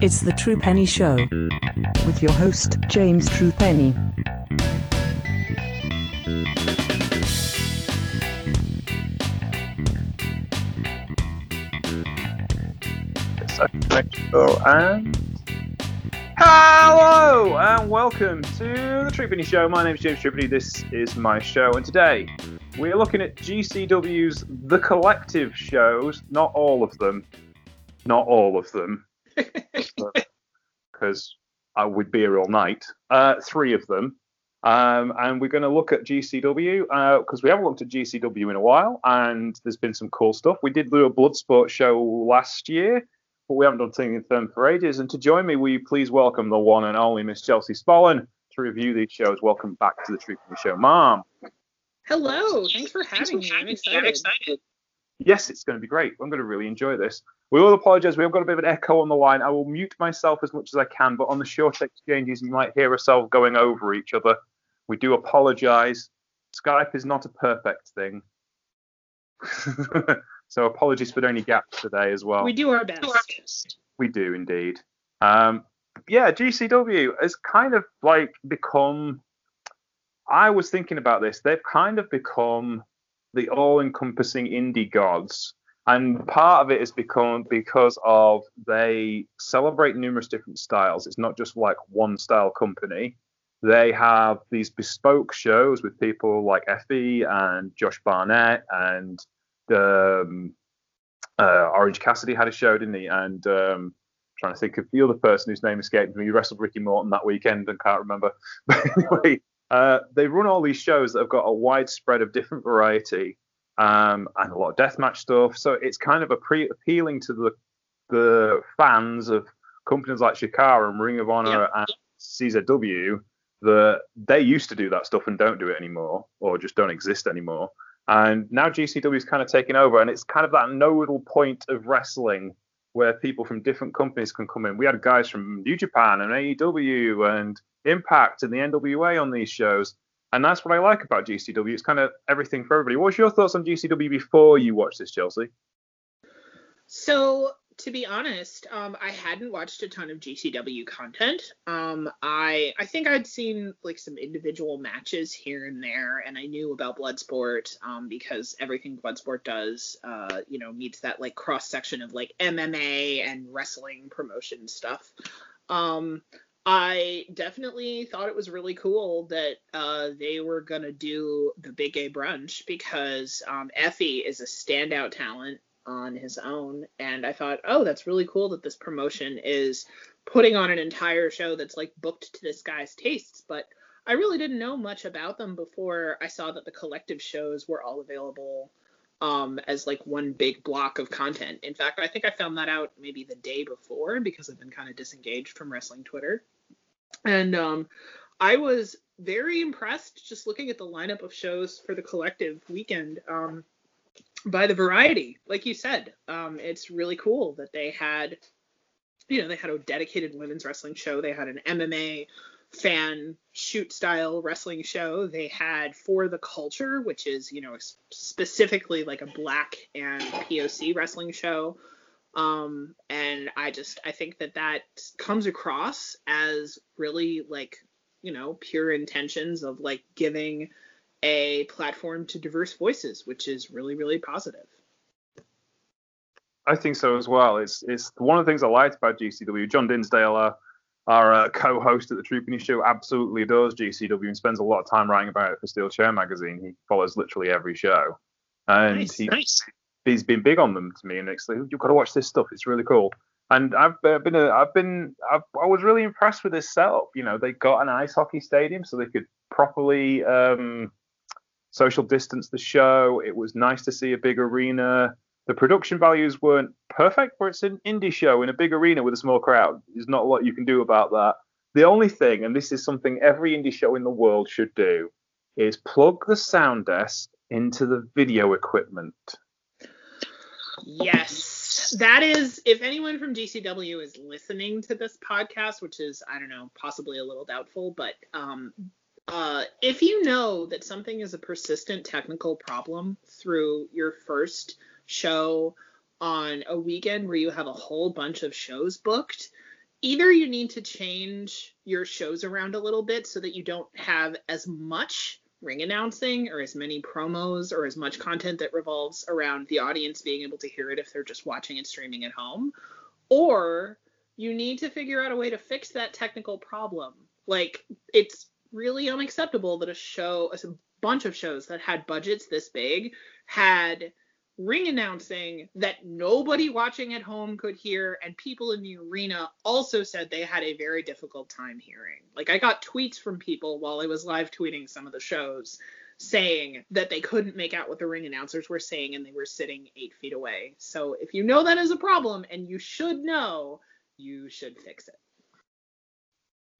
It's the True Penny Show with your host, James True Penny. And hello and welcome to the True Penny Show. My name is James True Penny. This is my show, and today we are looking at GCW's The Collective shows. Not all of them. Not all of them. Because I would be here all night. Uh, three of them. Um, and we're going to look at GCW because uh, we haven't looked at GCW in a while, and there's been some cool stuff. We did do a Bloodsport show last year, but we haven't done anything with them for ages. And to join me, will you please welcome the one and only Miss Chelsea Spollen to review these shows. Welcome back to the True Penny Show, Mom. Hello, thanks for having me. I'm excited. Yes, it's going to be great. I'm going to really enjoy this. We will apologise. We've got a bit of an echo on the line. I will mute myself as much as I can, but on the short exchanges, you might hear ourselves going over each other. We do apologise. Skype is not a perfect thing. so apologies for any gaps today as well. We do our best. We do indeed. Um, yeah, GCW has kind of like become. I was thinking about this. They've kind of become the all-encompassing indie gods, and part of it has become because of they celebrate numerous different styles. It's not just like one style company. They have these bespoke shows with people like Effy and Josh Barnett and um, uh, Orange Cassidy had a show, didn't he? And um, trying to think of the other person whose name escaped me. He wrestled Ricky Morton that weekend and can't remember. But anyway, uh, they run all these shows that have got a wide spread of different variety um, and a lot of deathmatch stuff. So it's kind of a pre- appealing to the the fans of companies like Chikara and Ring of Honor yeah. and CZW that they used to do that stuff and don't do it anymore or just don't exist anymore. And now GCW is kind of taking over, and it's kind of that nodal point of wrestling where people from different companies can come in. We had guys from New Japan and AEW and Impact and the NWA on these shows. And that's what I like about GCW. It's kind of everything for everybody. What's your thoughts on GCW before you watch this, Chelsea? So to be honest, um, I hadn't watched a ton of GCW content. Um, I I think I'd seen like some individual matches here and there, and I knew about Bloodsport um, because everything Bloodsport does, uh, you know, meets that like cross section of like MMA and wrestling promotion stuff. Um, I definitely thought it was really cool that uh, they were gonna do the Big Gay Brunch because um, Effy is a standout talent on his own. And I thought, oh, that's really cool that this promotion is putting on an entire show that's like booked to this guy's tastes. But I really didn't know much about them before I saw that the collective shows were all available um, as like one big block of content. In fact, I think I found that out maybe the day before because I've been kind of disengaged from wrestling Twitter. And um, I was very impressed just looking at the lineup of shows for the collective weekend. Um, by the variety. Like you said, um, it's really cool that they had, you know, they had a dedicated women's wrestling show. They had an MMA fan shoot style wrestling show. They had For the Culture, which is, you know, specifically like a black and POC wrestling show. Um, and I just, I think that that comes across as really like, you know, pure intentions of like giving a platform to diverse voices, which is really, really positive. I think so as well. It's it's one of the things I liked about GCW. John Dinsdale, our, our uh, co-host at the True Penny Show, absolutely adores GCW and spends a lot of time writing about it for Steel Chair magazine. He follows literally every show, and nice, he, nice. He's been big on them to me. And it's like you've got to watch this stuff. It's really cool. And I've uh, been, a, I've been, I've, I was really impressed with this setup. You know, they got an ice hockey stadium so they could properly um, social distance the show. It was nice to see a big arena. The production values weren't perfect, but it's an indie show in a big arena with a small crowd. There's not a lot you can do about that. The only thing, and this is something every indie show in the world should do, is plug the sound desk into the video equipment. Yes. That is, if anyone from GCW is listening to this podcast, which is, I don't know, possibly a little doubtful, but um, uh, if you know that something is a persistent technical problem through your first show, on a weekend where you have a whole bunch of shows booked, either you need to change your shows around a little bit so that you don't have as much ring announcing or as many promos or as much content that revolves around the audience being able to hear it if they're just watching and streaming at home, or you need to figure out a way to fix that technical problem. Like it's really unacceptable that a show, a bunch of shows that had budgets this big had ring announcing that nobody watching at home could hear and people in the arena also said they had a very difficult time hearing. Like i got tweets from people while i was live tweeting some of the shows saying that they couldn't make out what the ring announcers were saying and they were sitting eight feet away. So if you know that is a problem and you should know you should fix it.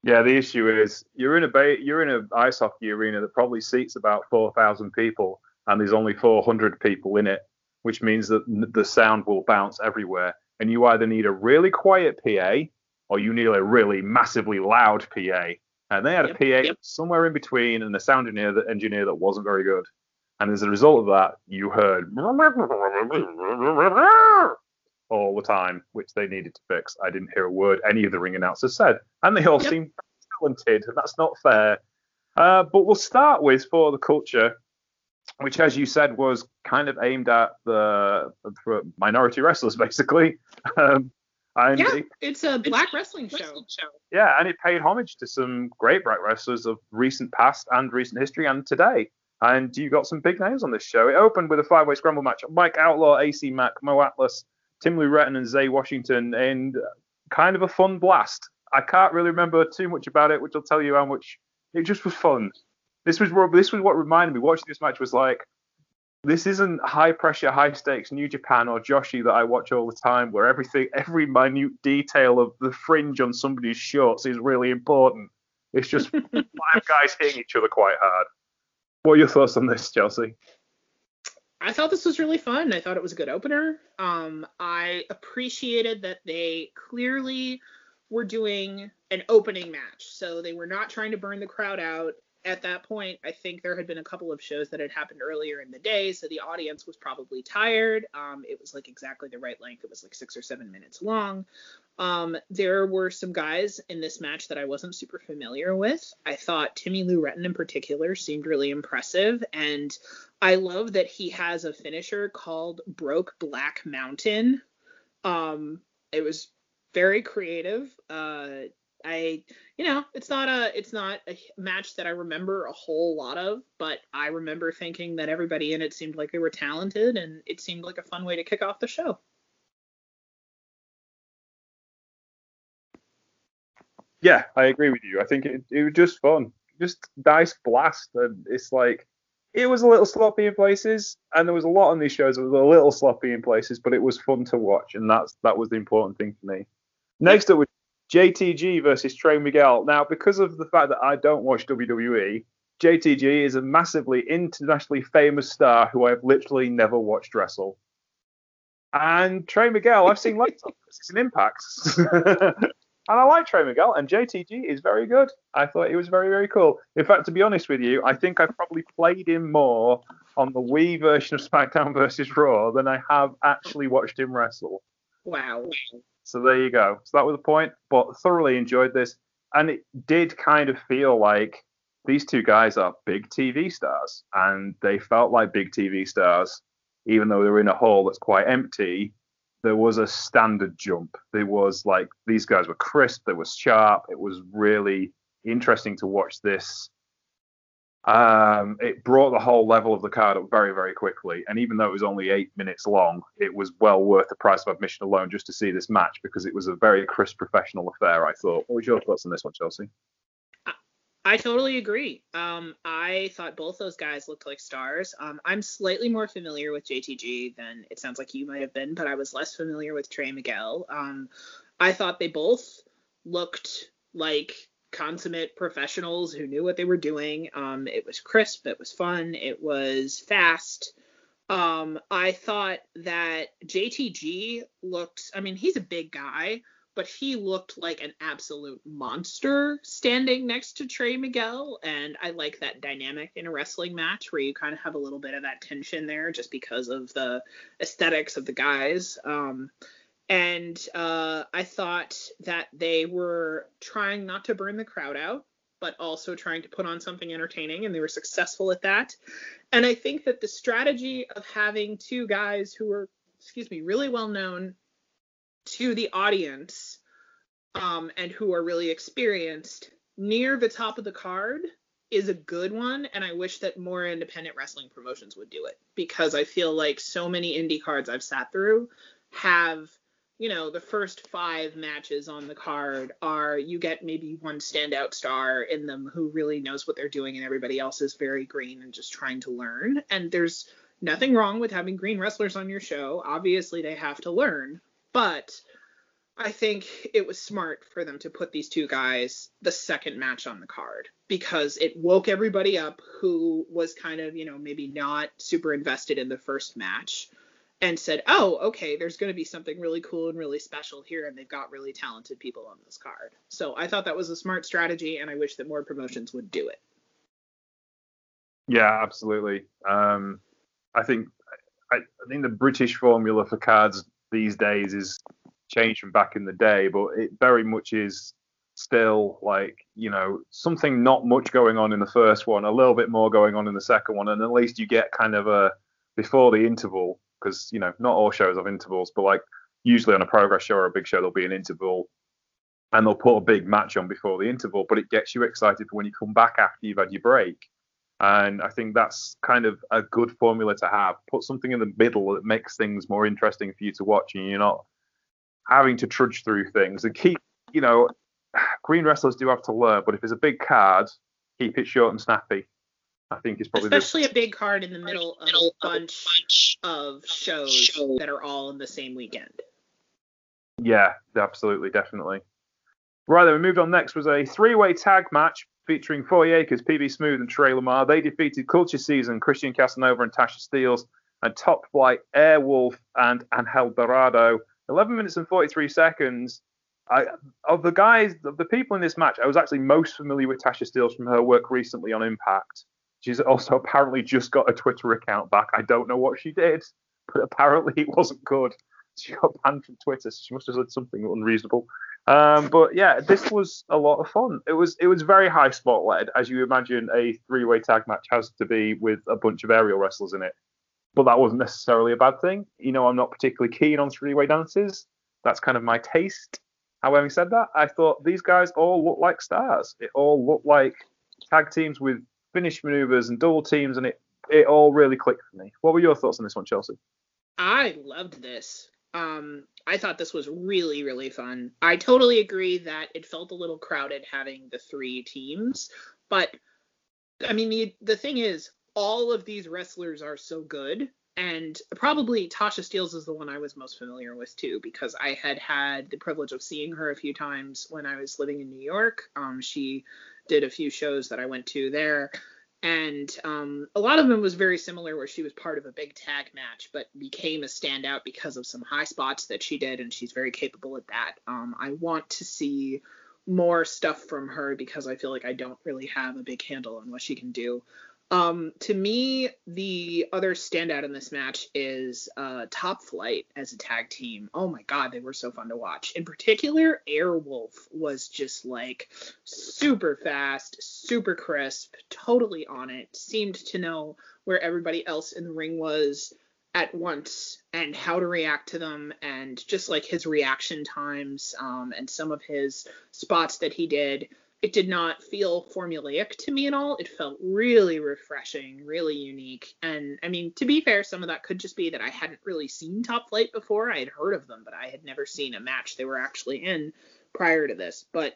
Yeah, the issue is you're in a ba- you're in an ice hockey arena that probably seats about 4,000 people, and there's only 400 people in it which means that the sound will bounce everywhere. And you either need a really quiet PA or you need a really massively loud PA. And they had a PA yep. somewhere in between and a sound engineer that, engineer that wasn't very good. And as a result of that, you heard all the time, which they needed to fix. I didn't hear a word any of the ring announcers said. And they all yep. seemed talented, and that's not fair. Uh, but we'll start with for the culture which, as you said, was kind of aimed at the minority wrestlers, basically. Um, and yeah, it, it's a black it's wrestling, show. show. Yeah, and it paid homage to some great black wrestlers of recent past and recent history and today. And you got some big names on this show. It opened with a five-way scramble match: Mike Outlaw, AC Mack, Mo Atlas, Tim Lou Retton, and Zay Washington, and kind of a fun blast. I can't really remember too much about it, which will tell you how much it just was fun. This was this was what reminded me. Watching this match was like, this isn't high pressure, high stakes New Japan or Joshi that I watch all the time, where everything, every minute detail of the fringe on somebody's shorts is really important. It's just five guys hitting each other quite hard. What are your thoughts on this, Chelsea? I thought this was really fun. I thought it was a good opener. Um, I appreciated that they clearly were doing an opening match, so they were not trying to burn the crowd out at that point, I think there had been a couple of shows that had happened earlier in the day, so the audience was probably tired. Um, it was like exactly the right length. It was like six or seven minutes long. Um, there were some guys in this match that I wasn't super familiar with. I thought Timmy Lou Retton in particular seemed really impressive, and I love that he has a finisher called Broke Black Mountain. Um, it was very creative. Uh, I, you know, it's not a it's not a match that I remember a whole lot of, but I remember thinking that everybody in it seemed like they were talented, and it seemed like a fun way to kick off the show. Yeah, I agree with you. I think it, it was just fun, just nice blast, and it's like it was a little sloppy in places, and there was a lot on these shows that was a little sloppy in places, but it was fun to watch, and that's that was the important thing for me. Next up was JTG versus Trey Miguel. Now, because of the fact that I don't watch WWE, JTG is a massively internationally famous star who I've literally never watched wrestle. And Trey Miguel, I've seen loads of It's an impact. and I like Trey Miguel, and JTG is very good. I thought he was very, very cool. In fact, to be honest with you, I think I've probably played him more on the Wii version of SmackDown versus Raw than I have actually watched him wrestle. Wow. So there you go. So that was the point. But thoroughly enjoyed this, and it did kind of feel like these two guys are big TV stars, and they felt like big TV stars, even though they were in a hall that's quite empty. There was a standard jump. There was like these guys were crisp. They were sharp. It was really interesting to watch this um, it brought the whole level of the card up very, very quickly. And even though it was only eight minutes long, it was well worth the price of admission alone just to see this match because it was a very crisp professional affair, I thought. What was your thoughts on this one, Chelsea? I totally agree. Um, I thought both those guys looked like stars. Um, I'm slightly more familiar with JTG than it sounds like you might have been, but I was less familiar with Trey Miguel. Um, I thought they both looked like consummate professionals who knew what they were doing. Um, it was crisp, it was fun, it was fast. Um, I thought that JTG looked, I mean, he's a big guy, but he looked like an absolute monster standing next to Trey Miguel. And I like that dynamic in a wrestling match where you kind of have a little bit of that tension there just because of the aesthetics of the guys. Um, and uh, I thought that they were trying not to burn the crowd out, but also trying to put on something entertaining, and they were successful at that. And I think that the strategy of having two guys who were, excuse me, really well known to the audience um, and who are really experienced near the top of the card is a good one and i wish that more independent wrestling promotions would do it because i feel like so many indie cards i've sat through have you know, the first five matches on the card are you get maybe one standout star in them who really knows what they're doing, and everybody else is very green and just trying to learn. And there's nothing wrong with having green wrestlers on your show. Obviously, they have to learn, but I think it was smart for them to put these two guys the second match on the card because it woke everybody up who was kind of, you know, maybe not super invested in the first match and said, "Oh, okay, there's going to be something really cool and really special here, and they've got really talented people on this card." So I thought that was a smart strategy, and I wish that more promotions would do it. Yeah, absolutely. Um, I think I, I, think the British formula for cards these days is changed from back in the day, but it very much is still like you know something not much going on in the first one, a little bit more going on in the second one, and at least you get kind of a before the interval because you know not all shows have intervals, but like usually on a progress show or a big show there'll be an interval, and they'll put a big match on before the interval, but it gets you excited for when you come back after you've had your break. And I think that's kind of a good formula to have. Put something in the middle that makes things more interesting for you to watch, and you're not having to trudge through things. And keep, you know, green wrestlers do have to learn, but if it's a big card, keep it short and snappy. I think is probably especially the, a big card in the middle of a bunch of shows that are all in the same weekend. Yeah, absolutely, definitely. Right, then we moved on. Next was a three-way tag match featuring Foy Acres, PB Smooth, and Trey Lamar. They defeated Culture Season, Christian Casanova, and Tasha Steelz, and Top Flight, Airwolf, and Angel Dorado. 11 minutes and 43 seconds. I, of the guys, of the people in this match, I was actually most familiar with Tasha Steelz from her work recently on Impact. She's also apparently just got a Twitter account back. I don't know what she did, but apparently it wasn't good. She got banned from Twitter, so she must have said something unreasonable. Um, but yeah, this was a lot of fun. It was it was very high spot led, as you imagine a three way tag match has to be with a bunch of aerial wrestlers in it. But that wasn't necessarily a bad thing. You know, I'm not particularly keen on three way dances. That's kind of my taste. However, said that, I thought these guys all looked like stars. It all looked like tag teams with finish maneuvers and double teams, and it it all really clicked for me. What were your thoughts on this one, Chelsea? I loved this. Um, I thought this was really, really fun. I totally agree that it felt a little crowded having the three teams, but I mean, the the thing is, all of these wrestlers are so good, and probably Tasha Steelz is the one I was most familiar with too, because I had had the privilege of seeing her a few times when I was living in New York. Um, she did a few shows that I went to there. And um, a lot of them was very similar, where she was part of a big tag match, but became a standout because of some high spots that she did, and she's very capable at that. Um, I want to see more stuff from her because I feel like I don't really have a big handle on what she can do. Um, to me, the other standout in this match is uh, Top Flight as a tag team. Oh my god, they were so fun to watch. In particular, Airwolf was just like super fast, super crisp, totally on it. Seemed to know where everybody else in the ring was at once and how to react to them and just like his reaction times um, and some of his spots that he did it did not feel formulaic to me at all. It felt really refreshing, really unique. And I mean, to be fair, some of that could just be that I hadn't really seen Top Flight before. I had heard of them, but I had never seen a match they were actually in prior to this. But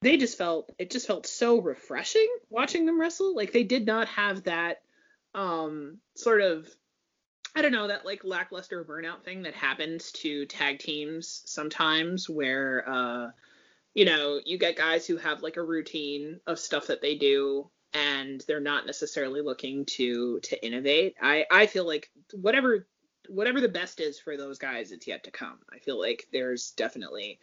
they just felt it just felt so refreshing watching them wrestle. Like they did not have that um sort of I don't know, that like lackluster burnout thing that happens to tag teams sometimes where uh you know, you get guys who have like a routine of stuff that they do and they're not necessarily looking to to innovate. I I feel like whatever whatever the best is for those guys, it's yet to come. I feel like there's definitely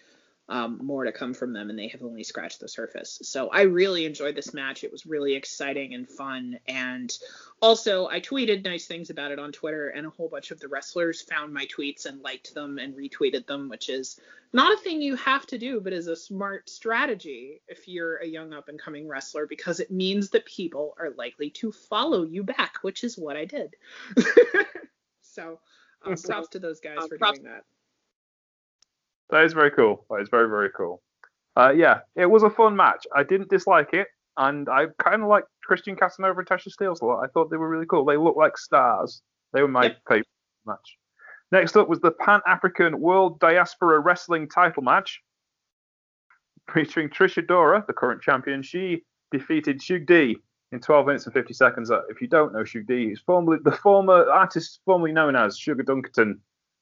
um, more to come from them, and they have only scratched the surface. So I really enjoyed this match. It was really exciting and fun. And also, I tweeted nice things about it on Twitter, and a whole bunch of the wrestlers found my tweets and liked them and retweeted them, which is not a thing you have to do, but is a smart strategy if you're a young up and coming wrestler because it means that people are likely to follow you back, which is what I did. so um, props to those guys for doing that. That is very cool. That is very very cool. Uh, yeah, it was a fun match. I didn't dislike it, and I kind of like Christian Casanova and Tasha Steelz a lot. I thought they were really cool. They look like stars. They were my yep. favorite match. Next up was the Pan African World Diaspora Wrestling title match featuring Trish Adora, the current champion. She defeated Shug D in 12 minutes and 50 seconds. Uh, if you don't know Shug D, he's formerly the former artist formerly known as Sugar Dunkerton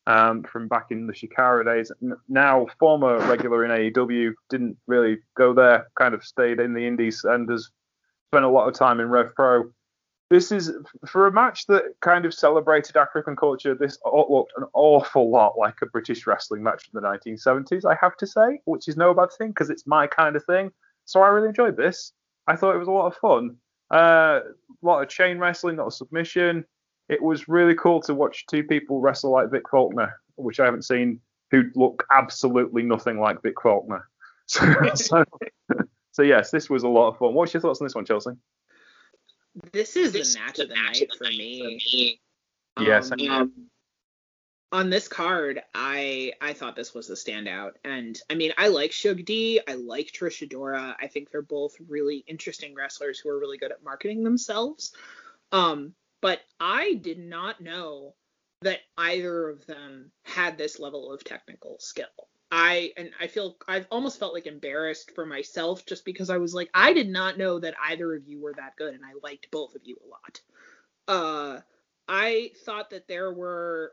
um, from back in the Chikara days. Now former regular in AEW, didn't really go there, kind of stayed in the Indies and has spent a lot of time in Rev Pro. This is for a match that kind of celebrated African culture. This looked an awful lot like a British wrestling match from the 1970s, I have to say, which is no bad thing because it's my kind of thing. So I really enjoyed this. I thought it was a lot of fun. Uh, a lot of chain wrestling, not a submission it was really cool to watch two people wrestle like Vic Faulkner, which I haven't seen, who look absolutely nothing like Vic Faulkner. So, so, so, yes, this was a lot of fun. What's your thoughts on this one, Chelsea? This is this the match of the night for me. Yes. Um, on this card, I I thought this was a standout, and I mean I like Shug D, I like Trish Adora. I think they're both really interesting wrestlers who are really good at marketing themselves. Um, but I did not know that either of them had this level of technical skill. I and I feel I've almost felt like embarrassed for myself just because I was like I did not know that either of you were that good and I liked both of you a lot. Uh I thought that there were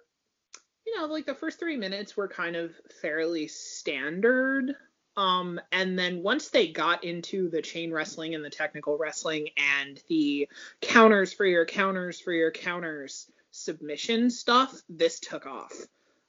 you know like the first 3 minutes were kind of fairly standard um, and then once they got into the chain wrestling and the technical wrestling and the counters for your counters for your counters submission stuff, this took off.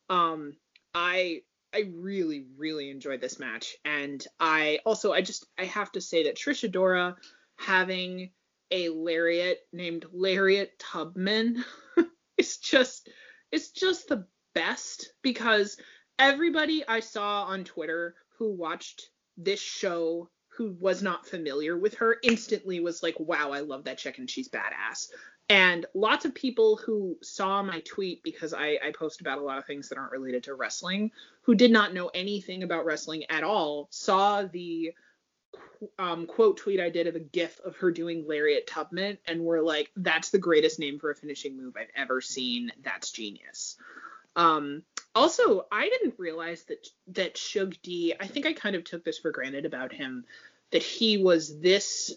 Um, I I really really enjoyed this match, and I also I just I have to say that Trish Adora having a lariat named Lariat Tubman is just it's just the best because everybody I saw on Twitter who watched this show who was not familiar with her instantly was like, wow, I love that chick and she's badass. And lots of people who saw my tweet because I, I post about a lot of things that aren't related to wrestling, who did not know anything about wrestling at all, saw the um, quote tweet I did of a gif of her doing Lariat Tubman and were like, that's the greatest name for a finishing move I've ever seen. That's genius. Um, also, I didn't realize that that Shug D. I think I kind of took this for granted about him, that he was this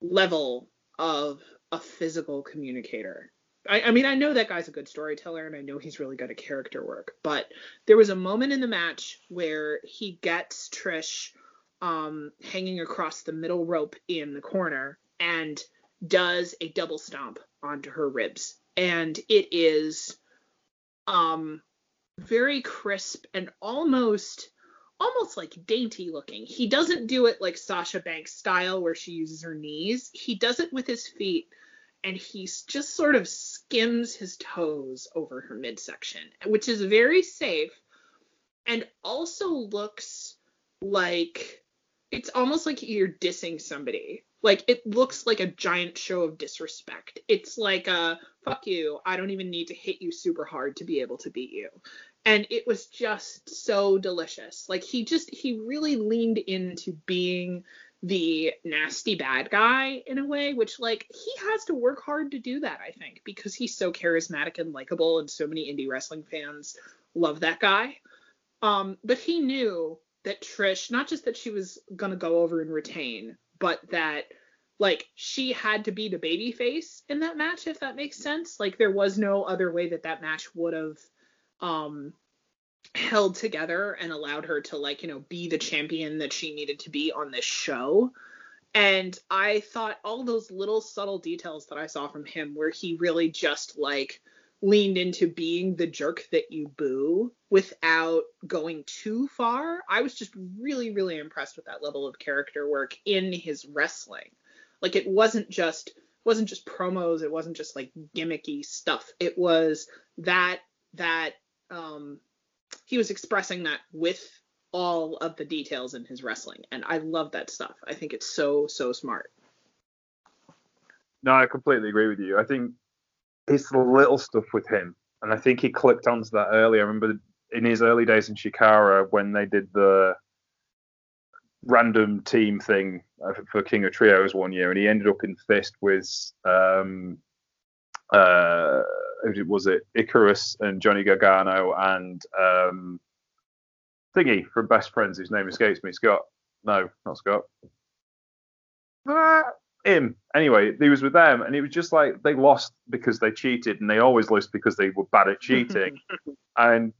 level of a physical communicator. I, I, mean, I know that guy's a good storyteller and I know he's really good at character work, but there was a moment in the match where he gets Trish um, hanging across the middle rope in the corner and does a double stomp onto her ribs. And it is um very crisp and almost almost like dainty looking. He doesn't do it like Sasha Banks style where she uses her knees. He does it with his feet and he just sort of skims his toes over her midsection, which is very safe and also looks like it's almost like you're dissing somebody. Like it looks like a giant show of disrespect. It's like a fuck you. I don't even need to hit you super hard to be able to beat you and it was just so delicious. Like he just he really leaned into being the nasty bad guy in a way, which like he has to work hard to do that, I think, because he's so charismatic and likable and so many indie wrestling fans love that guy. Um, but he knew that Trish, not just that she was gonna go over and retain, but that like she had to be the baby face in that match, if that makes sense. Like there was no other way that that match would have um held together and allowed her to like you know be the champion that she needed to be on this show and i thought all those little subtle details that i saw from him where he really just like leaned into being the jerk that you boo without going too far. I was just really, really impressed with that level of character work in his wrestling. Like it wasn't just wasn't just promos, it wasn't just like gimmicky stuff. It was that that um he was expressing that with all of the details in his wrestling and I love that stuff. I think it's so so smart. No, I completely agree with you. I think it's the little stuff with him, and I think he clicked onto that early. I remember in his early days in Chikara when they did the random team thing for King of Trios one year, and he ended up in fist with um, uh, was it Icarus and Johnny Gargano and um, Thingy from Best Friends, whose name escapes me. Scott. No, not Scott. Ah, him. Anyway, he was with them, and it was just like they lost because they cheated, and they always lose because they were bad at cheating. and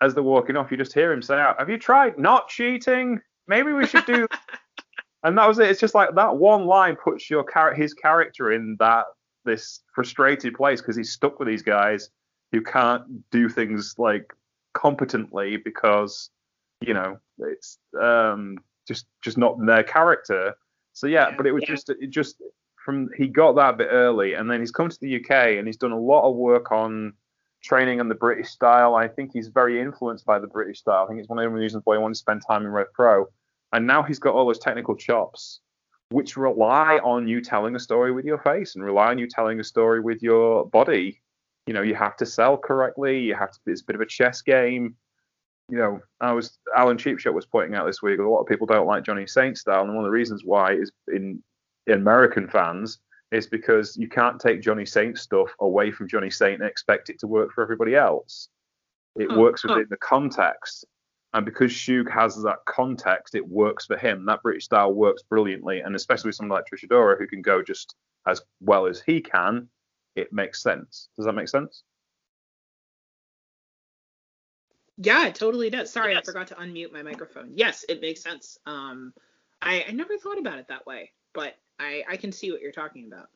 as they're walking off, you just hear him say out, "Have you tried not cheating? Maybe we should do." and that was it. It's just like that one line puts your char- his character in that this frustrated place because he's stuck with these guys who can't do things like competently because you know it's um, just just not their character. So yeah, but it was yeah. just it just from he got that bit early, and then he's come to the UK and he's done a lot of work on training on the British style. I think he's very influenced by the British style. I think it's one of the reasons why he wanted to spend time in Rev Pro. And now he's got all those technical chops, which rely on you telling a story with your face and rely on you telling a story with your body. You know, you have to sell correctly. You have to. It's a bit of a chess game you know, I was Alan Cheapshot was pointing out this week. A lot of people don't like Johnny Saint style, and one of the reasons why is in, in American fans is because you can't take Johnny Saint stuff away from Johnny Saint and expect it to work for everybody else. It works within the context, and because Shug has that context, it works for him. That British style works brilliantly, and especially with someone like Trish Adora who can go just as well as he can, it makes sense. Does that make sense? Yeah, it totally does. Sorry, yes. I forgot to unmute my microphone. Yes, it makes sense. Um, I, I never thought about it that way, but I, I can see what you're talking about.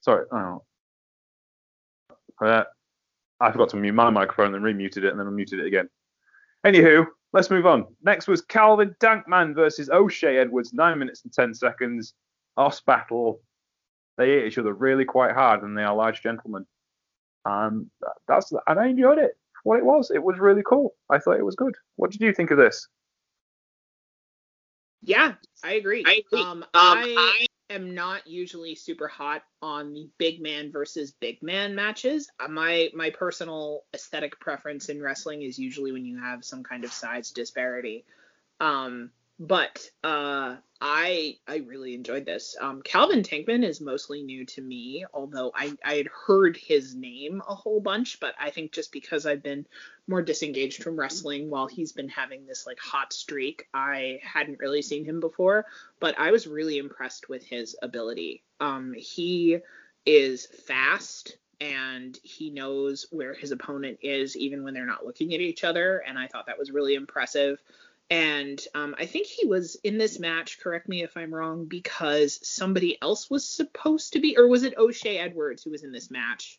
Sorry, oh. Uh, I forgot to mute my microphone and then remuted it and then unmuted it again. Anywho, let's move on. Next was Calvin Tankman versus O'Shea Edwards, 9 minutes and 10 seconds. Hoss battle. They hit each other really quite hard and they are large gentlemen. Um, that's and I enjoyed it. What it was, it was really cool. I thought it was good. What did you think of this? Yeah, I agree. I agree. Um, um I, I am not usually super hot on the big man versus big man matches. Uh, my my personal aesthetic preference in wrestling is usually when you have some kind of size disparity. Um, but uh, I I really enjoyed this. Um, Calvin Tankman is mostly new to me, although I I had heard his name a whole bunch, but I think just because I've been more disengaged from wrestling while he's been having this like hot streak, I hadn't really seen him before. But I was really impressed with his ability. Um, he is fast and he knows where his opponent is even when they're not looking at each other, and I thought that was really impressive. And um, I think he was in this match, correct me if I'm wrong, because somebody else was supposed to be, or was it O'Shea Edwards who was in this match?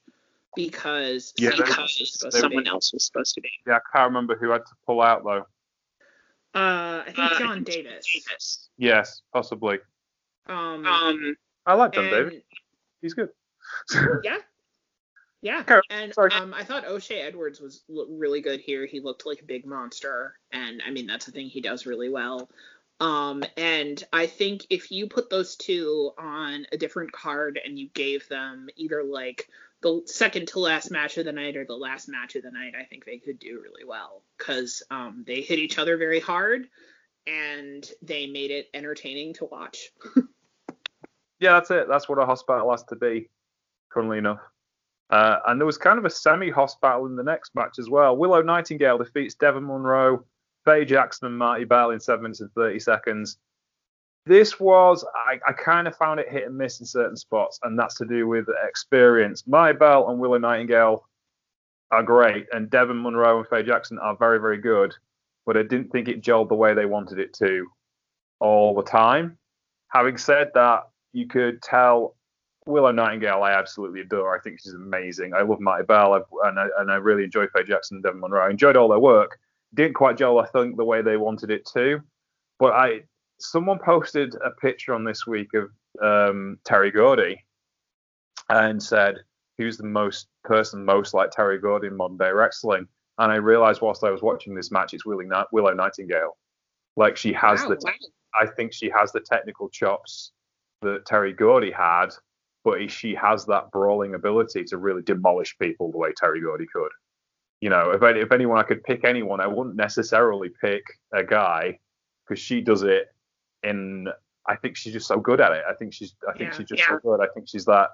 Because yeah, someone, else was, supposed someone else was supposed to be. Yeah, I can't remember who had to pull out though. Uh, I think uh, John Davis. Davis. Yes, possibly. Um, um I like John Davis. He's good. yeah, yeah, and um, I thought O'Shea Edwards was really good here. He looked like a big monster, and I mean that's the thing he does really well. Um, and I think if you put those two on a different card and you gave them either like the second to last match of the night or the last match of the night, I think they could do really well because um, they hit each other very hard and they made it entertaining to watch. yeah, that's it. That's what a hospital has to be, funnily enough. Uh, and there was kind of a semi-hoss battle in the next match as well. Willow Nightingale defeats Devon Monroe, Faye Jackson, and Marti Belle in 7 minutes and 30 seconds. This was, I, I kind of found it hit and miss in certain spots, and that's to do with experience. Marti Belle and Willow Nightingale are great, and Devon Monroe and Faye Jackson are very, very good, but I didn't think it gelled the way they wanted it to all the time. Having said that, you could tell Willow Nightingale, I absolutely adore. I think she's amazing. I love Marti Belle, I've, and I, and I really enjoy Faye Jackson and Devon Monroe. I enjoyed all their work. Didn't quite gel, I think, the way they wanted it to. But I, someone posted a picture on this week of um, Terry Gordy and said, "Who's the most person most like Terry Gordy in modern day wrestling?" And I realized whilst I was watching this match, it's Willow, Willow Nightingale. Like she has wow, the, wow. I think she has the technical chops that Terry Gordy had, but she has that brawling ability to really demolish people the way Terry Gordy could. You know, if, if anyone I could pick anyone, I wouldn't necessarily pick a guy because she does it in. I think she's just so good at it. I think she's. I think yeah, she's just yeah. so good. I think she's that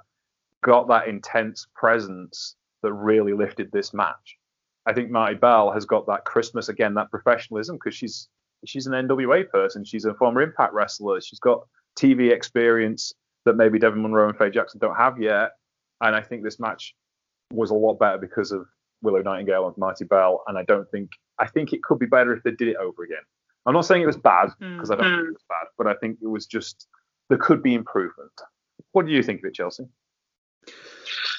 got that intense presence that really lifted this match. I think Marti Belle has got that Christmas again, that professionalism because she's she's an NWA person. She's a former Impact wrestler. She's got TV experience that maybe Devon Monroe and Faye Jackson don't have yet. And I think this match was a lot better because of Willow Nightingale and Marti Belle. And I don't think I think it could be better if they did it over again. I'm not saying it was bad because mm. I don't think it was bad, but I think it was just there could be improvement. What do you think of it, Chelsea?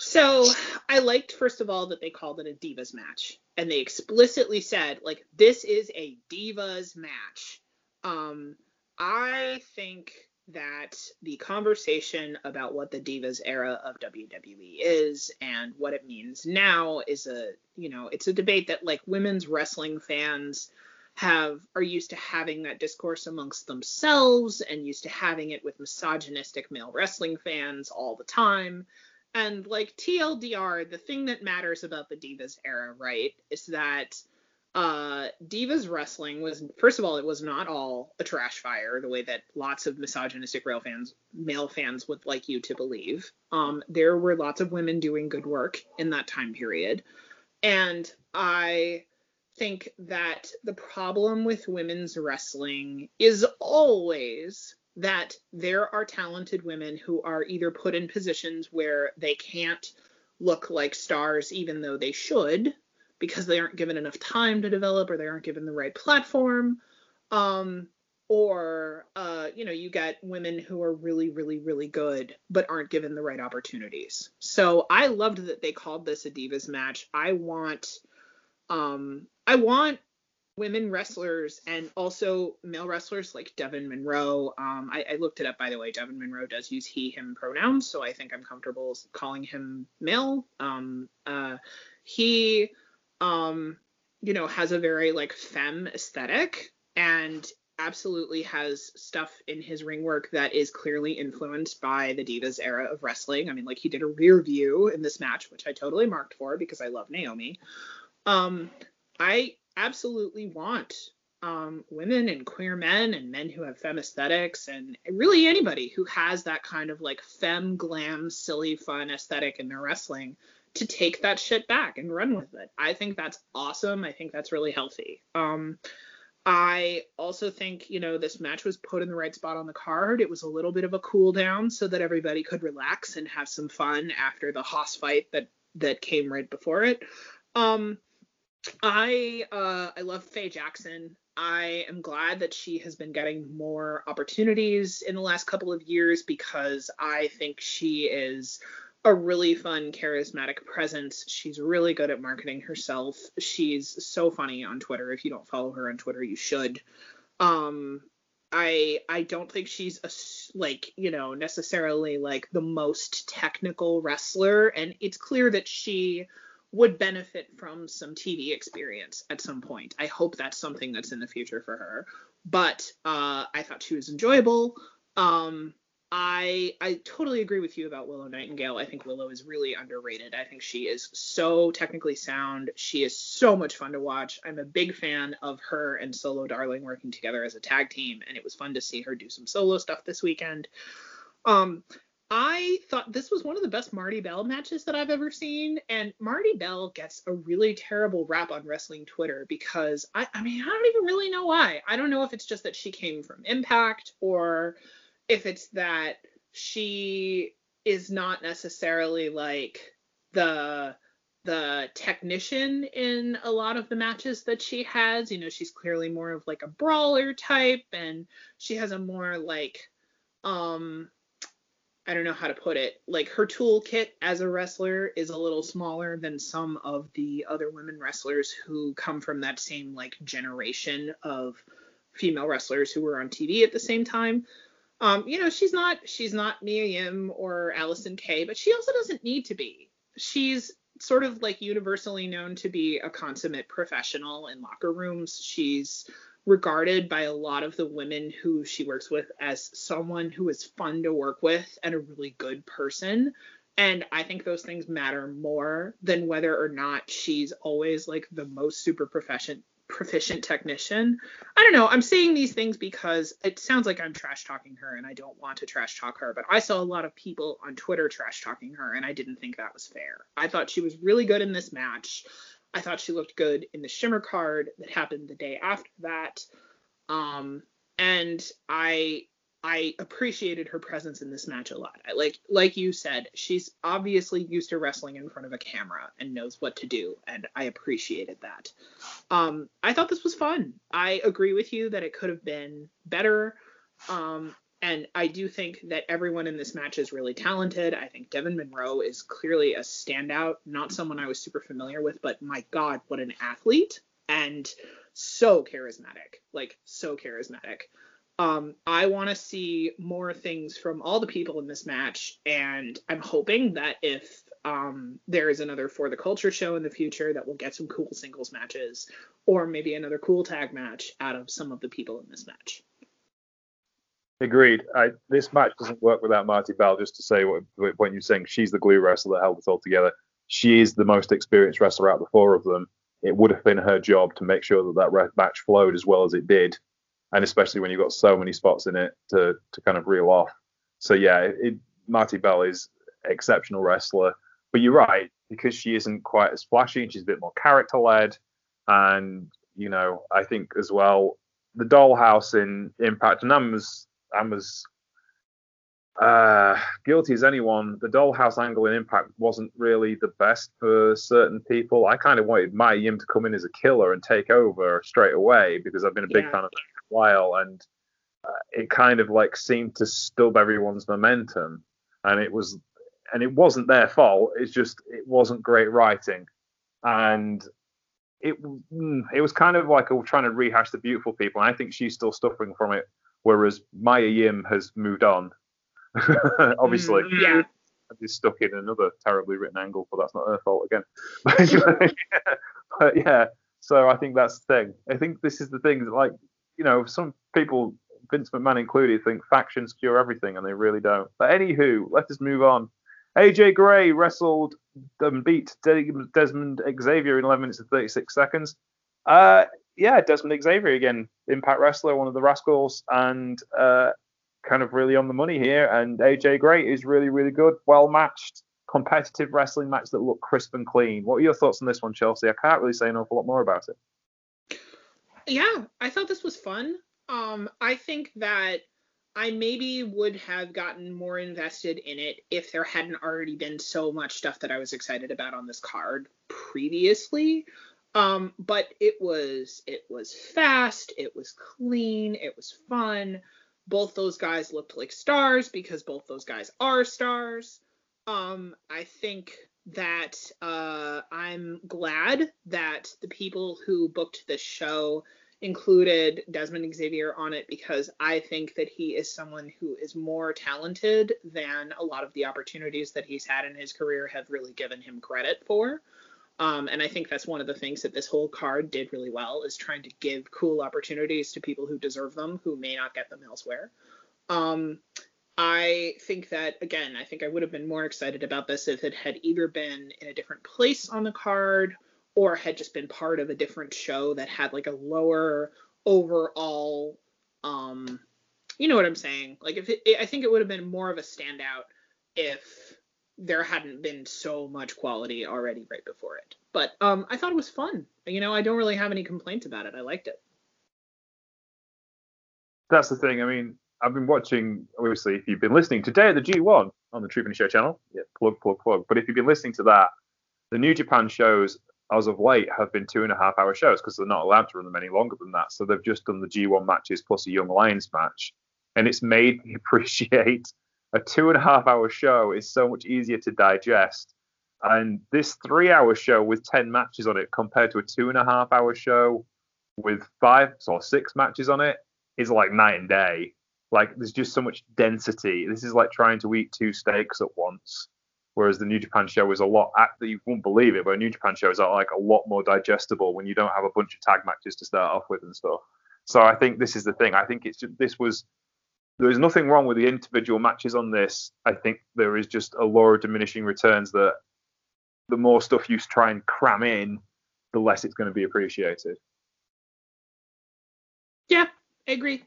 So I liked first of all that they called it a divas match, and they explicitly said like this is a divas match. Um, I think that the conversation about what the divas era of WWE is and what it means now is a you know it's a debate that like women's wrestling fans have are used to having that discourse amongst themselves and used to having it with misogynistic male wrestling fans all the time. And like TLDR the thing that matters about the divas era right is that uh, Divas Wrestling was first of all, it was not all a trash fire the way that lots of misogynistic rail fans, male fans would like you to believe. Um, there were lots of women doing good work in that time period, and I think that the problem with women's wrestling is always that there are talented women who are either put in positions where they can't look like stars even though they should because they aren't given enough time to develop or they aren't given the right platform. Um, or uh, you know, you get women who are really, really, really good but aren't given the right opportunities. So I loved that they called this a divas match. I want, um, I want women wrestlers and also male wrestlers like Devon Monroe. Um, I, I, looked it up by the way. Devon Monroe does use he him pronouns, so I think I'm comfortable calling him male. Um, uh, he um, you know, has a very like femme aesthetic and absolutely has stuff in his ring work that is clearly influenced by the Divas era of wrestling. I mean, like he did a rear view in this match, which I totally marked for because I love Naomi. Um, I absolutely want um, women and queer men and men who have femme aesthetics and really anybody who has that kind of like femme glam, silly, fun aesthetic in their wrestling to take that shit back and run with it. I think that's awesome. I think that's really healthy. Um, I also think, you know, this match was put in the right spot on the card. It was a little bit of a cool down so that everybody could relax and have some fun after the Hoss fight that that came right before it. Um, I uh, I love Faye Jackson. I am glad that she has been getting more opportunities in the last couple of years because I think she is a really fun, charismatic presence. She's really good at marketing herself. She's so funny on Twitter. If you don't follow her on Twitter, you should. Um, I I don't think she's a like you know necessarily like the most technical wrestler, and it's clear that she would benefit from some TV experience at some point. I hope that's something that's in the future for her. But uh, I thought she was enjoyable. Um, I I totally agree with you about Willow Nightingale. I think Willow is really underrated. I think she is so technically sound. She is so much fun to watch. I'm a big fan of her and Solo Darling working together as a tag team, and it was fun to see her do some solo stuff this weekend. Um, I thought this was one of the best Marti Belle matches that I've ever seen, and Marti Belle gets a really terrible rap on wrestling Twitter because I I mean I don't even really know why. I don't know if it's just that she came from Impact or if it's that she is not necessarily like the the technician in a lot of the matches that she has. You know, she's clearly more of like a brawler type and she has a more like um I don't know how to put it. Like her toolkit as a wrestler is a little smaller than some of the other women wrestlers who come from that same like generation of female wrestlers who were on TV at the same time. Um, you know, she's not she's not Mia Yim or Allysin Kay, but she also doesn't need to be. She's sort of like universally known to be a consummate professional in locker rooms. She's regarded by a lot of the women who she works with as someone who is fun to work with and a really good person. And I think those things matter more than whether or not she's always like the most super proficient proficient technician. I don't know. I'm saying these things because it sounds like I'm trash talking her and I don't want to trash talk her, but I saw a lot of people on Twitter trash talking her and I didn't think that was fair. I thought she was really good in this match. I thought she looked good in the Shimmer card that happened the day after that. Um, and I I appreciated her presence in this match a lot. I, like like you said, she's obviously used to wrestling in front of a camera and knows what to do, and I appreciated that. Um, I thought this was fun. I agree with you that it could have been better. Um, and I do think that everyone in this match is really talented. I think Devin Monroe is clearly a standout, not someone I was super familiar with, but my God, what an athlete and so charismatic, like so charismatic. Um, I want to see more things from all the people in this match, and I'm hoping that if um, there is another for the culture show in the future, that we'll get some cool singles matches, or maybe another cool tag match out of some of the people in this match. Agreed. I, this match doesn't work without Marti Belle. Just to say what, what you're saying, she's the glue wrestler that held it all together. She is the most experienced wrestler out of the four of them. It would have been her job to make sure that that match flowed as well as it did, and especially when you've got so many spots in it to to kind of reel off. So yeah, it, Marti Belle is exceptional wrestler, but you're right because she isn't quite as flashy and she's a bit more character led, and you know I think as well the dollhouse in Impact, and I'm as I'm as uh, guilty as anyone. The dollhouse angle in Impact wasn't really the best for certain people. I kind of wanted Mia Yim to come in as a killer and take over straight away because I've been a big yeah. fan of it for a while, and uh, it kind of like seemed to stub everyone's momentum, and it was and it wasn't their fault. It's just it wasn't great writing, and it mm, it was kind of like trying to rehash the beautiful people. And I think she's still suffering from it whereas Mia Yim has moved on. Obviously, mm, yeah. Is stuck in another terribly written angle, but that's not her fault again. but yeah, so I think that's the thing. I think this is the thing. Like, you know, some people, Vince McMahon included, think factions cure everything, and they really don't. But anywho, let us move on. AJ Gray wrestled and beat Desmond Xavier in 11 minutes and 36 seconds. Uh, yeah, Desmond Xavier again, Impact wrestler, one of the Rascalz, and uh, kind of really on the money here. And AJ Gray is really, really good, well matched, competitive wrestling match that looked crisp and clean. What are your thoughts on this one, Chelsea? I can't really say an awful lot more about it. Yeah, I thought this was fun. Um, I think that I maybe would have gotten more invested in it if there hadn't already been so much stuff that I was excited about on this card previously. Um, but it was it was fast, it was clean, it was fun. Both those guys looked like stars because both those guys are stars. Um, I think that uh, I'm glad that the people who booked this show included Desmond Xavier on it because I think that he is someone who is more talented than a lot of the opportunities that he's had in his career have really given him credit for. Um, and I think that's one of the things that this whole card did really well is trying to give cool opportunities to people who deserve them, who may not get them elsewhere. Um, I think that again, I think I would have been more excited about this if it had either been in a different place on the card or had just been part of a different show that had like a lower overall um you know what I'm saying? Like if it, I think it would have been more of a standout if there hadn't been so much quality already right before it. But um, I thought it was fun. You know, I don't really have any complaints about it. I liked it. That's the thing. I mean, I've been watching. Obviously, if you've been listening today at the G1 on the True Show channel, yeah, plug, plug, plug. But if you've been listening to that, the New Japan shows as of late have been two and a half hour shows because they're not allowed to run them any longer than that. So they've just done the G1 matches plus a Young Lions match, and it's made me appreciate a two and a half hour show is so much easier to digest. And this three hour show with 10 matches on it compared to a two and a half hour show with five or six matches on it is like night and day. Like there's just so much density. This is like trying to eat two steaks at once. Whereas the New Japan show is a lot, you won't believe it, but a New Japan show is like a lot more digestible when you don't have a bunch of tag matches to start off with and stuff. So I think this is the thing. I think it's just, this was there is nothing wrong with the individual matches on this. I think there is just a law of diminishing returns that the more stuff you try and cram in, the less it's going to be appreciated. Yeah, I agree.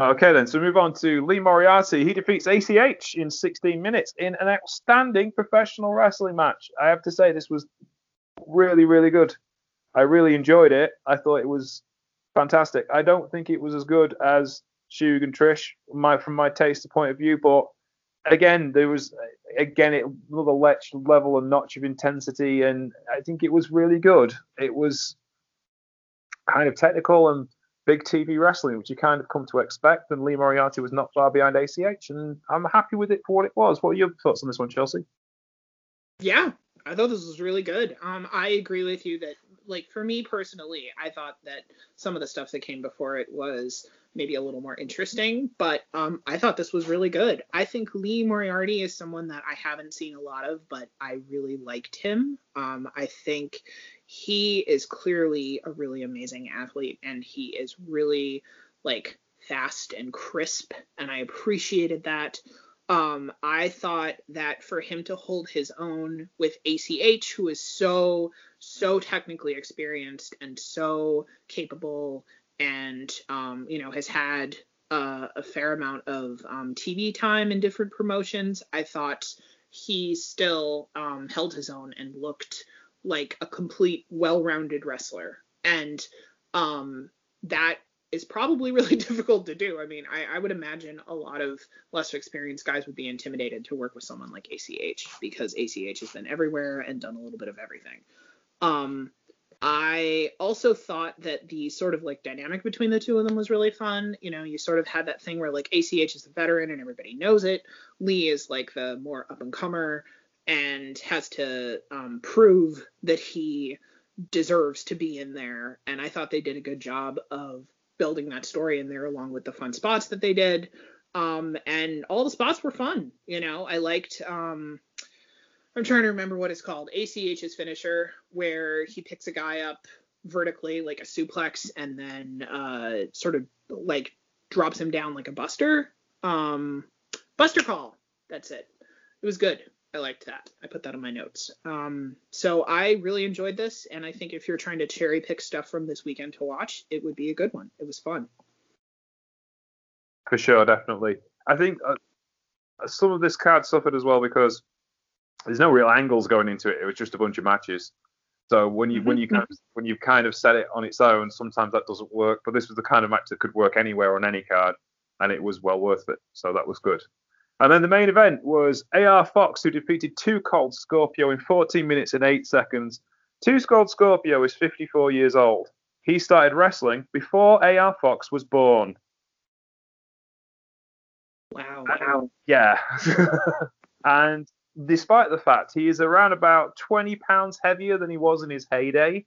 Okay, then. So move on to Lee Moriarty. He defeats ACH in 16 minutes in an outstanding professional wrestling match. I have to say, this was really, really good. I really enjoyed it. I thought it was fantastic. I don't think it was as good as Shug and Trish, my from my taste point of view, but again, there was again it, another level and notch of intensity, and I think it was really good. It was kind of technical and big TV wrestling, which you kind of come to expect. And Lee Moriarty was not far behind ACH, and I'm happy with it for what it was. What are your thoughts on this one, Chelsea? Yeah, I thought this was really good. Um, I agree with you that, like, for me personally, I thought that some of the stuff that came before it was maybe a little more interesting, but um, I thought this was really good. I think Lee Moriarty is someone that I haven't seen a lot of, but I really liked him. Um, I think he is clearly a really amazing athlete, and he is really like fast and crisp, and I appreciated that. Um, I thought that for him to hold his own with ACH, who is so, so technically experienced and so capable and, um, you know, has had uh, a fair amount of um, TV time in different promotions, I thought he still um, held his own and looked like a complete, well rounded wrestler. And um, that is probably really difficult to do. I mean, I, I, would imagine a lot of less experienced guys would be intimidated to work with someone like ACH because ACH has been everywhere and done a little bit of everything. Um, I also thought that the sort of like dynamic between the two of them was really fun. You know, you sort of had that thing where like ACH is the veteran and everybody knows it. Lee is like the more up and comer and has to um, prove that he deserves to be in there. And I thought they did a good job of building that story in there along with the fun spots that they did. Um, and all the spots were fun. You know, I liked. Um, I'm trying to remember what it's called. ACH's finisher, where he picks a guy up vertically like a suplex and then uh, sort of like drops him down like a buster. Um, buster call. That's it. It was good. I liked that. I put that in my notes. Um, so I really enjoyed this, and I think if you're trying to cherry pick stuff from this weekend to watch, it would be a good one. It was fun. For sure, definitely. I think uh, some of this card suffered as well because there's no real angles going into it. It was just a bunch of matches. So when you mm-hmm. when you kind of when you kind of set it on its own, sometimes that doesn't work. But this was the kind of match that could work anywhere on any card, and it was well worth it. So that was good. And then the main event was AR Fox, who defeated 2 Cold Scorpio in 14 minutes and 8 seconds. 2 Cold Scorpio is 54 years old. He started wrestling before AR Fox was born. Wow. wow. Yeah. and despite the fact he is around about 20 pounds heavier than he was in his heyday,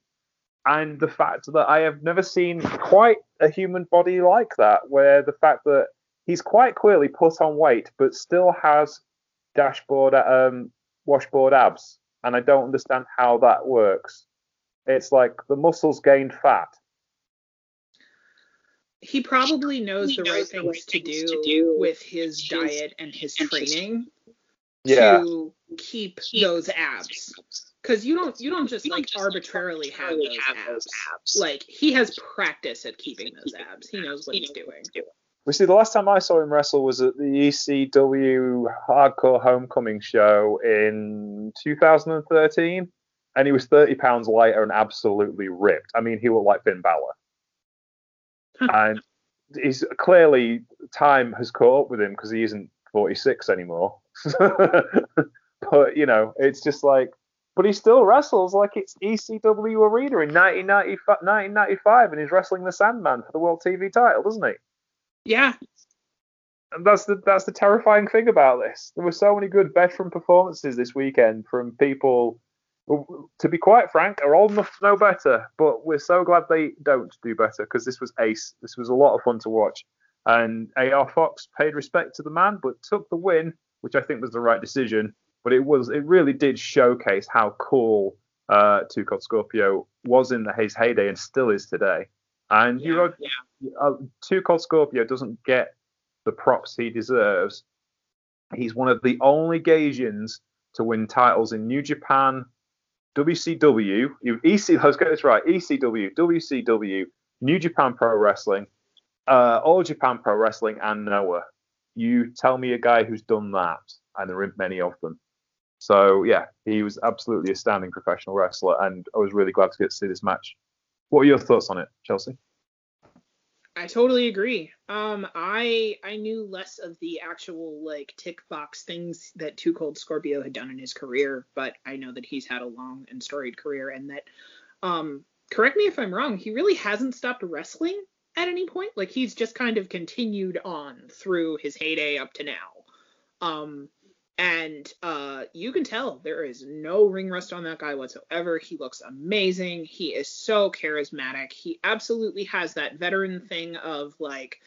and the fact that I have never seen quite a human body like that, where the fact that he's quite clearly put on weight, but still has dashboard um, washboard abs, and I don't understand how that works. It's like the muscles gained fat. He probably knows he the knows right things, right to, do to, do with his, his diet and his training yeah. to keep, keep those abs because you don't you don't just you like don't just arbitrarily have, those, have abs. those, abs. Like he has practice at keeping those abs. He knows what he's doing. We see the last time I saw him wrestle was at the ECW Hardcore Homecoming show in 2013, and he was 30 pounds lighter and absolutely ripped. I mean, he looked like Finn Balor. and he's clearly time has caught up with him because he isn't 46 anymore. but you know, it's just like, but he still wrestles like it's ECW Arena in 1995, and he's wrestling the Sandman for the World TV title, doesn't he? Yeah. and that's the that's the terrifying thing about this. There were so many good veteran performances this weekend from people who, to be quite frank, are old enough to know better. But we're so glad they don't do better because this was ace. This was a lot of fun to watch. And AR Fox paid respect to the man, but took the win, which I think was the right decision. But it was it really did showcase how cool uh, Cold Scorpio was in the, his heyday and still is today. And Yeah, you know, yeah. uh, Two Cold Scorpio doesn't get the props he deserves. He's one of the only Gaijins to win titles in New Japan, WCW, you- EC, let's get this right, ECW, WCW, New Japan Pro Wrestling, uh, All Japan Pro Wrestling, and Noah. You tell me a guy who's done that, and there aren't many of them. So yeah, he was absolutely a standing professional wrestler, and I was really glad to get to see this match. What are your thoughts on it, Chelsea? I totally agree. Um, I I knew less of the actual like tick box things that 2 Cold Scorpio had done in his career, but I know that he's had a long and storied career, and that um, correct me if I'm wrong, he really hasn't stopped wrestling at any point. Like he's just kind of continued on through his heyday up to now. Um, and uh, you can tell there is no ring rust on that guy whatsoever. He looks amazing. He is so charismatic. He absolutely has that veteran thing of like,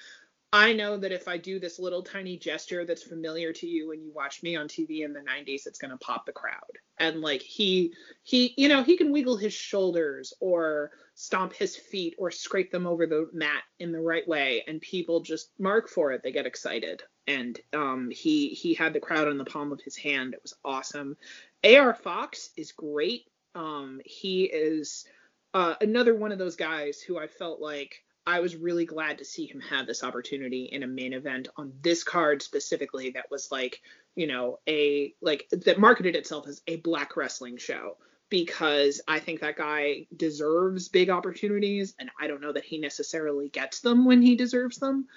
I know that if I do this little tiny gesture that's familiar to you when you watch me on TV in the 90s, it's going to pop the crowd. And like he he you know, he can wiggle his shoulders or stomp his feet or scrape them over the mat in the right way and people just mark for it. They get excited. And um he he had the crowd in the palm of his hand. It was awesome. AR Fox is great. Um he is uh, another one of those guys who I felt like I was really glad to see him have this opportunity in a main event on this card specifically that was like, you know, a like that marketed itself as a black wrestling show because I think that guy deserves big opportunities and I don't know that he necessarily gets them when he deserves them.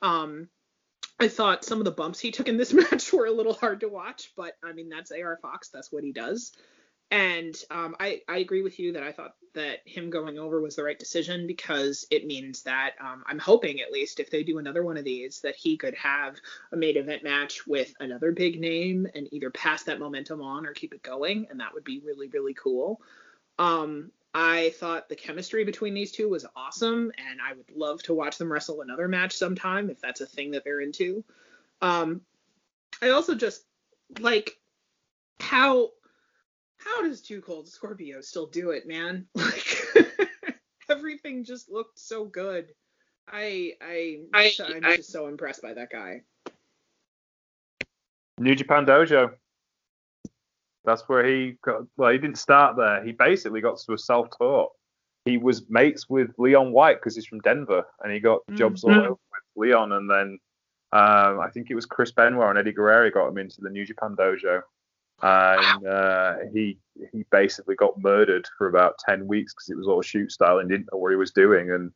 Um I thought some of the bumps he took in this match were a little hard to watch, but I mean that's AR Fox, that's what he does. And um, I, I agree with you that I thought that him going over was the right decision because it means that um, I'm hoping, at least, if they do another one of these, that he could have a main event match with another big name and either pass that momentum on or keep it going. And that would be really, really cool. Um, I thought the chemistry between these two was awesome, and I would love to watch them wrestle another match sometime if that's a thing that they're into. Um, I also just like how how does 2 Cold Scorpio still do it, man? Like everything just looked so good. I I, I- I'm I- just so impressed by that guy. New Japan Dojo. That's where he got. Well, he didn't start there. He basically got to a self-taught. He was mates with Leon White because he's from Denver, and he got jobs all Mhm. over with Leon. And then um, I think it was Chris Benoit and Eddie Guerrero got him into the New Japan Dojo, and uh, he he basically got murdered for about ten weeks because it was all shoot style and didn't know what he was doing. And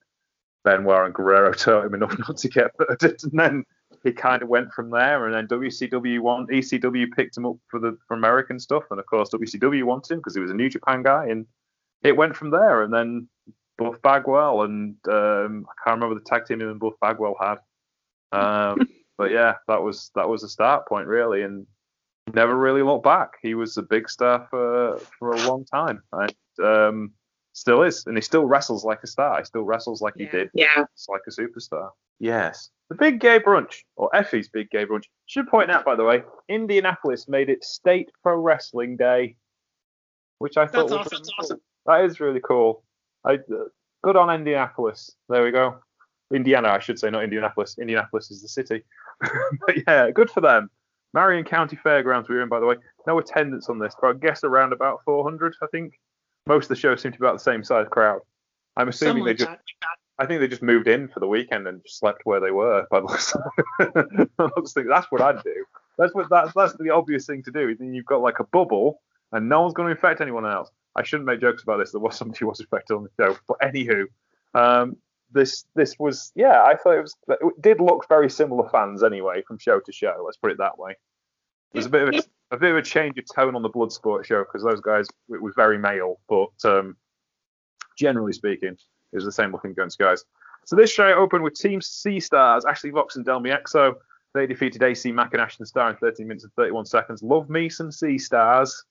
Benoit and Guerrero taught him enough not to get murdered, and then he kind of went from there. And then WCW won, ECW picked him up for the for American stuff, and of course WCW wanted him because he was a New Japan guy, and it went from there. And then Buff Bagwell and um, I can't remember the tag team him and Buff Bagwell had. Um, but yeah, that was that was the start point really, and never really looked back. He was a big star for for a long time, and um, still is, and he still wrestles like a star. He still wrestles like he did. Yeah. It's like a superstar. Yes. The Big Gay Brunch, or Effy's Big Gay Brunch. Should point out, by the way, Indianapolis made it State Pro Wrestling Day, which I thought That's was awesome. really cool. That is really cool. I, uh, good on Indianapolis. There we go. Indiana, I should say, not Indianapolis. Indianapolis is the city. but yeah, good for them. Marion County Fairgrounds we were in, by the way. No attendance on this, but I guess around about 400, I think. Most of the shows seem to be about the same size crowd. I'm assuming Something they just. I think they just moved in for the weekend and just slept where they were. By the looks of it. I just think that's what I'd do. That's what that's that's the obvious thing to do. Then you've got like a bubble, and no one's going to infect anyone else. I shouldn't make jokes about this. There was somebody who was infected on the show, but anywho, um, this this was yeah. I thought it was it did look very similar fans anyway from show to show. Let's put it that way. There's a bit of a, a bit of a change of tone on the Bloodsport show because those guys it was very male, but um, generally speaking, it was the same looking guns guys. So this show opened with Team Sea Stars, Ashley Vox and Delmi Exo, They defeated AC Mack and Ashton Starr in 13 minutes and 31 seconds. Love me some Sea Stars.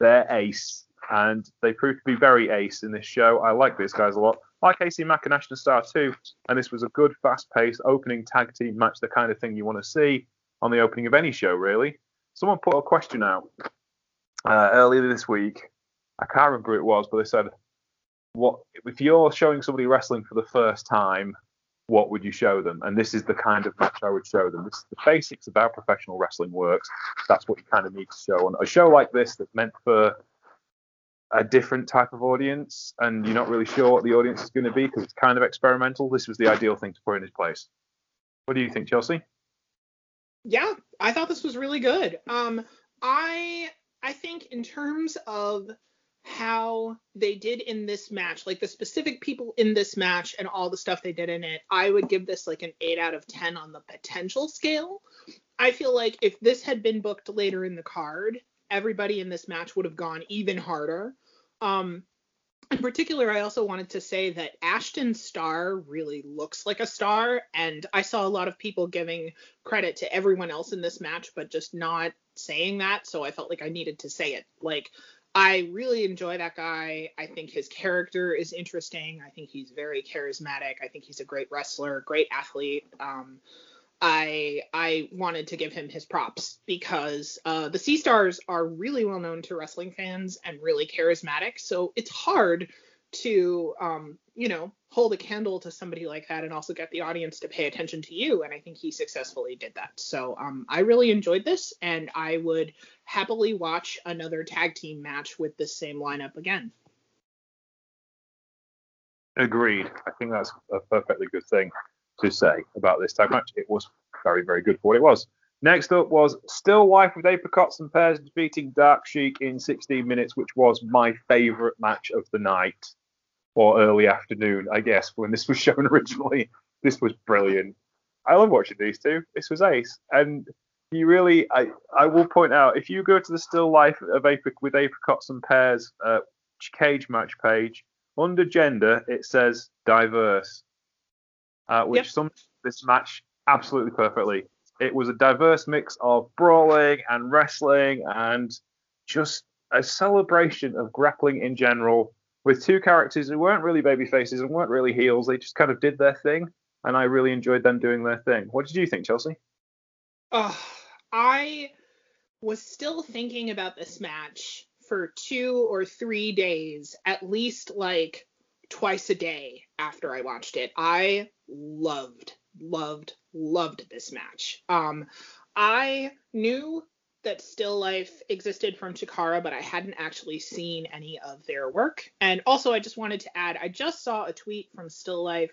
They're ace. And they proved to be very ace in this show. I like these guys a lot. Like AC Mack and Starr too. And this was a good, fast paced opening tag team match, the kind of thing you want to see on the opening of any show, really. Someone put a question out uh, earlier this week. I can't remember who it was, but they said, "What if you're showing somebody wrestling for the first time? What would you show them?" And this is the kind of match I would show them. This is the basics of how professional wrestling works. That's what you kind of need to show. on a show like this that's meant for a different type of audience, and you're not really sure what the audience is going to be because it's kind of experimental. This was the ideal thing to put in his place. What do you think, Chelsea? Yeah, I thought this was really good. Um, I I think in terms of how they did in this match, like the specific people in this match and all the stuff they did in it, I would give this like an 8 out of 10 on the potential scale. I feel like if this had been booked later in the card, everybody in this match would have gone even harder. Um, in particular, I also wanted to say that Ashton Starr really looks like a star, and I saw a lot of people giving credit to everyone else in this match, but just not saying that. So I felt like I needed to say it. Like, I really enjoy that guy. I think his character is interesting. I think he's very charismatic. I think he's a great wrestler, great athlete. Um, I I wanted to give him his props because uh, the Sea Stars are really well known to wrestling fans and really charismatic. So it's hard to um, you know hold a candle to somebody like that and also get the audience to pay attention to you. And I think he successfully did that. So um, I really enjoyed this, and I would happily watch another tag team match with this same lineup again. Agreed. I think that's a perfectly good thing to say about this tag match. It was very, very good for what it was. Next up was Still Life with Apricots and Pears defeating Dark Sheik in 16 minutes, which was my favourite match of the night or early afternoon, I guess, when this was shown originally. This was brilliant. I love watching these two. This was ace. And you really, I, I will point out, if you go to the Still Life of Apric with Apricots and Pears uh, cage match page, under gender, it says diverse uh, which yep. sums this match absolutely perfectly. It was a diverse mix of brawling and wrestling and just a celebration of grappling in general with two characters who weren't really baby faces and weren't really heels. They just kind of did their thing, and I really enjoyed them doing their thing. What did you think, Chelsea? Uh, I was still thinking about this match for two or three days, at least like twice a day after I watched it. I loved, loved, loved this match. Um, I knew that Still Life existed from Chikara, but I hadn't actually seen any of their work. And also, I just wanted to add, I just saw a tweet from Still Life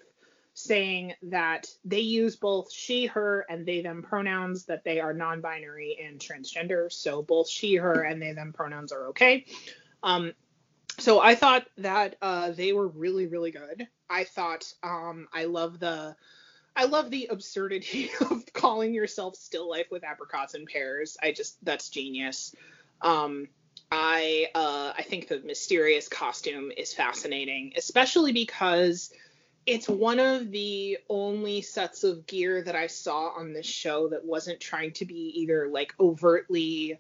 saying that they use both she, her, and they, them pronouns, that they are non binary and transgender. So both she, her, and they, them pronouns are okay. Um, so I thought that uh, they were really, really good. I thought um, I love the I love the absurdity of calling yourself still life with apricots and pears. I just that's genius. Um, I uh, I think the mysterious costume is fascinating, especially because it's one of the only sets of gear that I saw on this show that wasn't trying to be either like overtly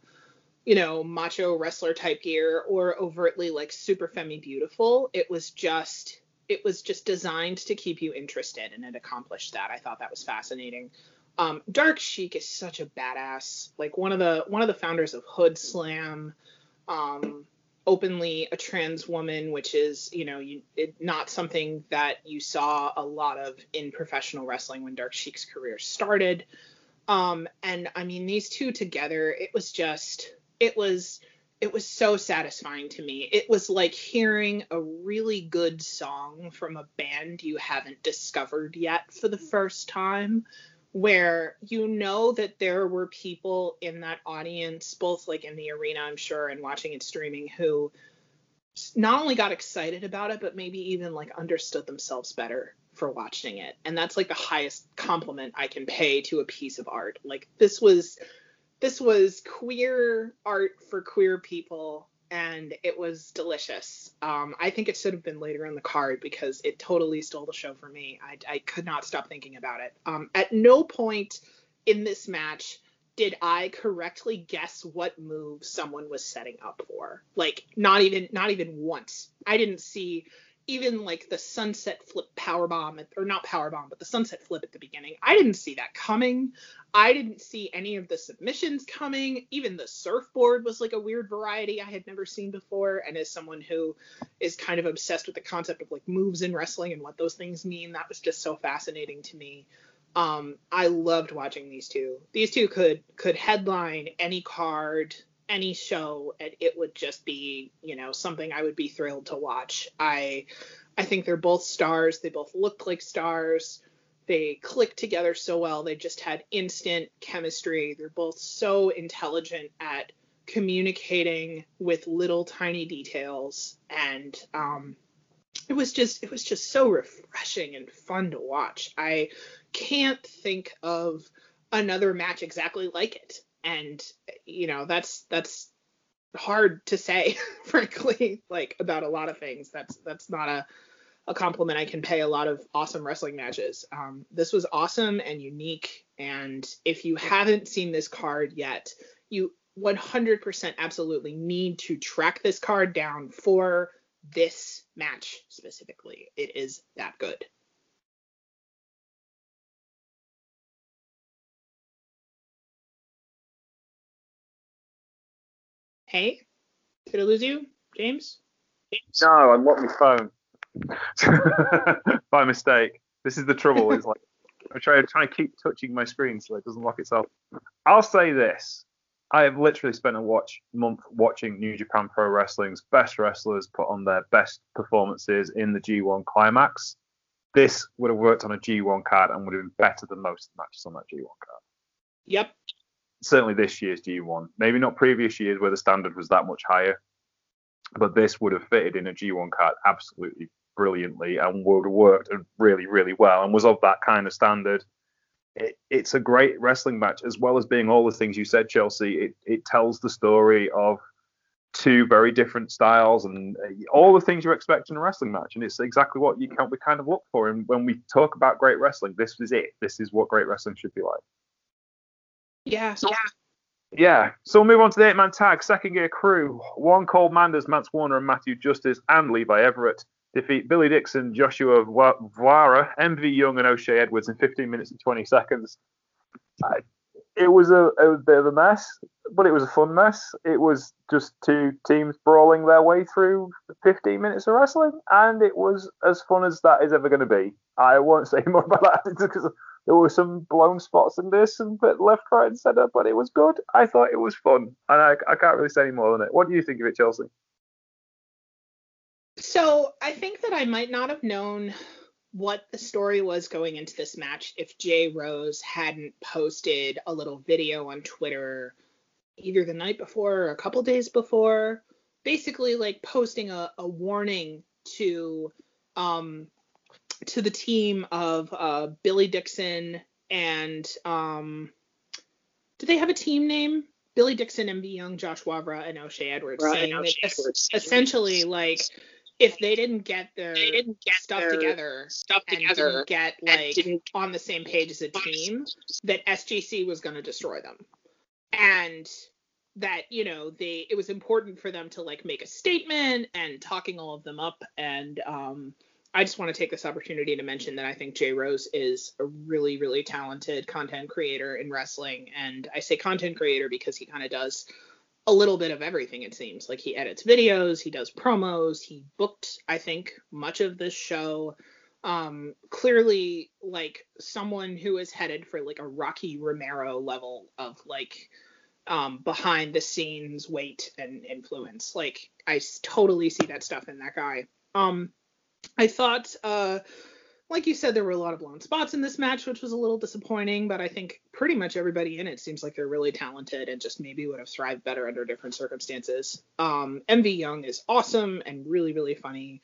you know, macho wrestler type gear or overtly like super femi beautiful. It was just it was just designed to keep you interested and it accomplished that. I thought that was fascinating. Um, Dark Sheik is such a badass. Like one of the one of the founders of Hoodslam, um, openly a trans woman, which is you know you, it, not something that you saw a lot of in professional wrestling when Dark Sheik's career started. Um, and I mean these two together, it was just it was it was so satisfying to me. It was like hearing a really good song from a band you haven't discovered yet for the first time, where you know that there were people in that audience, both like in the arena, I'm sure, and watching it streaming, who not only got excited about it, but maybe even like understood themselves better for watching it. And that's like the highest compliment I can pay to a piece of art. Like this was this was queer art for queer people and it was delicious. Um, I think it should have been later in the card because it totally stole the show for me. I, I could not stop thinking about it. Um, at no point in this match did I correctly guess what move someone was setting up for. Like not even not even once. I didn't see even like the sunset flip power bomb or not power bomb but the sunset flip at the beginning i didn't see that coming. I didn't see any of the submissions coming. Even the surfboard was like a weird variety i had never seen before. And as someone who is kind of obsessed with the concept of like moves in wrestling and what those things mean that was just so fascinating to me. Um i loved watching these two. These two could could headline any card any show and it would just be you know something i would be thrilled to watch. I i think they're both stars. They both look like stars. They click together so well. They just had instant chemistry. They're both so intelligent at communicating with little tiny details and um it was just it was just so refreshing and fun to watch. I can't think of another match exactly like it and you know that's that's hard to say frankly like about a lot of things that's that's not a a compliment I can pay a lot of awesome wrestling matches. Um, this was awesome and unique. And if you haven't seen this card yet, you 100% absolutely need to track this card down for this match specifically. It is that good. Hey, did I lose you, James? No, I unlocked my phone by mistake. This is the trouble. It's like I'm trying, trying to keep touching my screen so it doesn't lock itself. I'll say this: I have literally spent a watch month watching New Japan Pro Wrestling's best wrestlers put on their best performances in the G1 Climax. This would have worked on a G1 card and would have been better than most matches on that G1 card. Yep, certainly this year's G1. Maybe not previous years where the standard was that much higher, but this would have fitted in a G1 card absolutely brilliantly and would have worked really, really well and was of that kind of standard. It, it's a great wrestling match as well as being all the things you said, Chelsea. It, it tells the story of two very different styles and uh, all the things you expect in a wrestling match. And it's exactly what you can we kind of look for. And when we talk about great wrestling, this is it. This is what great wrestling should be like. Yeah. So, yeah. Yeah. So we'll move on to the eight man tag. Second gear crew. 1 Called Manders, Mance Warner, and Matthew Justice, and Levi Everett defeat Billy Dixon, Joshua Vara, MV Young, and O'Shea Edwards in 15 minutes and 20 seconds. I, it was a, a bit of a mess, but it was a fun mess. It was just two teams brawling their way through 15 minutes of wrestling, and it was as fun as that is ever going to be. I won't say more about that because there were some blown spots in this and bit left, right, and centre, but it was good. I thought it was fun, and I, I can't really say any more than it. What do you think of it, Chelsea? So I think that I might not have known what the story was going into this match if Jay Rose hadn't posted a little video on Twitter either the night before or a couple days before, basically like posting a, a warning to um, to the team of uh, Billy Dixon and um, do they have a team name? Billy Dixon, MV Young, Josh Wavra, and O'Shea Edwards, right, saying O'Shea that Edwards. essentially like if they didn't get their didn't get stuff their together, stuff together, didn't get like didn't on the same page as a team, that SGC was going to destroy them, and that you know they it was important for them to like make a statement and talking all of them up and um I just want to take this opportunity to mention that I think Jay Rose is a really, really talented content creator in wrestling. And I say content creator because he kind of does a little bit of everything, it seems. Like he edits videos, he does promos, he booked, I think, much of this show. Um, clearly, like someone who is headed for like a Rocky Romero level of like um, behind the scenes weight and influence. Like I totally see that stuff in that guy. Um, I thought, uh, like you said, there were a lot of blown spots in this match, which was a little disappointing, but I think pretty much everybody in it seems like they're really talented and just maybe would have thrived better under different circumstances. Um, MV Young is awesome and really, really funny.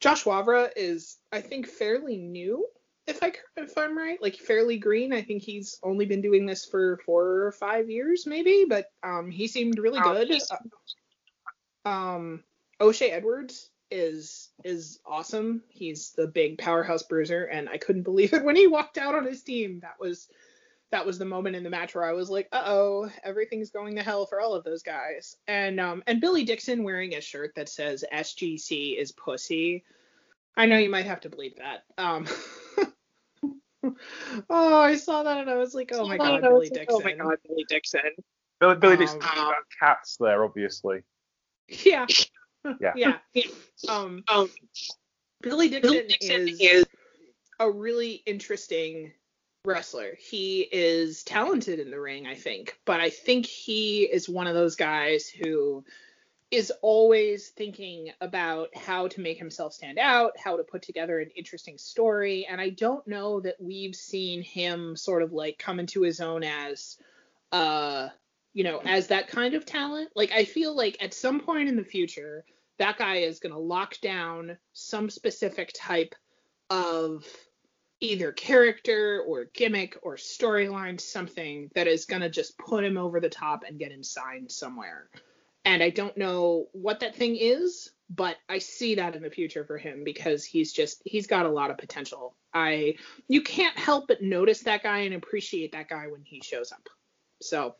Josh Wavra is, I think, fairly new, if I if I'm right, like fairly green. I think he's only been doing this for four or five years, maybe, but um, he seemed really good. Uh, um, O'Shea Edwards is is awesome. He's the big powerhouse bruiser, and I couldn't believe it when he walked out on his team. That was that was the moment in the match where I was like, uh oh, everything's going to hell for all of those guys. And um and Billy Dixon wearing a shirt that says SGC is pussy. I know you might have to believe that. Um Oh, I saw that and I was like, oh my god, Billy Dixon. Oh my god, Billy Dixon. Billy, Billy Um, Dixon got cats there, obviously. Yeah. Yeah. Yeah. Um Um, Billy Dixon, Billy Dixon is, is a really interesting wrestler. He is talented in the ring, I think, but I think he is one of those guys who is always thinking about how to make himself stand out, how to put together an interesting story, and I don't know that we've seen him sort of like come into his own as uh you know, as that kind of talent. Like I feel like at some point in the future that guy is going to lock down some specific type of either character or gimmick or storyline, something that is going to just put him over the top and get him signed somewhere. And I don't know what that thing is, but I see that in the future for him because he's just he's got a lot of potential. I you can't help but notice that guy and appreciate that guy when he shows up. So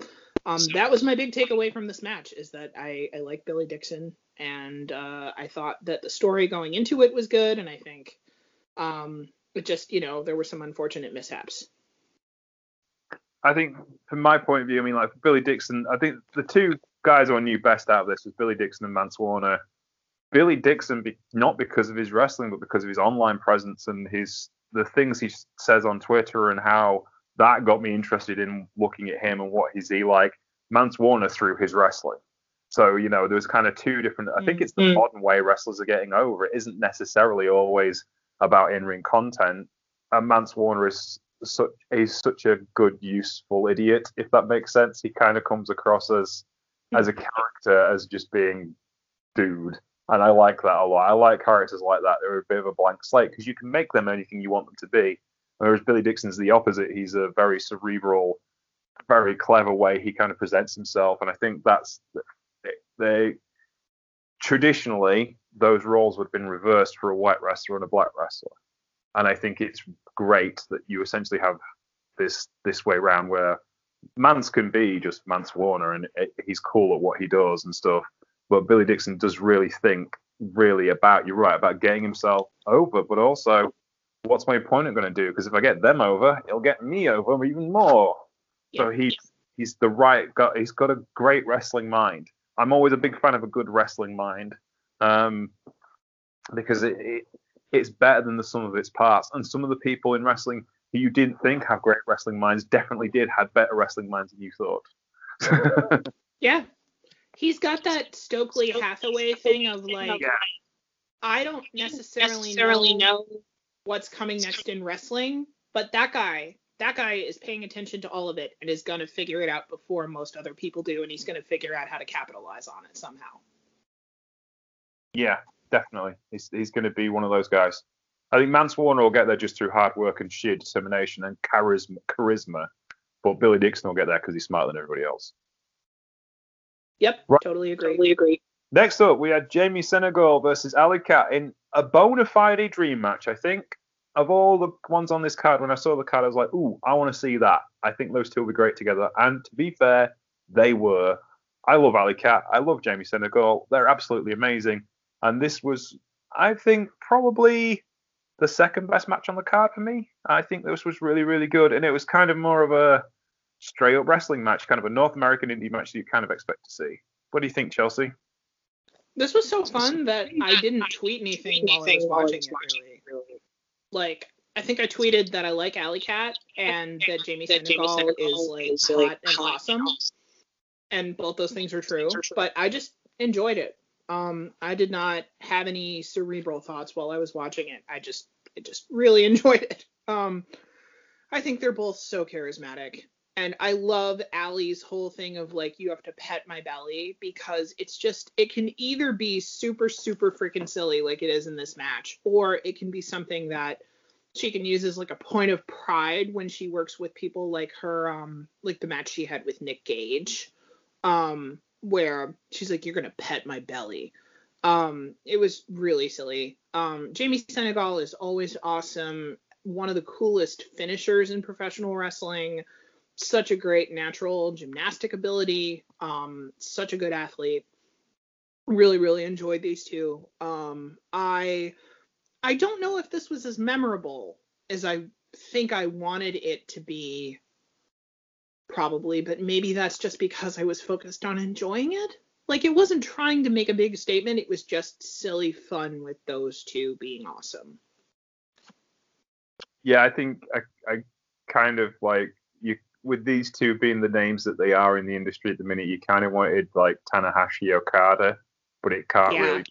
um, that was my big takeaway from this match is that I, I like Billy Dixon and uh, I thought that the story going into it was good and I think um, it just you know there were some unfortunate mishaps. I think, from my point of view, I mean, like Billy Dixon, I think the two guys who I knew best out of this was Billy Dixon and Mance Warner. Billy Dixon, be, not because of his wrestling, but because of his online presence and his the things he says on Twitter and how that got me interested in looking at him and what is he like. Mance Warner through his wrestling. So you know, there was kind of two different. I think it's the Mm. modern way wrestlers are getting over. It isn't necessarily always about in-ring content. And Mance Warner is such he's such a good, useful idiot, if that makes sense. He kind of comes across as as a character as just being dude, and I like that a lot. I like characters like that. They're a bit of a blank slate because you can make them anything you want them to be. Whereas Billy Dixon's the opposite. He's a very cerebral, very clever way he kind of presents himself, and I think that's they traditionally those roles would have been reversed for a white wrestler and a black wrestler. And I think it's great that you essentially have this this way round where Mance can be just Mance Warner and he's cool at what he does and stuff. But Billy Dixon does really think really about you're right about getting himself over, but also what's my opponent going to do? Because if I get them over, he'll get me over even more. So he's he's the right guy. he's got a great wrestling mind. I'm always a big fan of a good wrestling mind. Um, because it, it it's better than the sum of its parts. And some of the people in wrestling who you didn't think have great wrestling minds definitely did had better wrestling minds than you thought. Yeah. He's got that Stokely Hathaway thing of like Yeah. I don't necessarily, necessarily know know. What's coming next in wrestling, but that guy, that guy is paying attention to all of it and is going to figure it out before most other people do and he's going to figure out how to capitalize on it somehow. yeah, definitely. He's he's going to be one of those guys. I think Mance Warner will get there just through hard work and sheer determination and charisma. charisma. But Billy Dixon will get there because he's smarter than everybody else. Yep, Right. totally agree. Totally agree. Next up, we had Jamie Senegal versus Allie Kat in a bona fide dream match, I think. Of all the ones on this card, when I saw the card, I was like, ooh, I want to see that. I think those two will be great together. And to be fair, they were. I love Allie Kat. I love Jamie Senegal. They're absolutely amazing. And this was, I think, probably the second best match on the card for me. I think this was really, really good. And it was kind of more of a straight up wrestling match, kind of a North American indie match that you kind of expect to see. What do you think, Chelsea? This was so fun that I didn't tweet anything while I was watching it. Really. Like, I think I tweeted that I like Allie Kat and that Jamie That Jamie Senegal is like is, hot like, and hot awesome, and both those things are true. But I just enjoyed it. Um, I did not have any cerebral thoughts while I was watching it. I just, I just really enjoyed it. Um, I think they're both so charismatic. And I love Allie's whole thing of like, you have to pet my belly because it's just, it can either be super, super freaking silly like it is in this match, or it can be something that she can use as like a point of pride when she works with people like her, um, like the match she had with Nick Gage, um, where she's like, you're going to pet my belly. Um, it was really silly. Um, Jamie Senegal is always awesome. One of the coolest finishers in professional wrestling such a great natural gymnastic ability. Um, such a good athlete. Really, really enjoyed these two. Um, I I don't know if this was as memorable as I think I wanted it to be. Probably, but maybe that's just because I was focused on enjoying it. Like it wasn't trying to make a big statement. It was just silly fun with those two being awesome. Yeah, I think I, I kind of like with these two being the names that they are in the industry at the minute. You kind of wanted like Tanahashi Okada, but it can't Yeah. really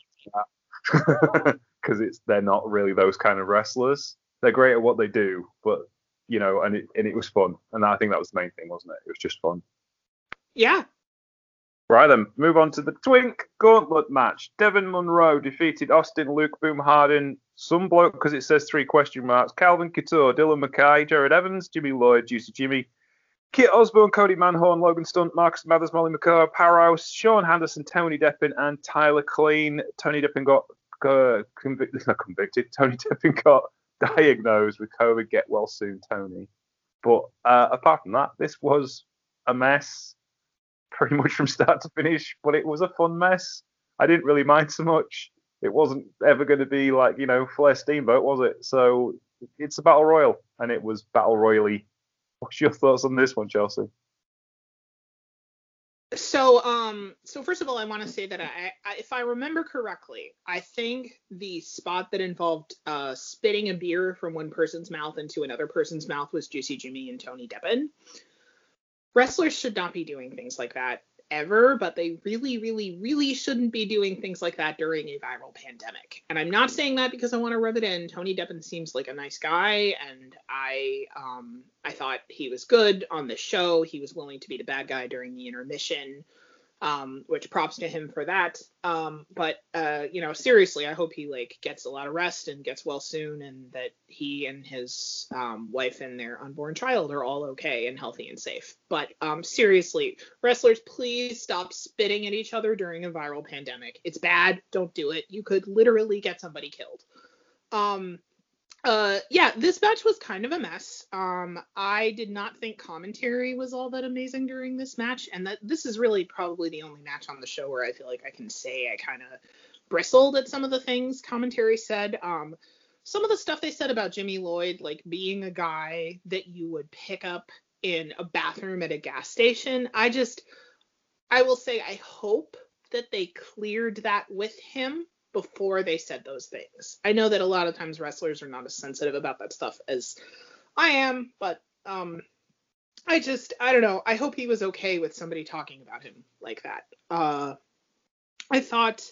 because it's they're not really those kind of wrestlers. They're great at what they do, but you know, and it and it was fun, and I think that was the main thing, wasn't it? It was just fun. Yeah. Right then, move on to the Twink Gauntlet match. Devin Monroe defeated Austin Luke Boom Harden, some bloke because it says three question marks. Calvin Couture, Dylan Mackay, Jared Evans, Jimmy Lloyd, Juicy Jimmy, Kit Osborne, Cody Manhorn, Logan Stunt, Marcus Mathers, Molly McCall, Powerhouse, Sean Henderson, Tony Deppen, and Tyler Clean. Tony Deppen got uh, convicted, not convicted. Tony Deppen got diagnosed with COVID. Get well soon, Tony. But uh, apart from that, this was a mess pretty much from start to finish, but it was a fun mess. I didn't really mind so much. It wasn't ever going to be like, you know, Flair Steamboat, was it? So it's a battle royal, and it was battle royally. What's your thoughts on this one, Chelsea? So, um, so first of all, I want to say that I, I, if I remember correctly, I think the spot that involved uh, spitting a beer from one person's mouth into another person's mouth was Juicy Jimmy and Tony Deppen. Wrestlers should not be doing things like that ever, but they really, really, really shouldn't be doing things like that during a viral pandemic. And I'm not saying that because I want to rub it in. Tony Deppen seems like a nice guy, and I, um, I thought he was good on the show. He was willing to be the bad guy during the intermission, um, which props to him for that. Um, but uh, you know, seriously, I hope he like gets a lot of rest and gets well soon, and that he and his um, wife and their unborn child are all okay and healthy and safe. But um, seriously, wrestlers, please stop spitting at each other during a viral pandemic. It's bad. Don't do it. You could literally get somebody killed. Um, uh, yeah, this match was kind of a mess. Um, I did not think commentary was all that amazing during this match, and that this is really probably the only match on the show where I feel like I can say I kind of bristled at some of the things commentary said. Um, some of the stuff they said about Jimmy Lloyd, like being a guy that you would pick up in a bathroom at a gas station, I just, I will say, I hope that they cleared that with him before they said those things. I know that a lot of times wrestlers are not as sensitive about that stuff as I am, but um I just I don't know. I hope he was okay with somebody talking about him like that. Uh I thought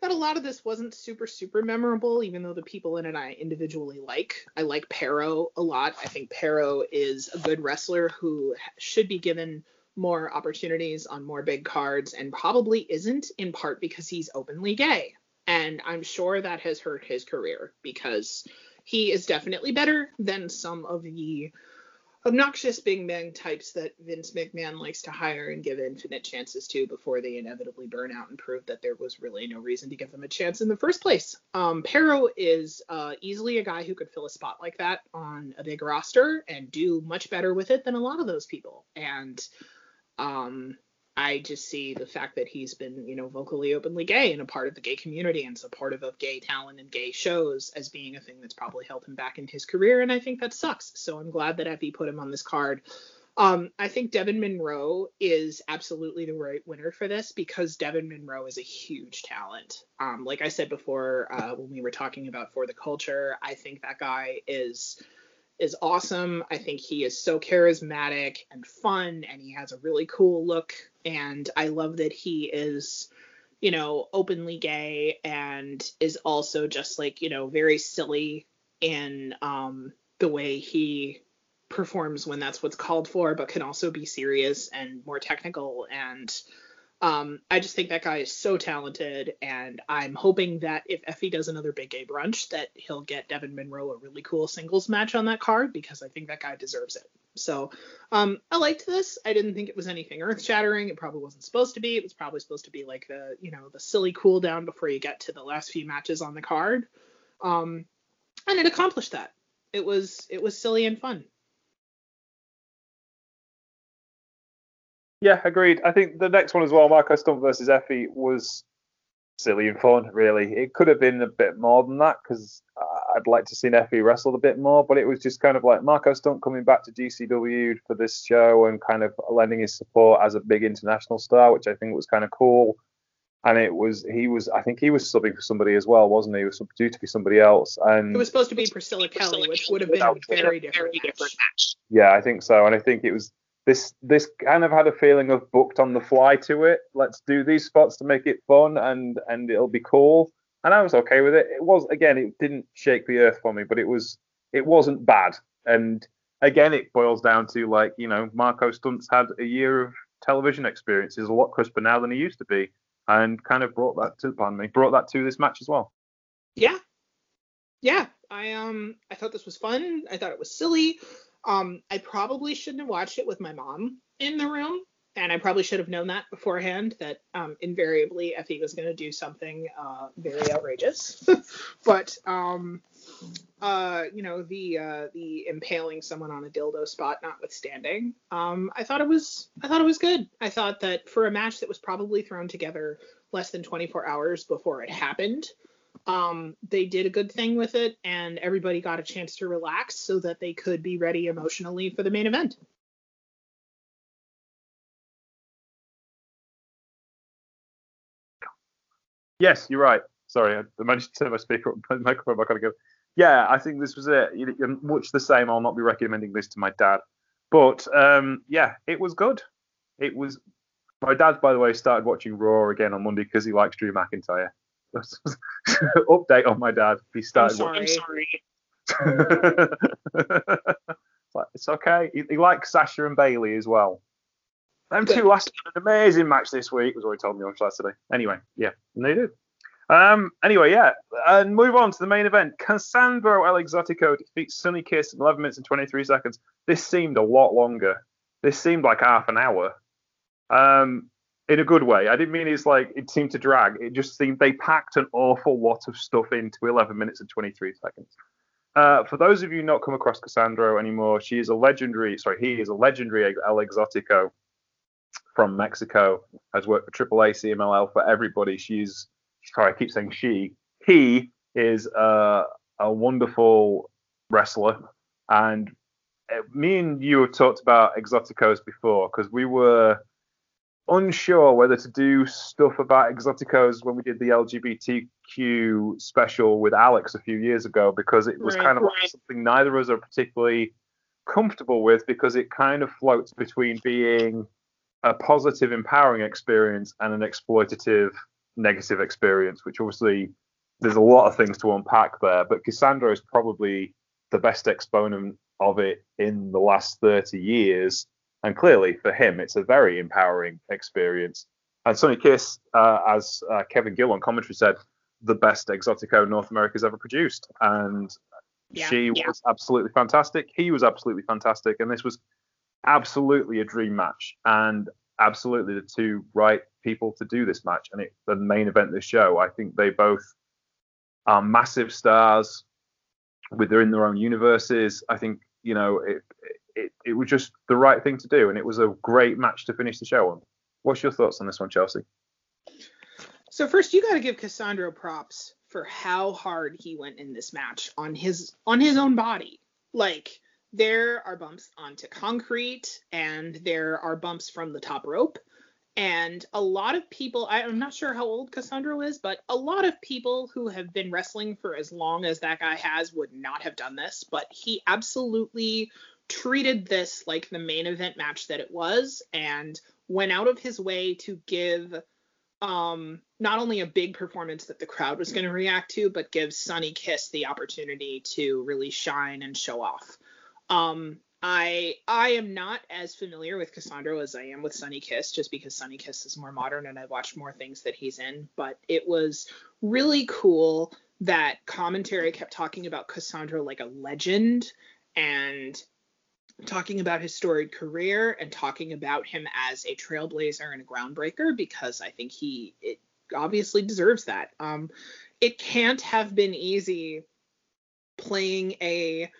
that a lot of this wasn't super super memorable even though the people in it I individually like. I like Pero a lot. I think Pero is a good wrestler who should be given more opportunities on more big cards and probably isn't in part because he's openly gay and I'm sure that has hurt his career because he is definitely better than some of the obnoxious big man types that Vince McMahon likes to hire and give infinite chances to before they inevitably burn out and prove that there was really no reason to give them a chance in the first place. Um, Pero is uh, easily a guy who could fill a spot like that on a big roster and do much better with it than a lot of those people. And um, I just see the fact that he's been, you know, vocally openly gay and a part of the gay community and supportive of gay talent and gay shows as being a thing that's probably held him back in his career. And I think that sucks. So I'm glad that Effy put him on this card. Um, I think Devin Monroe is absolutely the right winner for this because Devin Monroe is a huge talent. Um, like I said before, uh, when we were talking about for the culture, I think that guy is is awesome. I think he is so charismatic and fun, and he has a really cool look. And I love that he is, you know, openly gay and is also just like, you know, very silly in um, the way he performs when that's what's called for, but can also be serious and more technical. And um, I just think that guy is so talented, and I'm hoping that if Effy does another Big Gay Brunch, that he'll get Devin Monroe a really cool singles match on that card because I think that guy deserves it. So um, I liked this. I didn't think it was anything earth shattering. It probably wasn't supposed to be. It was probably supposed to be like the you know the silly cool down before you get to the last few matches on the card, um, and it accomplished that. It was it was silly and fun. Yeah, agreed. I think the next one as well, Marco Stunt versus Effy, was silly and fun. Really, it could have been a bit more than that because I'd like to see Effy wrestled a bit more, but it was just kind of like Marco Stunt coming back to GCW for this show and kind of lending his support as a big international star, which I think was kind of cool. And it was he was I think he was subbing for somebody as well, wasn't he? He was due to be somebody else. And it was supposed to be Priscilla, Kelly, which would have been a very different match. Yeah, I think so. And I think it was this this kind of had a feeling of booked on the fly to it. Let's do these spots to make it fun and and it'll be cool and I was okay with it. It was again, it didn't shake the earth for me, but it was it wasn't bad. And again, it boils down to like you know, Marco Stunt's had a year of television experience. He's a lot crisper now than he used to be, and kind of brought that to pardon me, brought that to this match as well. Yeah, yeah. I um I thought this was fun. I thought it was silly. Um, I probably shouldn't have watched it with my mom in the room and I probably should have known that beforehand that um, invariably Effy was going to do something uh, very outrageous. but um, uh, you know the uh, the impaling someone on a dildo spot notwithstanding, um, I thought it was I thought it was good. I thought that for a match that was probably thrown together less than 24 hours before it happened, um, they did a good thing with it, and everybody got a chance to relax so that they could be ready emotionally for the main event. Yes, you're right. Sorry, I managed to turn my speaker, my microphone back on again. Yeah, I think this was it. Much the same. I'll not be recommending this to my dad, but um, yeah, it was good. It was. My dad, by the way, started watching Raw again on Monday because he likes Drew McIntyre. Update on my dad. He started. I'm sorry. Watching. it's okay. He, he, likes Sasha and Bayley as well. Them two lasted an amazing match this week, was what he told me on Saturday. Anyway, yeah, and they did. Um, anyway, yeah, and move on to the main event. Cassandro El Exotico defeats Sonny Kiss in 11 minutes and 23 seconds. This seemed a lot longer. This seemed like half an hour. Um, in a good way. I didn't mean it's like it seemed to drag. It just seemed they packed an awful lot of stuff into 11 minutes and 23 seconds. Uh, for those of you not come across Cassandro anymore, she is a legendary. Sorry, he is a legendary El Exotico from Mexico, has worked for AAA, CMLL, for everybody. She's sorry, I keep saying she. He is a, a wonderful wrestler, and uh, me and you have talked about exoticos before because we were unsure whether to do stuff about exoticos when we did the LGBTQ special with Alex a few years ago because it was right, kind of right. like something neither of us are particularly comfortable with because it kind of floats between being a positive, empowering experience and an exploitative, negative experience, which obviously there's a lot of things to unpack there. But Cassandro is probably the best exponent of it in the last 30 years. And clearly for him, it's a very empowering experience. And Sonny Kiss, uh, as uh, Kevin Gill on commentary said, the best Exotico North America's ever produced. And yeah, she yeah. was absolutely fantastic. He was absolutely fantastic. And this was absolutely a dream match and absolutely the two right people to do this match. And it, the main event of the show, I think they both are massive stars with their in their own universes. I think you know it, it it was just the right thing to do, and it was a great match to finish the show on. What's your thoughts on this one, Chelsea? So first, you got to give Cassandro props for how hard he went in this match on his on his own body. Like there are bumps onto concrete and there are bumps from the top rope. And a lot of people, I'm not sure how old Cassandro is, but a lot of people who have been wrestling for as long as that guy has would not have done this. But he absolutely treated this like the main event match that it was and went out of his way to give um, not only a big performance that the crowd was going to react to, but give Sonny Kiss the opportunity to really shine and show off. Um, I I am not as familiar with Cassandro as I am with Sonny Kiss, just because Sonny Kiss is more modern and I've watched more things that he's in. But it was really cool that commentary kept talking about Cassandro like a legend and talking about his storied career and talking about him as a trailblazer and a groundbreaker because I think he it obviously deserves that. Um, it can't have been easy playing a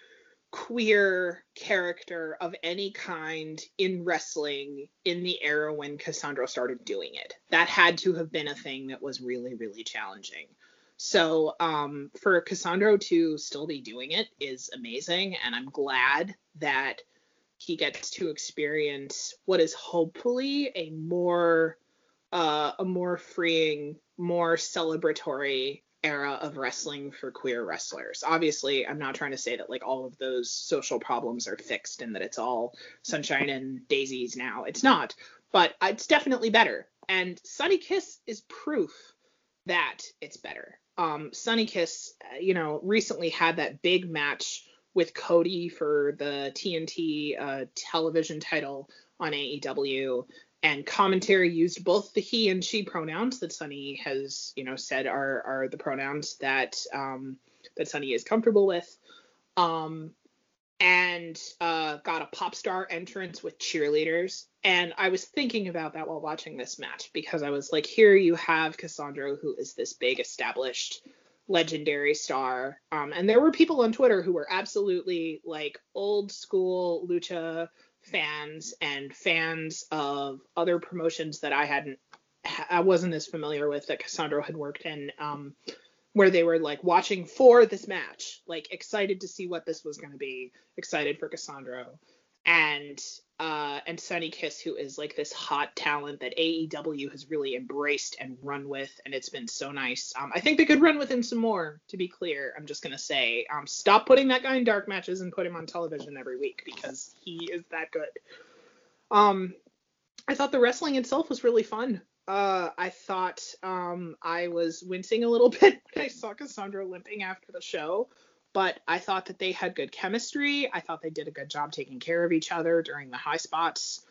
queer character of any kind in wrestling in the era when Cassandro started doing it. That had to have been a thing that was really, really challenging. So um, for Cassandro to still be doing it is amazing, and I'm glad that he gets to experience what is hopefully a more uh, a more freeing, more celebratory era of wrestling for queer wrestlers. Obviously, I'm not trying to say that like all of those social problems are fixed and that it's all sunshine and daisies now. It's not, but it's definitely better. And Sonny Kiss is proof that it's better. Um, Sonny Kiss, uh, you know, recently had that big match with Cody for the TNT uh, television title on AEW and commentary used both the he and she pronouns that Sonny has, you know, said are are the pronouns that um, that Sonny is comfortable with. Um, and uh, got a pop star entrance with cheerleaders. And I was thinking about that while watching this match because I was like, here you have Cassandro, who is this big established legendary star. Um, and there were people on Twitter who were absolutely like old school lucha fans and fans of other promotions that I hadn't I wasn't as familiar with that Cassandro had worked in um, where they were like watching for this match, like excited to see what this was going to be, excited for Cassandro and uh, and Sonny Kiss, who is like this hot talent that AEW has really embraced and run with, and it's been so nice. Um, I think they could run with him some more. To be clear, I'm just gonna say, um, stop putting that guy in dark matches and put him on television every week because he is that good. Um, I thought the wrestling itself was really fun. Uh, I thought um, I was wincing a little bit when I saw Cassandro limping after the show but I thought that they had good chemistry. I thought they did a good job taking care of each other during the high spots.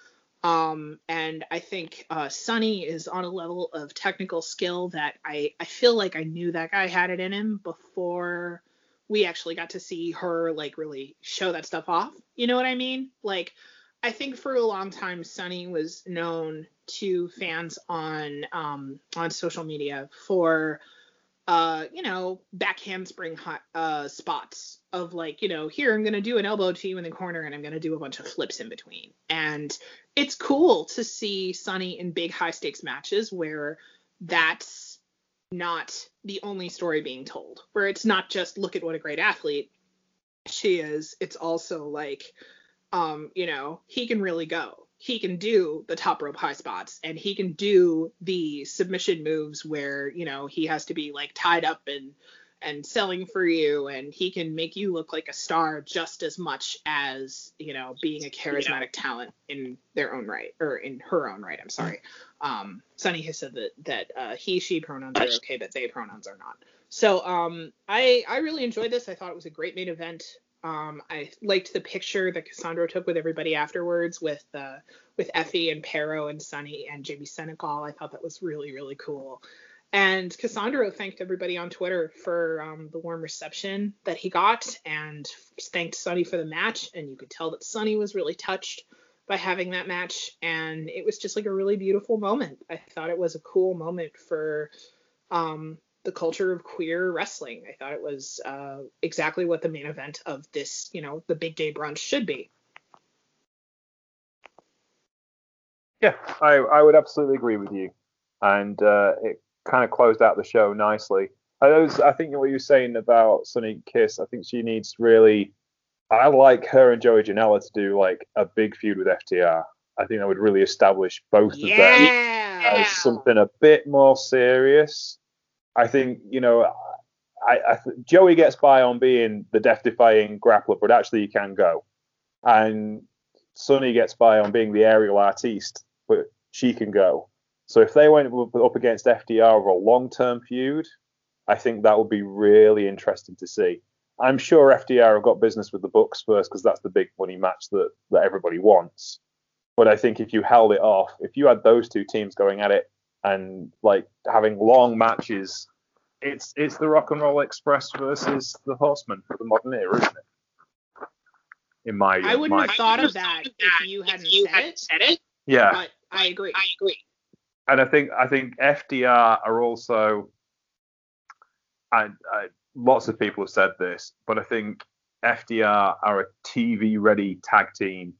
Um, and I think uh, Sonny is on a level of technical skill that I, I feel like I knew that guy had it in him before we actually got to see her like really show that stuff off. You know what I mean? Like, I think for a long time Sonny was known to fans on um, on social media for uh, you know, back handspring hot, uh, spots of like, you know, here I'm gonna do an elbow to you in the corner and I'm gonna do a bunch of flips in between. And it's cool to see Sonny in big high stakes matches where that's not the only story being told. Where it's not just look at what a great athlete she is. It's also like, um, you know, he can really go he can do the top rope high spots and he can do the submission moves where you know he has to be like tied up and and selling for you and he can make you look like a star just as much as you know being a charismatic yeah. talent in their own right or in her own right i'm sorry. Um sonny has said that that uh, he she pronouns are okay but they pronouns are not. So um i i really enjoyed this. I thought it was a great main event um, I liked the picture that Cassandro took with everybody afterwards with uh, with Effy and Pero and Sonny and Jamie Senegal. I thought that was really really cool. And Cassandro thanked everybody on Twitter for um, the warm reception that he got, and thanked Sonny for the match. And you could tell that Sonny was really touched by having that match, and it was just like a really beautiful moment. I thought it was a cool moment for um, the culture of queer wrestling. I thought it was uh, exactly what the main event of this, you know, the big gay brunch should be. Yeah, I, I would absolutely agree with you. And uh, it kind of closed out the show nicely. I, was, I think what you were saying about Sonny Kiss, I think she needs really. I like her and Joey Janela to do like a big feud with FTR. I think that would really establish both yeah. of them as something a bit more serious I think you know, I, I Joey gets by on being the death-defying grappler, but actually he can go, and Sonny gets by on being the aerial artiste, but she can go. So if they went up against FTR over a long-term feud, I think that would be really interesting to see. I'm sure FTR have got business with the Bucks first because that's the big money match that, that everybody wants. But I think if you held it off, if you had those two teams going at it and like having long matches. It's it's the Rock and Roll Express versus the Horsemen for the modern era, isn't it? In my I wouldn't my have thought of that if you hadn't, if you said, hadn't it. said it. Yeah, but I agree. I agree. And I think I think FTR are also. I, I, uh, lots of people have said this, but I think FTR are a TV ready tag team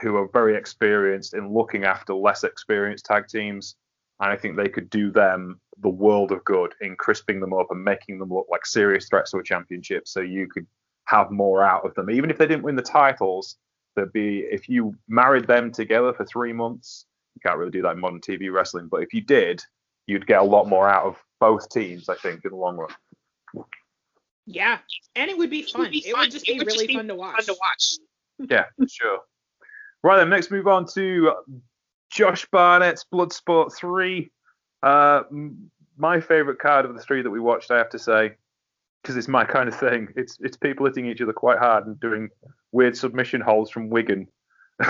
who are very experienced in looking after less experienced tag teams. And I think they could do them the world of good in crisping them up and making them look like serious threats to a championship. So you could have more out of them. Even if they didn't win the titles, there'd be if you married them together for three months, you can't really do that in modern TV wrestling. But if you did, you'd get a lot more out of both teams, I think, in the long run. Yeah, and it would be fun. It would, be fun. It would just be would really just be fun, to watch. fun to watch. yeah, sure. Right then, next move on to Josh Barnett's Bloodsport 3. Uh, my favorite card of the three that we watched, I have to say, because it's my kind of thing. It's it's people hitting each other quite hard and doing weird submission holds from Wigan.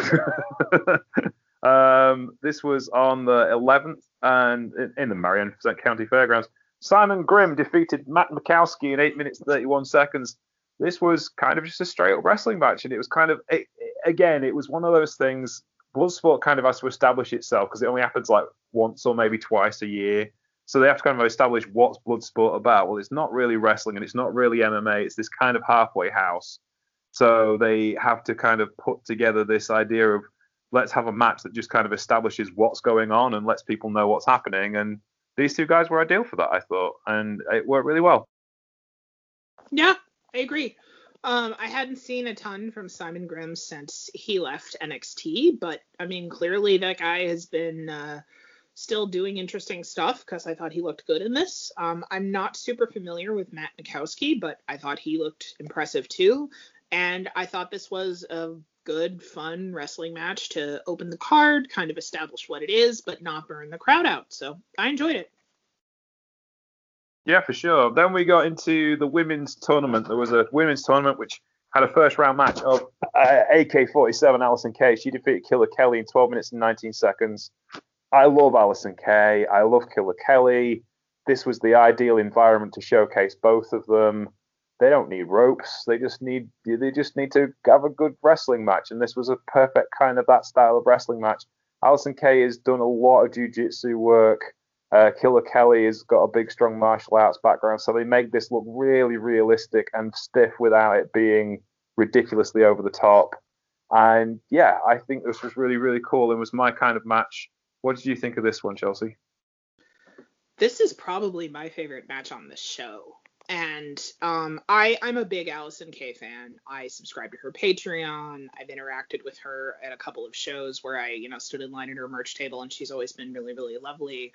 um, this was on the 11th and in the Marion County Fairgrounds. Simon Grimm defeated Matt Makowski in 8 minutes 31 seconds. This was kind of just a straight up wrestling match, and it was kind of it, again, it was one of those things. Bloodsport kind of has to establish itself because it only happens like once or maybe twice a year. So they have to kind of establish what's Bloodsport about. Well, it's not really wrestling and it's not really MMA. It's this kind of halfway house. So they have to kind of put together this idea of let's have a match that just kind of establishes what's going on and lets people know what's happening. And these two guys were ideal for that, I thought, and it worked really well. Yeah, I agree. Um, I hadn't seen a ton from Simon Grimm since he left NXT, but I mean, clearly that guy has been uh, still doing interesting stuff because I thought he looked good in this. Um, I'm not super familiar with Matt Makowski, but I thought he looked impressive too. And I thought this was a good, fun wrestling match to open the card, kind of establish what it is, but not burn the crowd out. So I enjoyed it. Yeah, for sure. Then we got into the women's tournament. There was a women's tournament which had a first round match of uh, AK-47 Allysin Kay. She defeated Killer Kelly in 12 minutes and 19 seconds. I love Allysin Kay. I love Killer Kelly. This was the ideal environment to showcase both of them. They don't need ropes. They just need they just need to have a good wrestling match. And this was a perfect kind of that style of wrestling match. Allysin Kay has done a lot of jiu-jitsu work. Uh, Killer Kelly has got a big, strong martial arts background, so they make this look really realistic and stiff without it being ridiculously over the top. And yeah, I think this was really, really cool and was my kind of match. What did you think of this one, Chelsea? This is probably my favorite match on the show. And um, I, I'm a big Allysin Kay fan. I subscribe to her Patreon. I've interacted with her at a couple of shows where I, you know, stood in line at her merch table, and she's always been really, really lovely.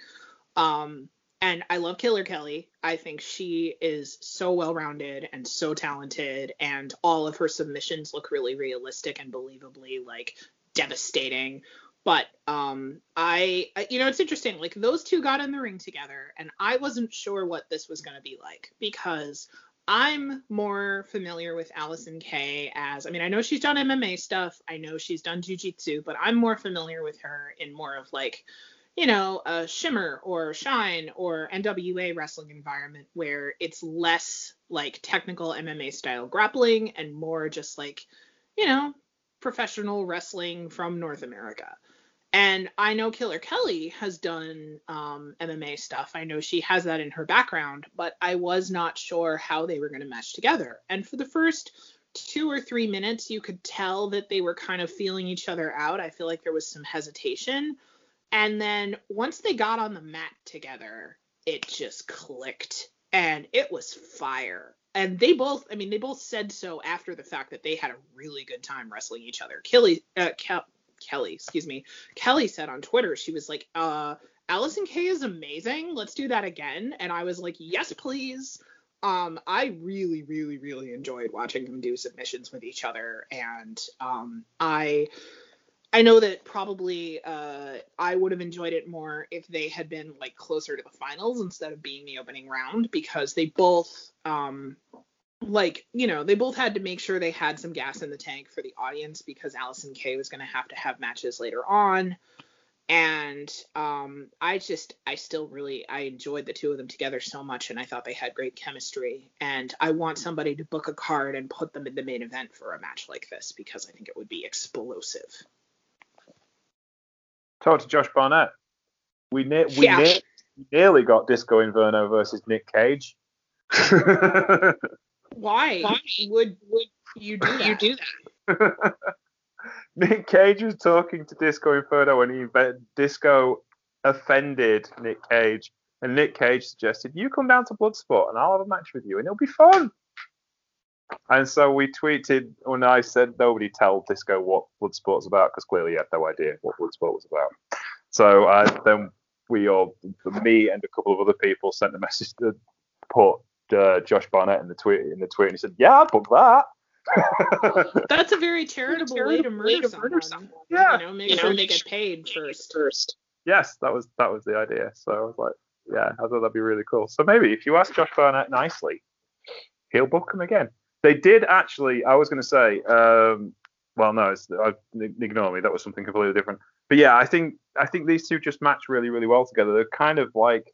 Um, and I love Killer Kelly. I think she is so well rounded and so talented, and all of her submissions look really realistic and believably like devastating. But um, I, you know, it's interesting. Like those two got in the ring together, and I wasn't sure what this was going to be like because I'm more familiar with Allysin Kay as I mean, I know she's done MMA stuff, I know she's done jujitsu, but I'm more familiar with her in more of like you know, a Shimmer or Shine or NWA wrestling environment where it's less like technical MMA style grappling and more just like, you know, professional wrestling from North America. And I know Killer Kelly has done um, MMA stuff. I know she has that in her background, but I was not sure how they were going to mesh together. And for the first two or three minutes, you could tell that they were kind of feeling each other out. I feel like there was some hesitation and then once they got on the mat together, it just clicked and it was fire. And they both, I mean, they both said so after the fact that they had a really good time wrestling each other. Kelly, uh, Ke- Kelly, excuse me, Kelly said on Twitter, she was like, uh, Allysin Kay is amazing. Let's do that again. And I was like, yes, please. Um, I really, really, really enjoyed watching them do submissions with each other. And um, I I know that probably uh, I would have enjoyed it more if they had been like closer to the finals instead of being the opening round because they both um, like you know they both had to make sure they had some gas in the tank for the audience because Allysin Kay was going to have to have matches later on. And um, I just I still really I enjoyed the two of them together so much and I thought they had great chemistry. And I want somebody to book a card and put them in the main event for a match like this because I think it would be explosive talk to Josh Barnett. We, ne- we, yeah. ne- nearly got Disco Inferno versus Nick Gage. Why? Why would would You do that. You do that. Nick Gage was talking to Disco Inferno and he Disco offended Nick Gage. And Nick Gage suggested, You come down to Bloodsport and I'll have a match with you and it'll be fun. And so we tweeted when I said nobody tell Disco what Bloodsport's about because clearly he had no idea what Bloodsport was about. So uh, then we all, me and a couple of other people, sent a message to put uh, Josh Barnett in the tweet in the tweet and he said, "Yeah, I'd book that." That's a very charitable, way to murder, to someone. murder someone. Yeah. You know, make You sure know, they get paid first. First. yes, that was that was the idea. So I was like, yeah, I thought that'd be really cool. So maybe if you ask Josh Barnett nicely, he'll book him again. They did actually. I was going to say, um, well, no, it's, I, ignore me. That was something completely different. But yeah, I think I think these two just match really, really well together. They're kind of like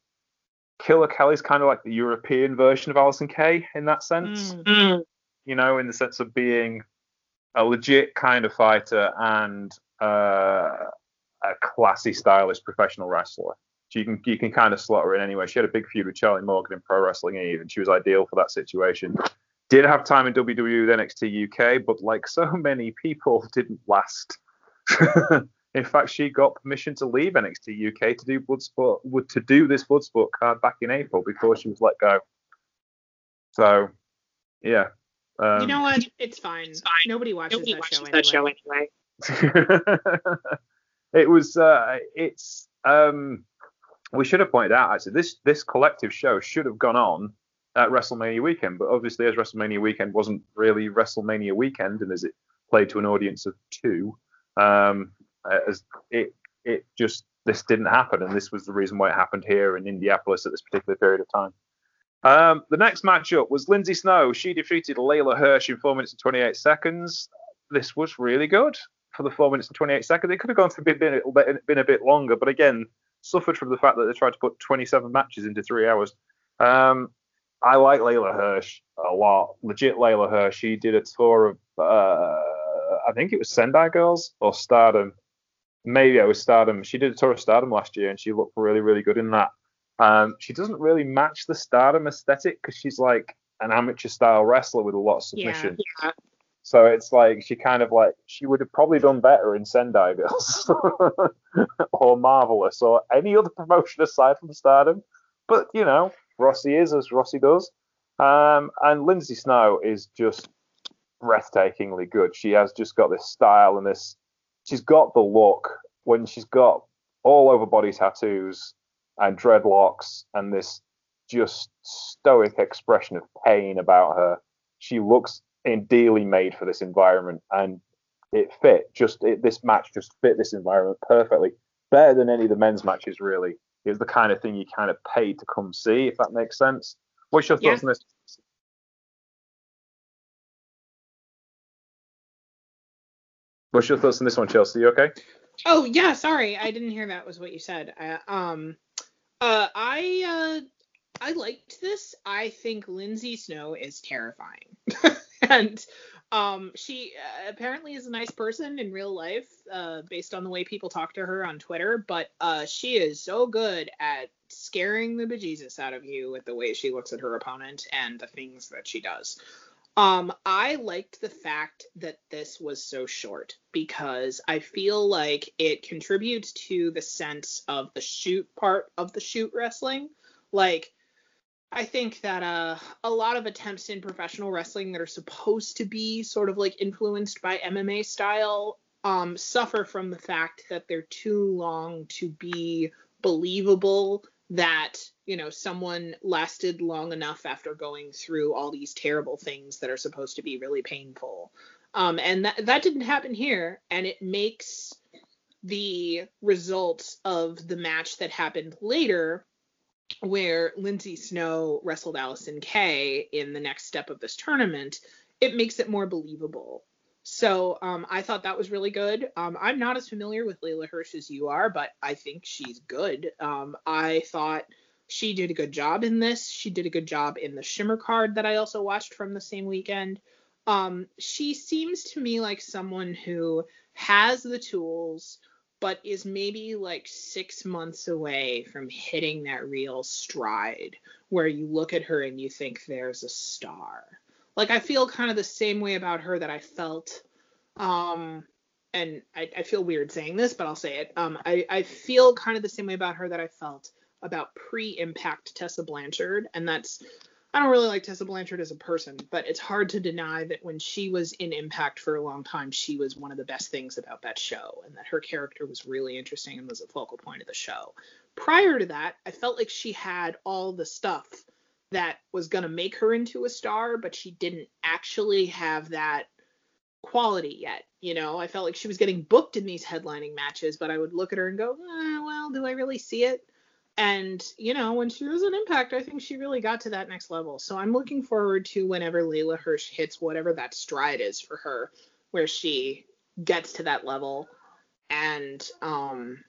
Killer Kelly's kind of like the European version of Allysin Kay in that sense. Mm. Mm. You know, in the sense of being a legit kind of fighter and uh, a classy, stylish professional wrestler. So you can you can kind of slot her in anyway. She had a big feud with Charlie Morgan in Pro Wrestling Eve, and she was ideal for that situation. Did have time in WWE with NXT UK, but like so many people, didn't last. in fact, she got permission to leave NXT UK to do Bloodsport to do this Bloodsport card back in April before she was let go. So, yeah. Um, you know what? It's fine. It's fine. Nobody watches, Nobody that, watches show, that show anyway. anyway. it was uh, it's um we should have pointed out actually this this collective show should have gone on at WrestleMania weekend, but obviously as WrestleMania weekend wasn't really WrestleMania weekend, and as it played to an audience of two, um, as it it just this didn't happen, and this was the reason why it happened here in Indianapolis at this particular period of time. Um, the next matchup was Lindsay Snow. She defeated Leyla Hirsch in four minutes and 28 seconds. This was really good for the four minutes and 28 seconds. It could have gone for a bit, been, a bit, been a bit longer, but again, suffered from the fact that they tried to put 27 matches into three hours. Um, I like Leyla Hirsch a lot. Legit Leyla Hirsch. She did a tour of, uh, I think it was Sendai Girls or Stardom. Maybe it was Stardom. She did a tour of Stardom last year, and she looked really, really good in that. Um, she doesn't really match the Stardom aesthetic because she's like an amateur style wrestler with a lot of Yeah. submission. Yeah. So it's like she kind of like she would have probably done better in Sendai Girls or Marvelous or any other promotion aside from Stardom. But you know, Rossy is as Rossy does. Um, and Lindsay Snow is just breathtakingly good. She has just got this style and this. She's got the look when she's got all over body tattoos and dreadlocks and this just stoic expression of pain about her. She looks ideally made for this environment, and it fit. Just it, this match just fit this environment perfectly, better than any of the men's matches. Really, it was the kind of thing you kind of paid to come see, if that makes sense. What's your thoughts Yeah. on this? What's your thoughts on this one, Chelsea? You okay? Oh yeah, sorry, I didn't hear that was what you said. Uh, um, uh, I uh, I liked this. I think Lindsay Snow is terrifying, and um, she uh, apparently is a nice person in real life, uh, based on the way people talk to her on Twitter. But uh, she is so good at scaring the bejesus out of you with the way she looks at her opponent and the things that she does. Um, I liked the fact that this was so short because I feel like it contributes to the sense of the shoot part of the shoot wrestling. Like, I think that uh, a lot of attempts in professional wrestling that are supposed to be sort of like influenced by MMA style um, suffer from the fact that they're too long to be believable that you know someone lasted long enough after going through all these terrible things that are supposed to be really painful. Um, and that, that didn't happen here and it makes the results of the match that happened later where Lindsay Snow wrestled Allysin Kay in the next step of this tournament, it makes it more believable. So um, I thought that was really good. Um, I'm not as familiar with Leyla Hirsch as you are, but I think she's good. Um, I thought she did a good job in this. She did a good job in the Shimmer card that I also watched from the same weekend. Um, she seems to me like someone who has the tools, but is maybe like six months away from hitting that real stride where you look at her and you think there's a star. Like I feel kind of the same way about her that I felt um and I, I feel weird saying this, but I'll say it. Um I, I feel kind of the same way about her that I felt about pre-impact Tessa Blanchard, and that's I don't really like Tessa Blanchard as a person, but it's hard to deny that when she was in Impact for a long time, she was one of the best things about that show, and that her character was really interesting and was a focal point of the show. Prior to that, I felt like she had all the stuff that was going to make her into a star, but she didn't actually have that quality yet. You know, I felt like she was getting booked in these headlining matches, but I would look at her and go, eh, well, do I really see it? And, you know, when she was an impact, I think she really got to that next level. So I'm looking forward to whenever Leyla Hirsch hits whatever that stride is for her, where she gets to that level and um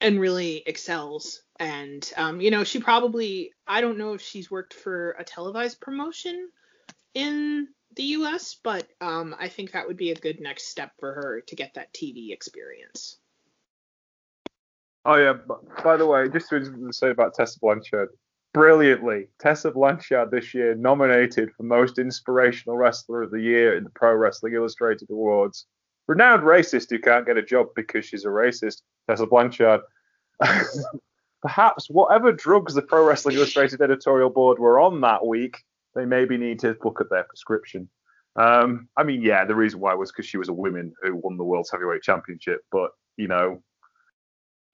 and really excels. And um, you know, she probably I don't know if she's worked for a televised promotion in the US, but um, I think that would be a good next step for her to get that TV experience. Oh yeah. By the way, just to say about Tessa Blanchard, brilliantly, Tessa Blanchard this year nominated for most inspirational wrestler of the year in the Pro Wrestling Illustrated Awards. Renowned racist who can't get a job because she's a racist, Tessa Blanchard. Perhaps whatever drugs the Pro Wrestling Illustrated editorial board were on that week, they maybe need to look at their prescription. Um, I mean, yeah, the reason why was because she was a woman who won the World's Heavyweight Championship, but you know,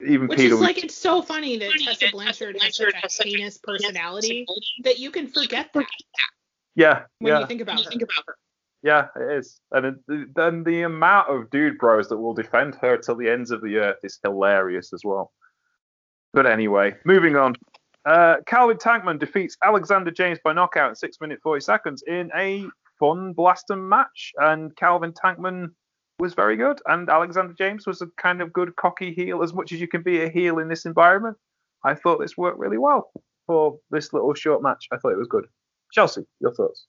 even Which Peter is like it's so funny that Tessa Blanchard has such a heinous personality that you can forget that yeah, when yeah, you think about her. yeah, it is. And it, then the amount of dude bros that will defend her till the ends of the earth is hilarious as well. But anyway, moving on. Uh, Calvin Tankman defeats Alexander James by knockout in six minutes forty seconds in a fun blaster match, and Calvin Tankman was very good, and Alexander James was a kind of good cocky heel as much as you can be a heel in this environment. I thought this worked really well for this little short match. I thought it was good. Chelsea, your thoughts?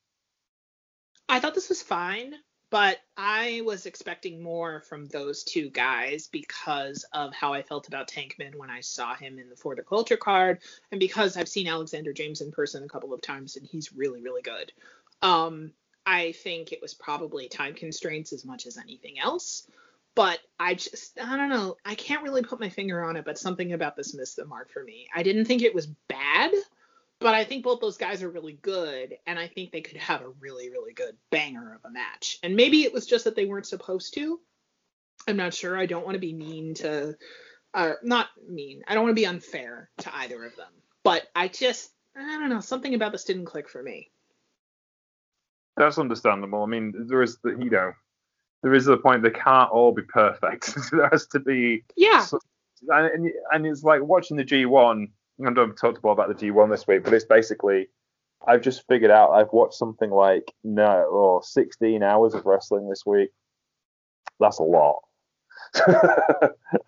I thought this was fine, but I was expecting more from those two guys because of how I felt about Tankman when I saw him in the For the Culture card, and because I've seen Alexander James in person a couple of times and he's really, really good. Um, I think it was probably time constraints as much as anything else. But I just, I don't know. I can't really put my finger on it, but something about this missed the mark for me. I didn't think it was bad, but I think both those guys are really good, and I think they could have a really, really good banger of a match. And maybe it was just that they weren't supposed to. I'm not sure. I don't want to be mean to, or not mean. I don't want to be unfair to either of them. But I just, I don't know. Something about this didn't click for me. That's understandable. I mean, there is the you know, there is the point they can't all be perfect. there has to be Yeah. and and it's like watching the G1. I don't talked more about the G1 this week, but it's basically I've just figured out I've watched something like no or 16 hours of wrestling this week. That's a lot.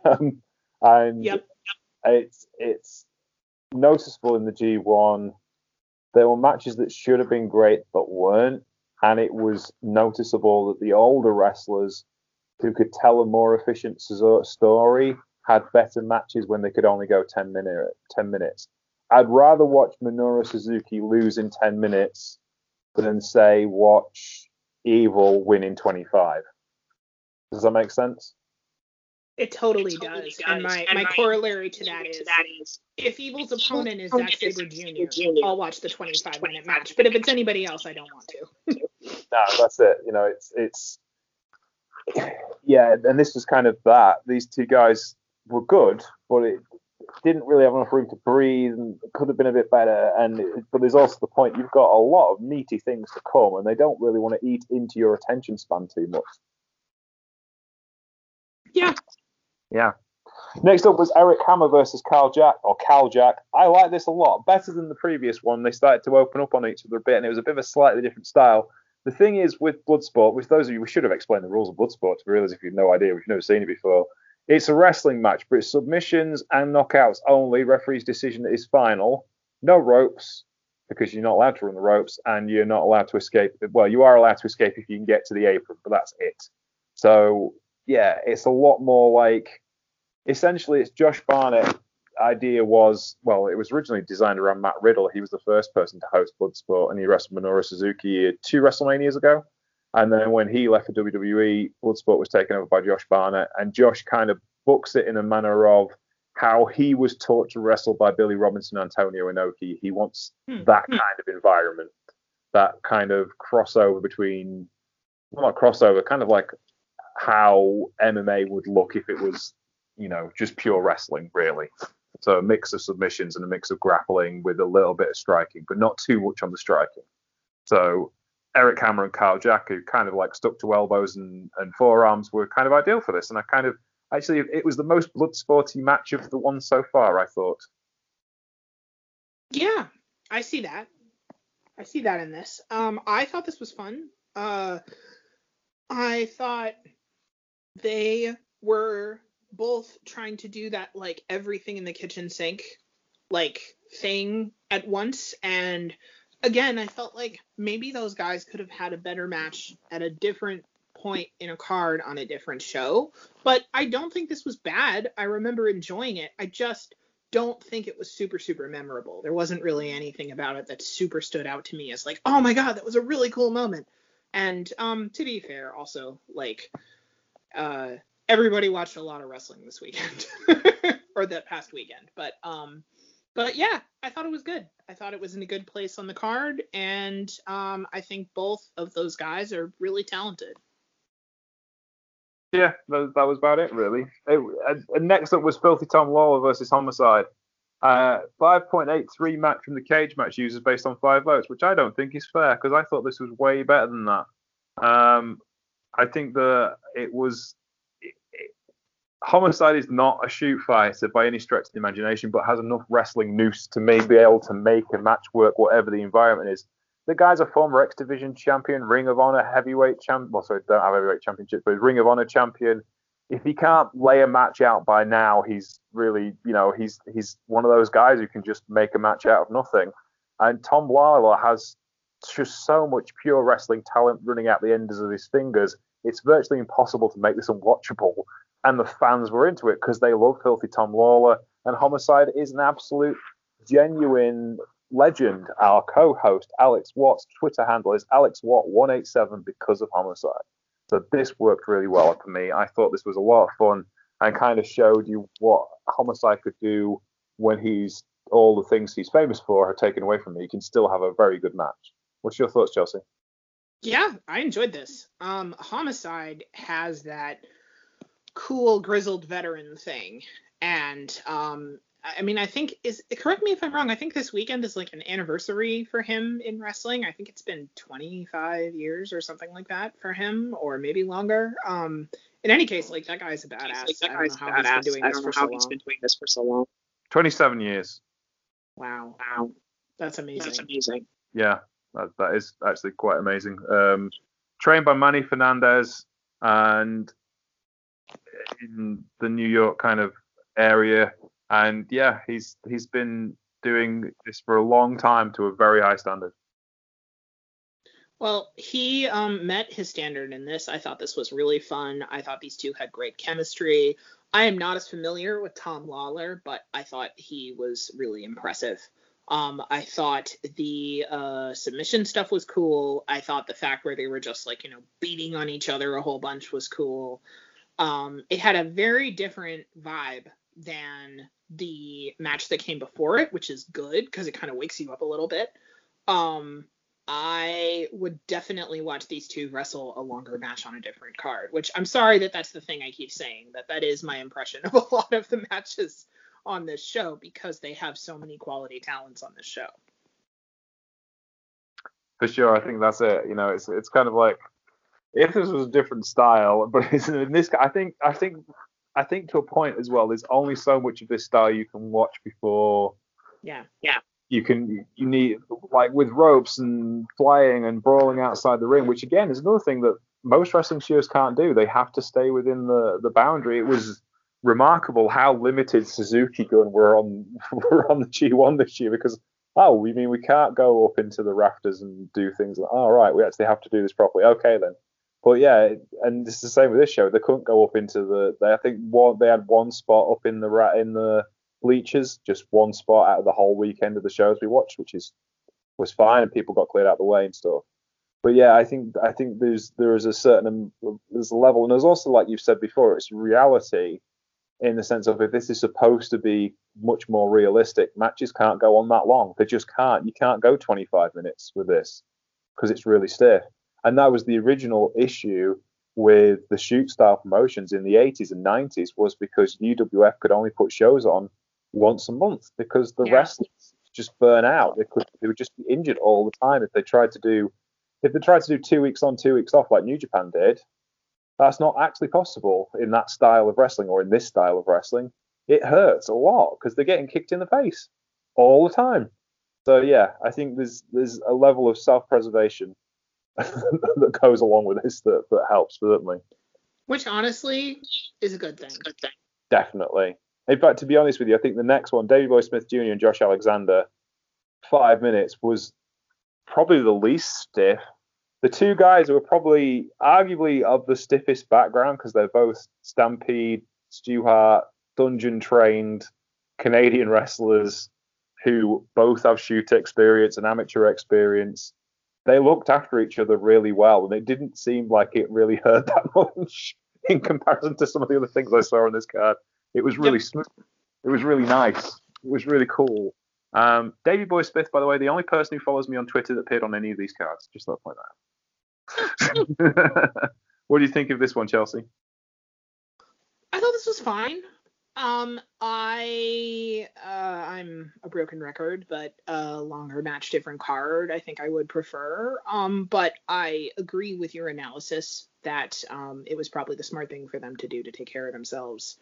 um, and Yep. it's it's noticeable in the G1. There were matches that should have been great but weren't, and it was noticeable that the older wrestlers who could tell a more efficient story had better matches when they could only go 10 minute 10 minutes. I'd rather watch Minoru Suzuki lose in 10 minutes than say watch Evil win in 25. Does that make sense? It totally, does. And my, my corollary to that is if Evil's opponent is Zack Sabre Jr., I'll watch the 25 minute match. But if it's anybody else, I don't want to. No, that's it. You know, it's it's yeah, and this was kind of that. These two guys were good, but it didn't really have enough room to breathe, and could have been a bit better. And it, but there's also the point you've got a lot of meaty things to come, and they don't really want to eat into your attention span too much. Yeah. Yeah. Next up was Erik Hammer versus Kal Jak, or Kal Jak. I like this a lot. Better than the previous one. They started to open up on each other a bit, and it was a bit of a slightly different style. The thing is with Bloodsport, which those of you, we should have explained the rules of Bloodsport to realize if you've no idea, we've never seen it before. It's a wrestling match, but it's submissions and knockouts only. Referee's decision is final. No ropes, because you're not allowed to run the ropes, and you're not allowed to escape. Well, you are allowed to escape if you can get to the apron, but that's it. So yeah, it's a lot more like essentially it's Josh Barnett idea was well, it was originally designed around Matt Riddle. He was the first person to host Bloodsport, and he wrestled Minoru Suzuki two WrestleManias ago. And then when he left for WWE, Bloodsport was taken over by Josh Barnett, and Josh kind of books it in a manner of how he was taught to wrestle by Billy Robinson, Antonio Inoki. He wants Hmm. that Hmm. kind of environment, that kind of crossover between, well, not crossover, kind of like how MMA would look if it was, you know, just pure wrestling, really. So a mix of submissions and a mix of grappling with a little bit of striking, but not too much on the striking. So Erik Hammer and Kyle Jack, who kind of like stuck to elbows and, and forearms, were kind of ideal for this. And I kind of actually, it was the most blood sporty match of the one so far. I thought. Yeah, I see that. I see that in this. Um, I thought this was fun. Uh, I thought they were both trying to do that like everything in the kitchen sink like thing at once. And again I felt like maybe those guys could have had a better match at a different point in a card on a different show. But I don't think this was bad. I remember enjoying it. I just don't think it was super super memorable. There wasn't really anything about it that super stood out to me as like oh my god that was a really cool moment. And um to be fair also like uh everybody watched a lot of wrestling this weekend or that past weekend but um but yeah i thought it was good i thought it was in a good place on the card and um i think both of those guys are really talented Yeah, that, that was about it really. It, and, and next up was Filthy Tom Lawler versus Homicide. Uh, 5.83 match from the Cagematch users based on five votes, which I don't think is fair because I thought this was way better than that. Um, I think that it was. Homicide is not a shoot fighter by any stretch of the imagination, but has enough wrestling noose to maybe be able to make a match work, whatever the environment is. The guy's a former X Division champion, Ring of Honor heavyweight champion. Well, sorry, don't have heavyweight championship, but Ring of Honor champion. If he can't lay a match out by now, he's really, you know, he's he's one of those guys who can just make a match out of nothing. And Tom Lawler has just so much pure wrestling talent running out the ends of his fingers. It's virtually impossible to make this unwatchable. And the fans were into it because they love Filthy Tom Lawler. And Homicide is an absolute genuine legend. Our co-host Alex Watt's Twitter handle is Alex Watt 187 because of Homicide. So this worked really well for me. I thought this was a lot of fun and kind of showed you what Homicide could do when he's all the things he's famous for are taken away from him. He can still have a very good match. What's your thoughts, Chelsea? Yeah, I enjoyed this. Um, Homicide has that cool grizzled veteran thing, and um, I mean, I think is correct me if I'm wrong. I think this weekend is like an anniversary for him in wrestling. I think it's been 25 years or something like that for him, or maybe longer. Um, in any case, like that guy's a badass. Like, that I don't guy's know how he's badass. been doing I this don't know for how so he's long. been doing this for so long. 27 years. Wow, Wow, that's amazing. that's amazing. Yeah, that, that is actually quite amazing. Um, trained by Manny Fernandez and in the New York kind of area, and yeah, he's he's been doing this for a long time to a very high standard. Well, he um, met his standard in this. I thought this was really fun. I thought these two had great chemistry. I am not as familiar with Tom Lawler, but I thought he was really impressive. Um, I thought the uh, submission stuff was cool. I thought the fact where they were just like, you know, beating on each other a whole bunch was cool. Um, it had a very different vibe than the match that came before it, which is good because it kind of wakes you up a little bit. Um, I would definitely watch these two wrestle a longer match on a different card, which I'm sorry that that's the thing I keep saying, that that is my impression of a lot of the matches on this show because they have so many quality talents on this show. For sure, I think that's it. You know, it's it's kind of like if this was a different style, but it's in this. I think I think I think to a point as well. There's only so much of this style you can watch before Yeah. Yeah. You can you need like with ropes and flying and brawling outside the ring, which again is another thing that most wrestling shows can't do. They have to stay within the the boundary. It was remarkable how limited Suzuki Gun were on were on the G1 this year because oh, we mean we can't go up into the rafters and do things like oh right, we actually have to do this properly. Okay then. But yeah, and it's the same with this show. They couldn't go up into the. They, I think one they had one spot up in the ra- in the bleachers, just one spot out of the whole weekend of the shows we watched, which is was fine, and people got cleared out of the way and stuff. But yeah, I think I think there's there is a certain um, there's a level, and there's also like you've said before, it's reality in the sense of if this is supposed to be much more realistic, matches can't go on that long. They just can't. You can't go 25 minutes with this because it's really stiff. And that was the original issue with the shoot style promotions in the 80s and 90s was because UWF could only put shows on once a month because the yeah. wrestlers just burn out. They could they would just be injured all the time if they tried to do if they tried to do two weeks on, two weeks off like New Japan did. That's not actually possible in that style of wrestling or in this style of wrestling. It hurts a lot because they're getting kicked in the face all the time. So yeah, I think there's there's a level of self-preservation that goes along with this that, that helps certainly. Which honestly is a good thing. Definitely. In fact, to be honest with you, I think the next one, Davey Boy Smith Jr. and Josh Alexander, five minutes was probably the least stiff. The two guys were probably arguably of the stiffest background because they're both Stampede, Stu Hart, dungeon trained Canadian wrestlers who both have shoot experience and amateur experience. They looked after each other really well, and it didn't seem like it really hurt that much in comparison to some of the other things I saw on this card. It was really yep. smooth. It was really nice. It was really cool. Um, Davey Boy Smith, by the way, the only person who follows me on Twitter that appeared on any of these cards. Just thought point that out. what do you think of this one, Chelsea? I thought this was fine. Um, I uh, I'm a broken record, but a longer match, different card. I think I would prefer. Um, but I agree with your analysis that um, it was probably the smart thing for them to do to take care of themselves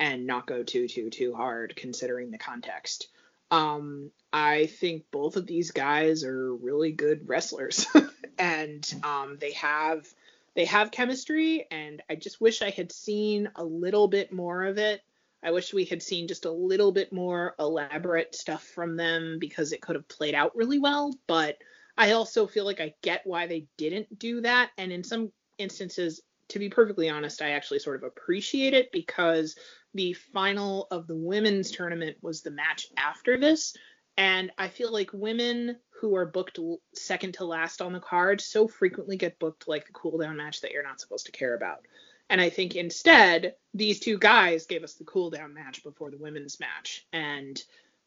and not go too too too hard, considering the context. Um, I think both of these guys are really good wrestlers, and um, they have they have chemistry, and I just wish I had seen a little bit more of it I wish we had seen just a little bit more elaborate stuff from them because it could have played out really well. But I also feel like I get why they didn't do that. And in some instances, to be perfectly honest, I actually sort of appreciate it because the final of the women's tournament was the match after this. And I feel like women who are booked second to last on the card so frequently get booked like the cool down match that you're not supposed to care about. And I think instead, these two guys gave us the cool down match before the women's match. And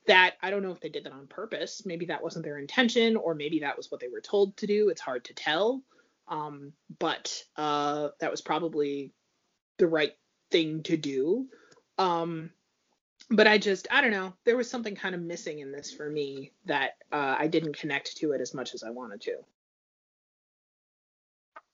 that, I don't know if they did that on purpose. Maybe that wasn't their intention, or maybe that was what they were told to do. It's hard to tell. Um, but uh, that was probably the right thing to do. Um, but I just, I don't know. There was something kind of missing in this for me that uh, I didn't connect to it as much as I wanted to.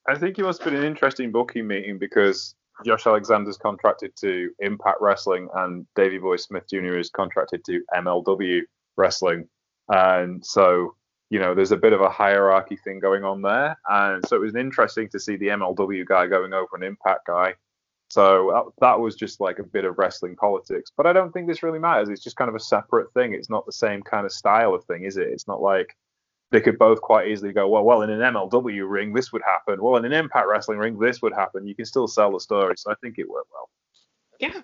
I think it must have been an interesting booking meeting because Josh Alexander's contracted to Impact Wrestling and Davey Boy Smith Jr. is contracted to MLW Wrestling. And so, you know, there's a bit of a hierarchy thing going on there. And so it was interesting to see the MLW guy going over an Impact guy. So that, that was just like a bit of wrestling politics. But I don't think this really matters. It's just kind of a separate thing. It's not the same kind of style of thing, is it? It's not like they could both quite easily go, well, well, in an MLW ring, this would happen. Well, in an Impact Wrestling ring, this would happen. You can still sell the story. So I think it worked well. Yeah.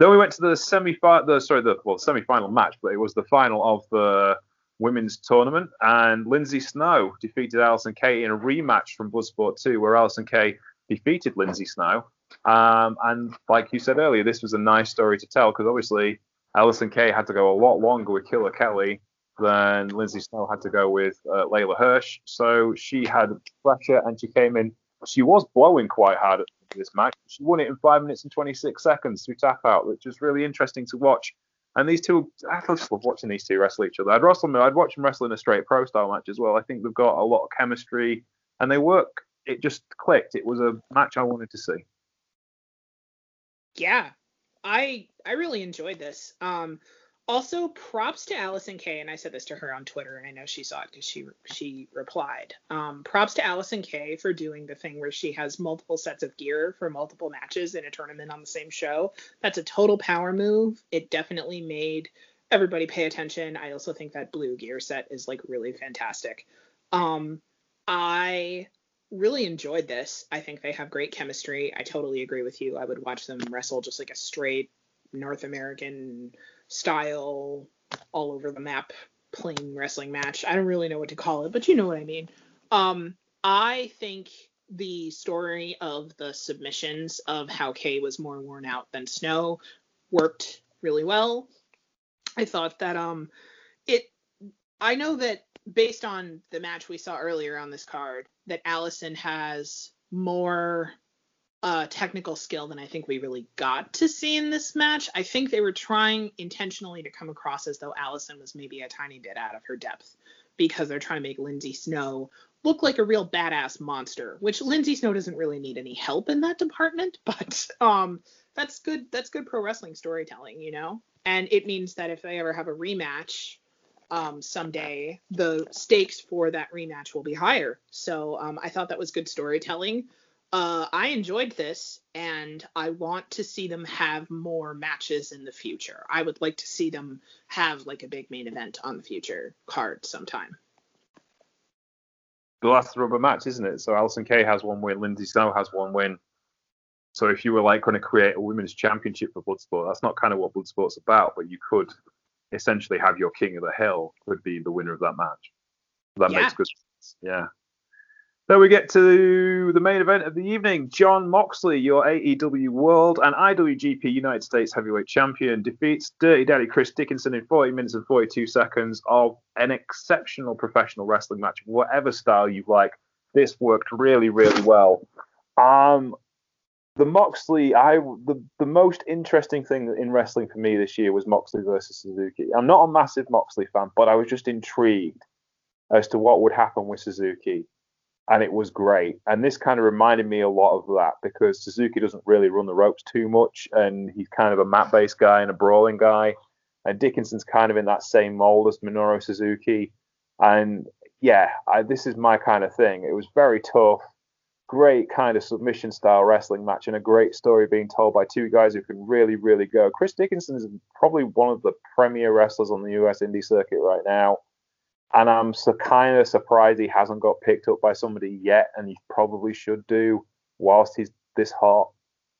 Then we went to the semi the sorry, the well, semi-final match, but it was the final of the women's tournament, and Lindsay Snow defeated Allysin Kay in a rematch from Bloodsport 2, where Allysin Kay defeated Lindsay Snow. Um, and like you said earlier, this was a nice story to tell because obviously Allysin Kay had to go a lot longer with Killer Kelly then Lindsay Snow had to go with uh, Leyla Hirsch. So she had pressure and she came in. She was blowing quite hard at this match. She won it in five minutes and 26 seconds through tap out, which was really interesting to watch. And these two, I just love watching these two wrestle each other. I'd wrestle them, I'd watch them wrestle in a straight pro style match as well. I think they've got a lot of chemistry and they work. It just clicked. It was a match I wanted to see. Yeah, I I really enjoyed this. Um, also, props to Allysin Kay, and I said this to her on Twitter, and I know she saw it because she she replied. Um, props to Allysin Kay for doing the thing where she has multiple sets of gear for multiple matches in a tournament on the same show. That's a total power move. It definitely made everybody pay attention. I also think that blue gear set is like really fantastic. Um, I really enjoyed this. I think they have great chemistry. I totally agree with you. I would watch them wrestle just like a straight North American style, all over the map plain wrestling match. I don't really know what to call it, but you know what I mean. Um, I think the story of the submissions of how Kay was more worn out than Snow worked really well. I thought that um it I know that based on the match we saw earlier on this card that Allysin has more uh, technical skill than I think we really got to see in this match. I think they were trying intentionally to come across as though Allysin was maybe a tiny bit out of her depth because they're trying to make Lindsay Snow look like a real badass monster, which Lindsay Snow doesn't really need any help in that department, but um that's good that's good pro wrestling storytelling, you know? And it means that if they ever have a rematch um, someday, the stakes for that rematch will be higher. So um, I thought that was good storytelling. Uh, I enjoyed this, and I want to see them have more matches in the future. I would like to see them have like a big main event on the future card sometime. The last rubber match, isn't it? So Allysin Kay has one win, Lindsay Snow has one win. So if you were like going to create a women's championship for Bloodsport, that's not kind of what Bloodsport's about, but you could essentially have your king of the hill could be the winner of that match. That yeah. makes good sense. Yeah. Then we get to the main event of the evening. Jon Moxley, your AEW World and IWGP United States Heavyweight Champion, defeats Dirty Daddy Chris Dickinson in 40 minutes and 42 seconds of an exceptional professional wrestling match, whatever style you like. This worked really, really well. Um, the Moxley, I the the most interesting thing in wrestling for me this year was Moxley versus Suzuki. I'm not a massive Moxley fan, but I was just intrigued as to what would happen with Suzuki and it was great. And this kind of reminded me a lot of that because Suzuki doesn't really run the ropes too much, and he's kind of a mat based guy and a brawling guy. And Dickinson's kind of in that same mold as Minoru Suzuki. And yeah, I, this is my kind of thing. It was very tough, great kind of submission style wrestling match, and a great story being told by two guys who can really, really go. Chris Dickinson is probably one of the premier wrestlers on the US indie circuit right now and I'm so kind of surprised he hasn't got picked up by somebody yet, and he probably should do whilst he's this hot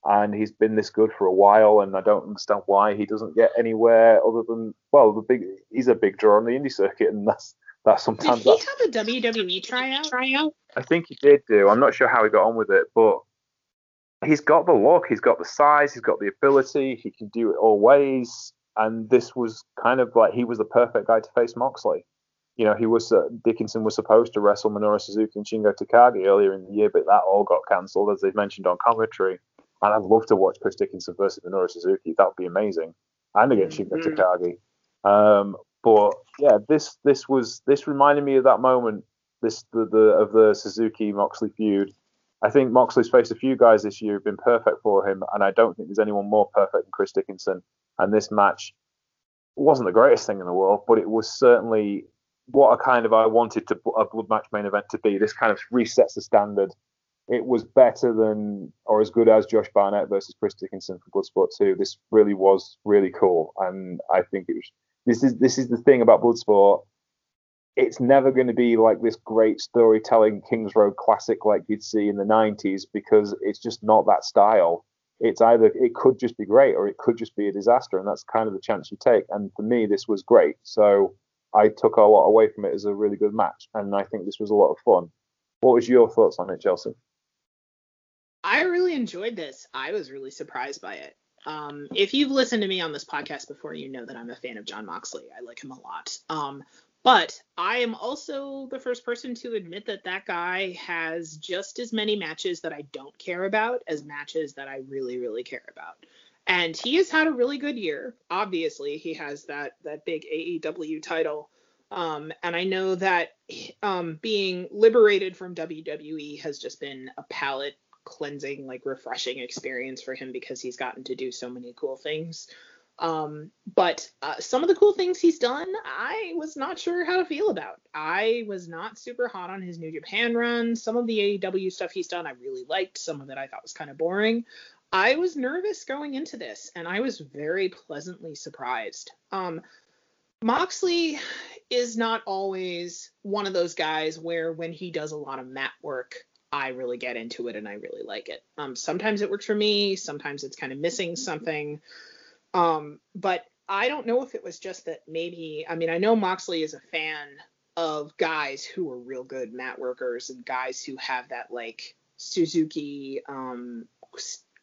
and he's been this good for a while, and I don't understand why he doesn't get anywhere other than well, the big he's a big draw on the indie circuit, and that's that's sometimes. Did he have a WWE tryout? Tryout? I think he did do. I'm not sure how he got on with it, but he's got the look, he's got the size, he's got the ability, he can do it all ways, and this was kind of like he was the perfect guy to face Moxley you know, he was uh, Dickinson was supposed to wrestle Minoru Suzuki and Shingo Takagi earlier in the year, but that all got cancelled, as they've mentioned on commentary. And I'd love to watch Chris Dickinson versus Minoru Suzuki. That would be amazing. And against mm-hmm. Shingo Takagi. Um, but yeah, this this was this reminded me of that moment. This the, the of the Suzuki Moxley feud. I think Moxley's faced a few guys this year who've been perfect for him, and I don't think there's anyone more perfect than Chris Dickinson. And this match wasn't the greatest thing in the world, but it was certainly what a kind of I wanted to a blood match main event to be. This kind of resets the standard. It was better than or as good as Josh Barnett versus Chris Dickinson for Bloodsport 2. This really was really cool, and I think it was. This is this is the thing about Bloodsport. It's never going to be like this great storytelling Kings Road classic like you'd see in the 90s because it's just not that style. It's either it could just be great or it could just be a disaster, and that's kind of the chance you take. And for me, this was great. So I took a lot away from it as a really good match, and I think this was a lot of fun. What was your thoughts on it, Chelsea? I really enjoyed this. I was really surprised by it. Um, if you've listened to me on this podcast before, you know that I'm a fan of Jon Moxley. I like him a lot. Um, but I am also the first person to admit that that guy has just as many matches that I don't care about as matches that I really, really care about and he has had a really good year. Obviously, he has that that big AEW title. Um, and I know that um, being liberated from WWE has just been a palate cleansing, like refreshing experience for him because he's gotten to do so many cool things. Um, but uh, some of the cool things he's done, I was not sure how to feel about. I was not super hot on his New Japan run. Some of the AEW stuff he's done, I really liked. Some of it I thought was kind of boring. I was nervous going into this, and I was very pleasantly surprised. Um, Moxley is not always one of those guys where when he does a lot of mat work, I really get into it and I really like it. Um, sometimes it works for me, sometimes it's kind of missing something. Um, but I don't know if it was just that maybe I mean I know Moxley is a fan of guys who are real good mat workers and guys who have that like Suzuki um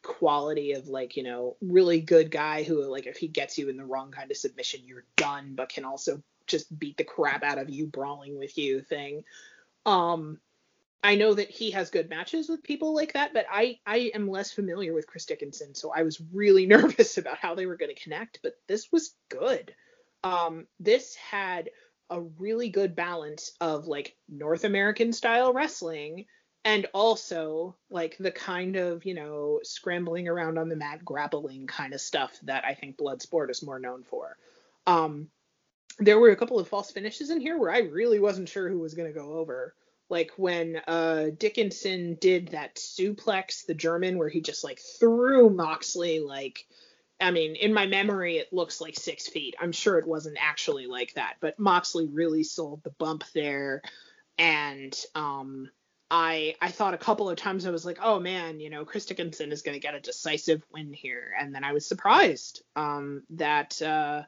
quality of like you know really good guy who like if he gets you in the wrong kind of submission you're done but can also just beat the crap out of you brawling with you thing um I know that he has good matches with people like that, but I I am less familiar with Chris Dickinson, so I was really nervous about how they were going to connect. But this was good. Um, this had a really good balance of like North American style wrestling and also like the kind of you know scrambling around on the mat grappling kind of stuff that I think Bloodsport is more known for. Um, there were a couple of false finishes in here where I really wasn't sure who was going to go over like when uh Dickinson did that suplex, the German, where he just like threw Moxley like I mean, in my memory, it looks like six feet. I'm sure it wasn't actually like that, but Moxley really sold the bump there. And um, I I thought a couple of times I was like, oh man, you know, Chris Dickinson is going to get a decisive win here, and then I was surprised um, that uh,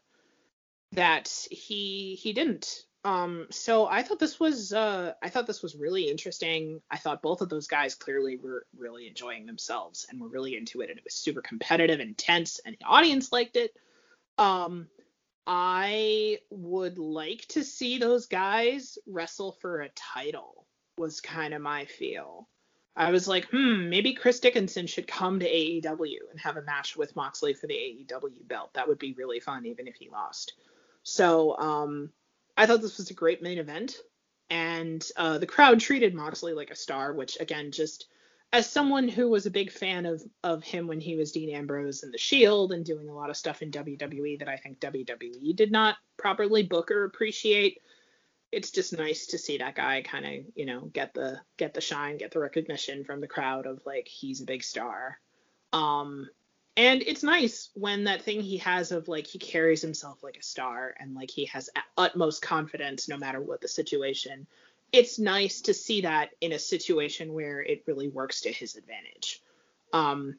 that he he didn't. Um, so I thought this was uh, I thought this was really interesting. I thought both of those guys clearly were really enjoying themselves and were really into it, and it was super competitive, intense, and the audience liked it. Um, I would like to see those guys wrestle for a title. Was kind of my feel. I was like, hmm, maybe Chris Dickinson should come to AEW and have a match with Moxley for the AEW belt. That would be really fun, even if he lost. So, um, I thought this was a great main event, and uh, the crowd treated Moxley like a star, which again, just as someone who was a big fan of of him when he was Dean Ambrose in the Shield and doing a lot of stuff in WWE that I think WWE did not properly book or appreciate. It's just nice to see that guy kind of, you know, get the get the shine, get the recognition from the crowd of like he's a big star. Um, and it's nice when that thing he has of like he carries himself like a star and like he has utmost confidence no matter what the situation. It's nice to see that in a situation where it really works to his advantage. Um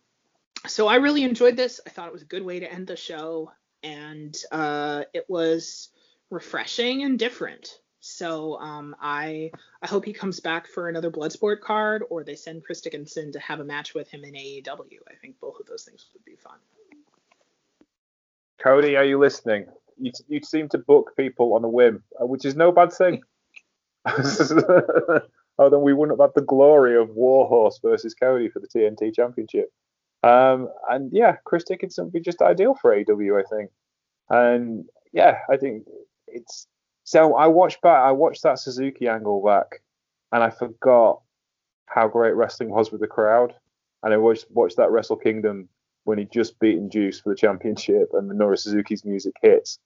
so i really enjoyed this. I thought it was a good way to end the show. And uh it was refreshing and different so um, I I hope he comes back for another Bloodsport card, or they send Chris Dickinson to have a match with him in AEW. I think both of those things would be fun. Cody, are you listening? You, you seem to book people on a whim, uh, which is no bad thing. oh, then we wouldn't have had the glory of Warhorse versus Cody for the TNT Championship. Um, and yeah, Chris Dickinson would be just ideal for AEW, I think. And yeah, I think it's so I watched back. I watched that Suzuki angle back, and I forgot how great wrestling was with the crowd. And I watched watched that Wrestle Kingdom when he just beaten Juice for the championship, and Minoru Suzuki's music hits.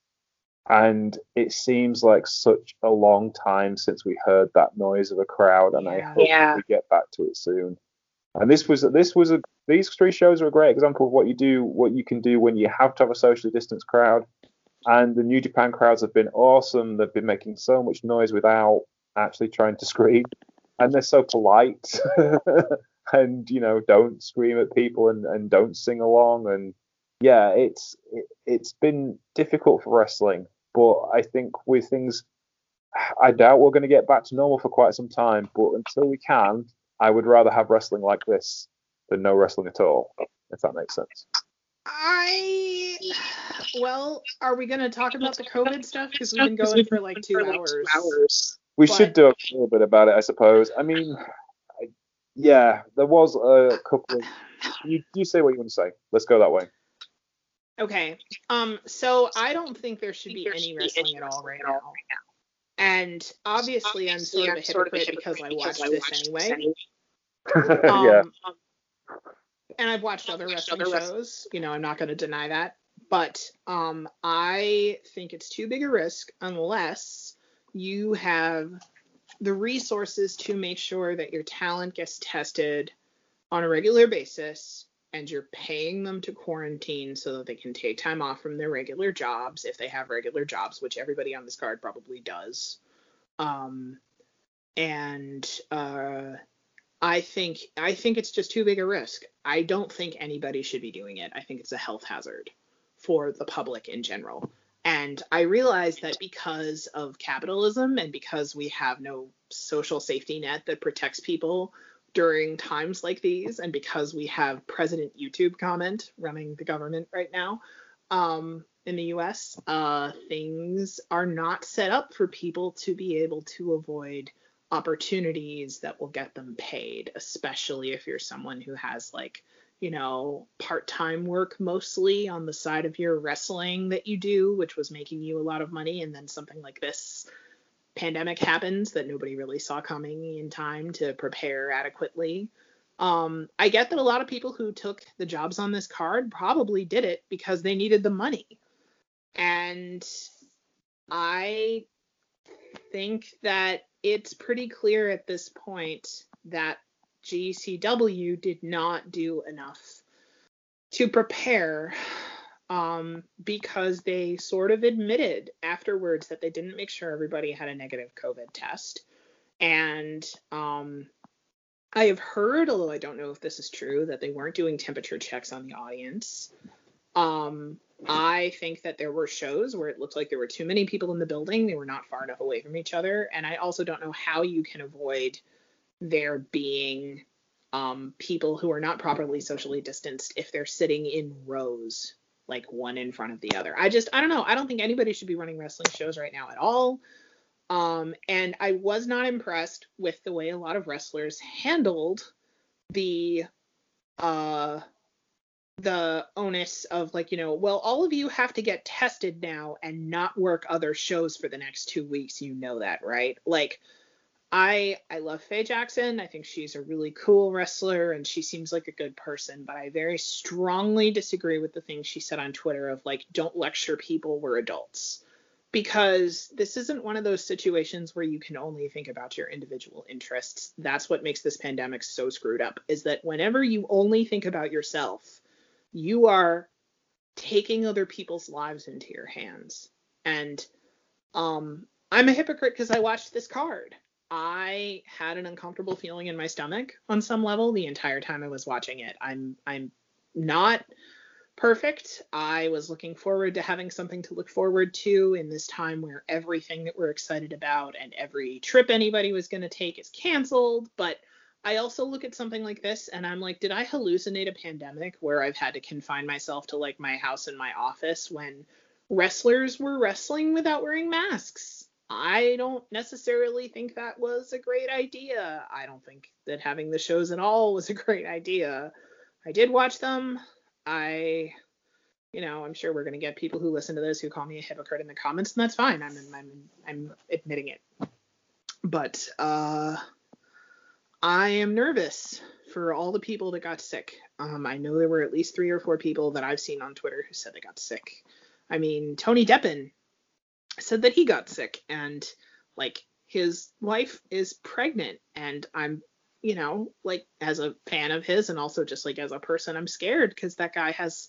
And it seems like such a long time since we heard that noise of a crowd, and. I hope yeah. we get back to it soon. And this was this was a these three shows are a great example of what you do, what you can do when you have to have a socially distanced crowd and the New Japan crowds have been awesome. They've been making so much noise without actually trying to scream, and they're so polite. and you know, don't scream at people and, and don't sing along. And yeah, it's it, it's been difficult for wrestling, but I think with things, I doubt we're going to get back to normal for quite some time. But until we can, I would rather have wrestling like this than no wrestling at all. If that makes sense. I well, are we going to talk about the COVID stuff? Because we've been going for like two hours. We but... should do a little bit about it, I suppose. I mean, I, yeah, there was a couple of. You, you say what you want to say. Let's go that way. Okay. Um. So I don't think there should be any wrestling at all right now. And obviously, I'm sort of a hypocrite because I watched this anyway. yeah. And I've watched other wrestling shows. You know, I'm not going to deny that but um, I think it's too big a risk unless you have the resources to make sure that your talent gets tested on a regular basis and you're paying them to quarantine so that they can take time off from their regular jobs if they have regular jobs, which everybody on this card probably does. Um, and uh, I think I think it's just too big a risk. I don't think anybody should be doing it. I think it's a health hazard for the public in general. And I realize that because of capitalism and because we have no social safety net that protects people during times like these, and because we have President YouTube comment running the government right now um, in the US, uh, things are not set up for people to be able to avoid opportunities that will get them paid, especially if you're someone who has like you know, part time work mostly on the side of your wrestling that you do, which was making you a lot of money. And then something like this pandemic happens that nobody really saw coming in time to prepare adequately. Um, I get that a lot of people who took the jobs on this card probably did it because they needed the money. And I think that it's pretty clear at this point that GCW did not do enough to prepare um, because they sort of admitted afterwards that they didn't make sure everybody had a negative COVID test. And um, I have heard, although I don't know if this is true, that they weren't doing temperature checks on the audience. Um, I think that there were shows where it looked like there were too many people in the building. They were not far enough away from each other. And I also don't know how you can avoid there being um, people who are not properly socially distanced if they're sitting in rows, like one in front of the other. I just, I don't know. I don't think anybody should be running wrestling shows right now at all. Um, and I was not impressed with the way a lot of wrestlers handled the uh the onus of like you know well all of you have to get tested now and not work other shows for the next two weeks you know that right like I I love Faye Jackson. I think she's a really cool wrestler and she seems like a good person, but I very strongly disagree with the things she said on Twitter of like don't lecture people we're adults. Because this isn't one of those situations where you can only think about your individual interests. That's what makes this pandemic so screwed up is that whenever you only think about yourself, you are taking other people's lives into your hands. And um I'm a hypocrite because I watched this card I had an uncomfortable feeling in my stomach on some level the entire time I was watching it. I'm I'm not perfect. I was looking forward to having something to look forward to in this time where everything that we're excited about and every trip anybody was going to take is canceled, but I also look at something like this and I'm like, did I hallucinate a pandemic where I've had to confine myself to like my house and my office when wrestlers were wrestling without wearing masks? I don't necessarily think that was a great idea. I don't think that having the shows at all was a great idea. I did watch them. I, you know, I'm sure we're going to get people who listen to this who call me a hypocrite in the comments, and that's fine. I'm, I'm, I'm admitting it. But uh, I am nervous for all the people that got sick. Um, I know there were at least three or four people that I've seen on Twitter who said they got sick. I mean, Tony Deppen said that he got sick and like his wife is pregnant and I'm you know like as a fan of his and also just like as a person I'm scared because that guy has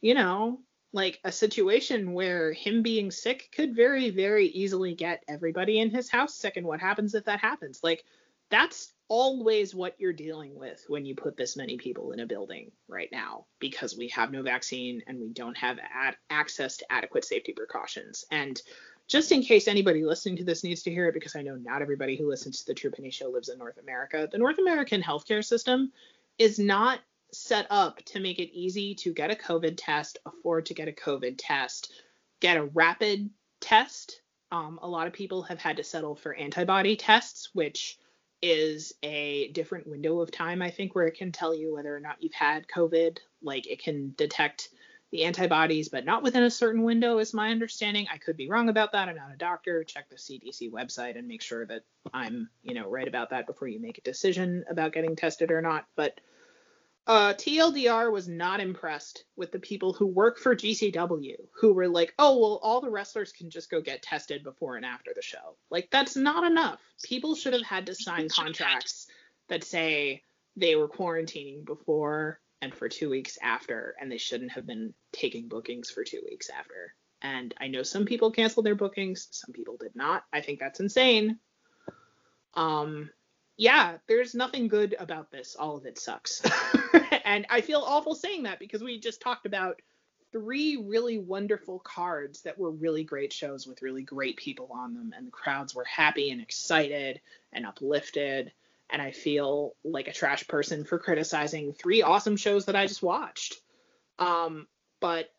you know like a situation where him being sick could very very easily get everybody in his house sick and what happens if that happens like that's always what you're dealing with when you put this many people in a building right now because we have no vaccine and we don't have ad- access to adequate safety precautions. And just in case anybody listening to this needs to hear it, because I know not everybody who listens to the True Penny Show lives in North America, the North American healthcare system is not set up to make it easy to get a COVID test, afford to get a COVID test, get a rapid test. Um, a lot of people have had to settle for antibody tests, which is a different window of time, I think, where it can tell you whether or not you've had COVID. Like it can detect the antibodies, but not within a certain window, is my understanding. I could be wrong about that. I'm not a doctor. Check the CDC website and make sure that I'm, you know, right about that before you make a decision about getting tested or not. But uh, TLDR was not impressed with the people who work for GCW who were like, oh, well, all the wrestlers can just go get tested before and after the show. Like, that's not enough. People should have had to sign contracts that say they were quarantining before and for two weeks after, and they shouldn't have been taking bookings for two weeks after. And I know some people canceled their bookings, some people did not. I think that's insane. Um, yeah, there's nothing good about this. All of it sucks. and I feel awful saying that because we just talked about three really wonderful cards that were really great shows with really great people on them, and the crowds were happy and excited and uplifted. And I feel like a trash person for criticizing three awesome shows that I just watched. Um, but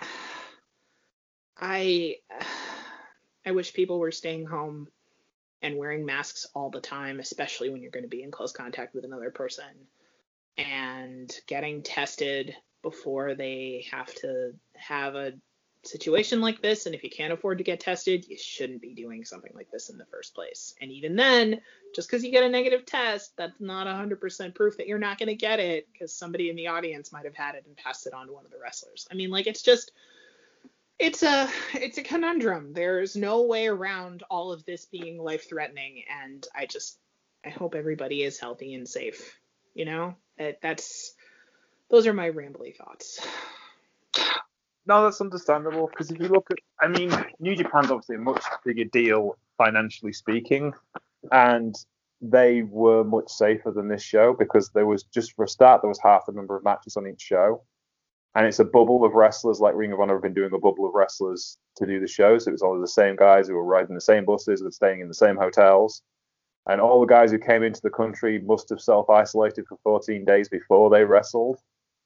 I I wish people were staying home and wearing masks all the time, especially when you're going to be in close contact with another person, and getting tested before they have to have a situation like this. And if you can't afford to get tested, you shouldn't be doing something like this in the first place. And even then, just because you get a negative test, that's not 100% proof that you're not going to get it because somebody in the audience might have had it and passed it on to one of the wrestlers. I mean, like, it's just it's a it's a conundrum. There's no way around all of this being life threatening, and I just I hope everybody is healthy and safe. You know, it, that's those are my rambly thoughts. No, that's understandable because if you look at, I mean, New Japan's obviously a much bigger deal financially speaking, and they were much safer than this show because there was just for a start there was half the number of matches on each show and it's a bubble of wrestlers like Ring of Honor have been doing a bubble of wrestlers to do the shows. It was all the same guys who were riding the same buses, were staying in the same hotels, and all the guys who came into the country must have self-isolated for 14 days before they wrestled.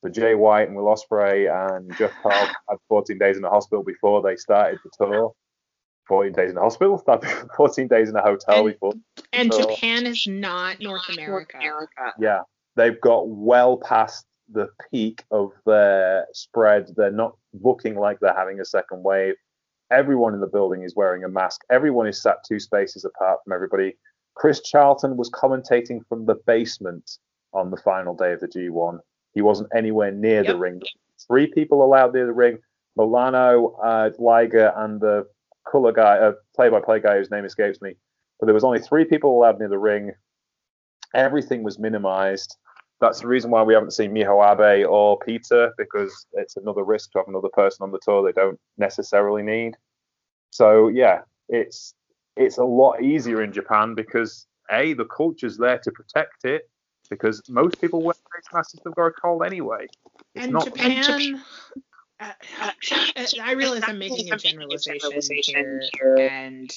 So Jay White and Will Ospreay and Jeff Cobb had 14 days in the hospital before they started the tour. 14 days in the hospital, 14 days in a hotel and, before. And Japan is not North America. Yeah, they've got well past the peak of their spread. They're not looking like they're having a second wave. Everyone in the building is wearing a mask. Everyone is sat two spaces apart from everybody. Chris Charlton was commentating from the basement on the final day of the G1. He wasn't anywhere near yep. the ring. Three people allowed near the ring: Milano, uh, Liger, and the color guy, uh, play-by-play guy whose name escapes me. But there was only three people allowed near the ring. Everything was minimized that's the reason why we haven't seen Miho Abe or Peter because it's another risk to have another person on the tour they don't necessarily need. So yeah, it's it's a lot easier in Japan because a the culture's there to protect it because most people wear face masks if they've got a cold anyway. It's and not, Japan. Uh, uh, I realize I'm making a generalization here, and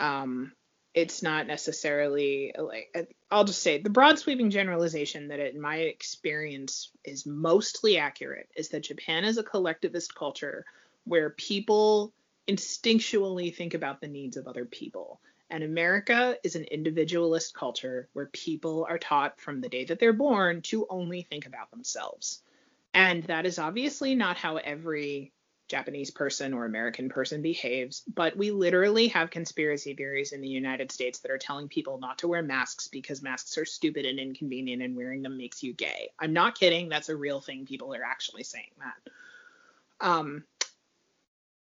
um, it's not necessarily like uh, I'll just say the broad sweeping generalization that in my experience is mostly accurate is that Japan is a collectivist culture where people instinctually think about the needs of other people. And America is an individualist culture where people are taught from the day that they're born to only think about themselves. And that is obviously not how every Japanese person or American person behaves, but we literally have conspiracy theories in the United States that are telling people not to wear masks because masks are stupid and inconvenient and wearing them makes you gay. I'm not kidding, that's a real thing. People are actually saying that. Um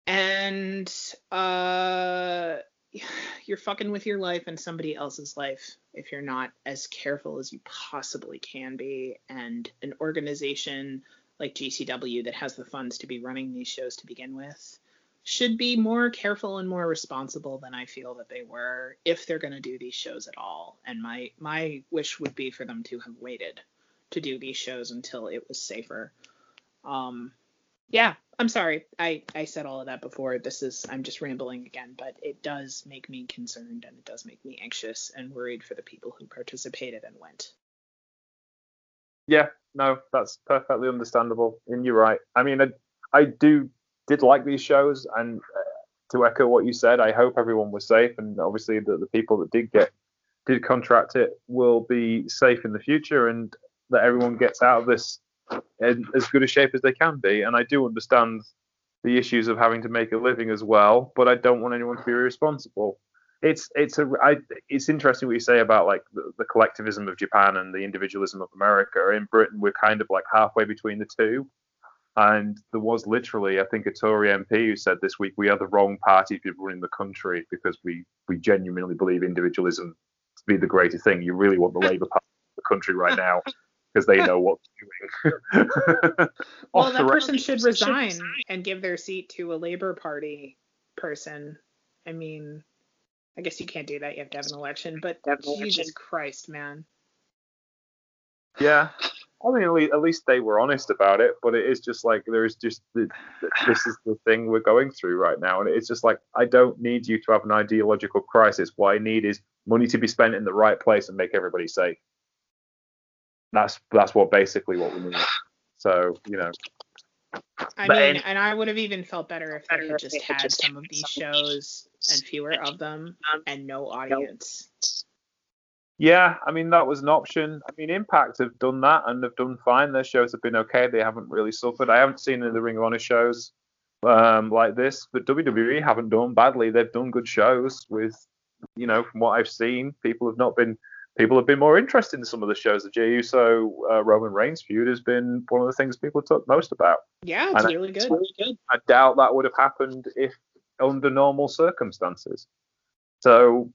and uh you're fucking with your life and somebody else's life if you're not as careful as you possibly can be and an organization like GCW that has the funds to be running these shows to begin with should be more careful and more responsible than I feel that they were if they're going to do these shows at all. And my my wish would be for them to have waited to do these shows until it was safer. Um yeah, I'm sorry. I I said all of that before. This is I'm just rambling again, but it does make me concerned and it does make me anxious and worried for the people who participated and went. Yeah, no, that's perfectly understandable. And you're right. I mean, I, I do did like these shows, and uh, to echo what you said, I hope everyone was safe, and obviously the, the people that did get did contract it will be safe in the future, and that everyone gets out of this in as good a shape as they can be. And I do understand the issues of having to make a living as well, but I don't want anyone to be irresponsible it's it's a I, it's interesting what you say about like the, the, collectivism of Japan and the individualism of America. In Britain, we're kind of like halfway between the two. And there was literally, I think, a Tory MP who said this week, we are the wrong party to be running the country because we we genuinely believe individualism to be the greatest thing. You really want the Labour Party in the country right now because they know what they're doing. well, that person should resign and give their seat to a Labour Party person. I mean, I guess you can't do that. You have to have an election. But Jesus Christ, man. Yeah. I mean, at least they were honest about it. But it is just like there is just the, this is the thing we're going through right now, and it's just like I don't need you to have an ideological crisis. What I need is money to be spent in the right place and make everybody safe. That's that's what basically what we need. So you know. I mean, and I would have even felt better if they had just had some of these shows and fewer of them and no audience. Yeah, I mean that was an option. I mean Impact have done that and have done fine. Their shows have been okay. They haven't really suffered. I haven't seen any of the Ring of Honor shows um, like this, but WWE haven't done badly. They've done good shows with, you know, from what I've seen, people have not been people have been more interested in some of the shows. The Jey Uso uh, Roman Reigns feud has been one of the things people talk most about. Yeah, it's really good. really good. I doubt that would have happened if under normal circumstances. So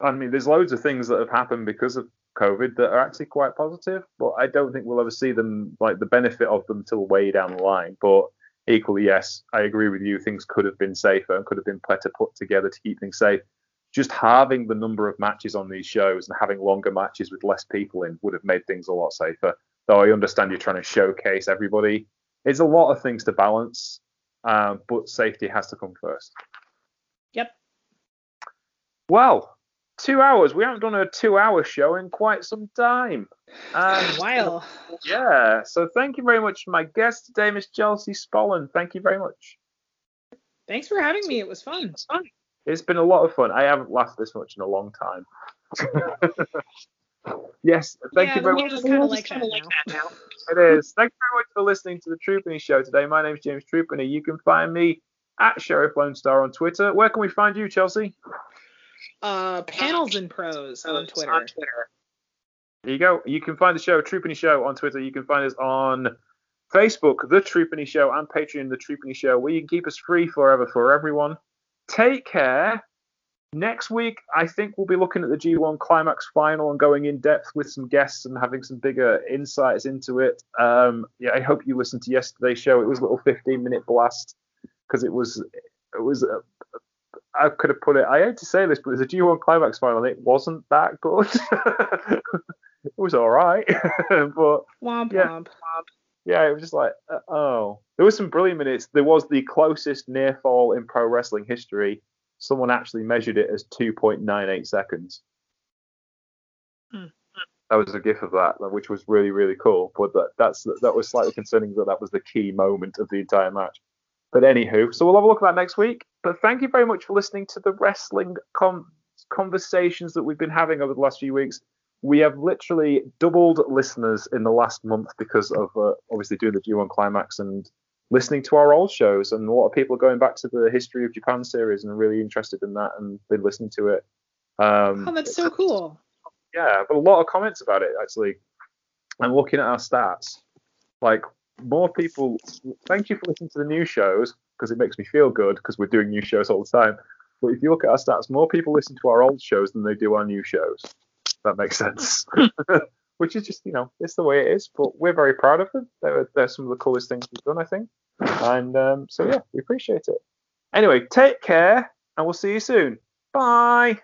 I mean, there's loads of things that have happened because of COVID that are actually quite positive, but I don't think we'll ever see them like the benefit of them till way down the line. But equally, yes, I agree with you. Things could have been safer and could have been better put together to keep things safe. Just having the number of matches on these shows and having longer matches with less people in would have made things a lot safer. Though I understand you're trying to showcase everybody. It's a lot of things to balance, um, but safety has to come first. Yep. Well, two hours. We haven't done a two-hour show in quite some time. Um, wow. Yeah. So thank you very much, my guest today, Miss Chelsea Spollen. Thank you very much. Thanks for having me. It was fun. It was fun. It's been a lot of fun. I haven't laughed this much in a long time. yes. Thank yeah, you very much. Just kind of like, that, like that now. It is. Thank you very much for listening to the True Penny Show today. My name is James True Penny. You can find me at Sheriff Lone Star on Twitter. Where can we find you, Chelsea? Uh, panels and pros on Twitter. On Twitter. There you go. You can find the show True Penny Show on Twitter. You can find us on Facebook, The True Penny Show, and Patreon, The True Penny Show, where you can keep us free forever for everyone. Take care. Next week, I think we'll be looking at the G1 Climax final and going in depth with some guests and having some bigger insights into it. Um, yeah, I hope you listened to yesterday's show. It was a little 15 minute blast because it was it was a, I could have put it. I hate to say this, but there's a G1 climax final, and it wasn't that good. it was all right, but womp yeah, womp. Yeah, it was just like, uh, oh, there was some brilliant minutes. There was the closest near fall in pro wrestling history. Someone actually measured it as 2.98 seconds. Hmm. That was a gif of that, which was really really cool. But that that's that was slightly concerning that that was the key moment of the entire match. But anywho, so we'll have a look at that next week. But thank you very much for listening to the wrestling conversations that we've been having over the last few weeks. We have literally doubled listeners in the last month because of uh, obviously doing the G1 Climax and listening to our old shows. And a lot of people are going back to the History of Japan series and are really interested in that and been listening to it. Um, oh, that's so cool. Yeah, but a lot of comments about it actually. And looking at our stats, like more people. Thank you for listening to the new shows because it makes me feel good because we're doing new shows all the time. But if you look at our stats, more people listen to our old shows than they do our new shows. That makes sense. Which is just, you know, it's the way it is. But we're very proud of them. They're, they're some of the coolest things we've done, I think. And um, so, yeah, we appreciate it. Anyway, take care and we'll see you soon. Bye.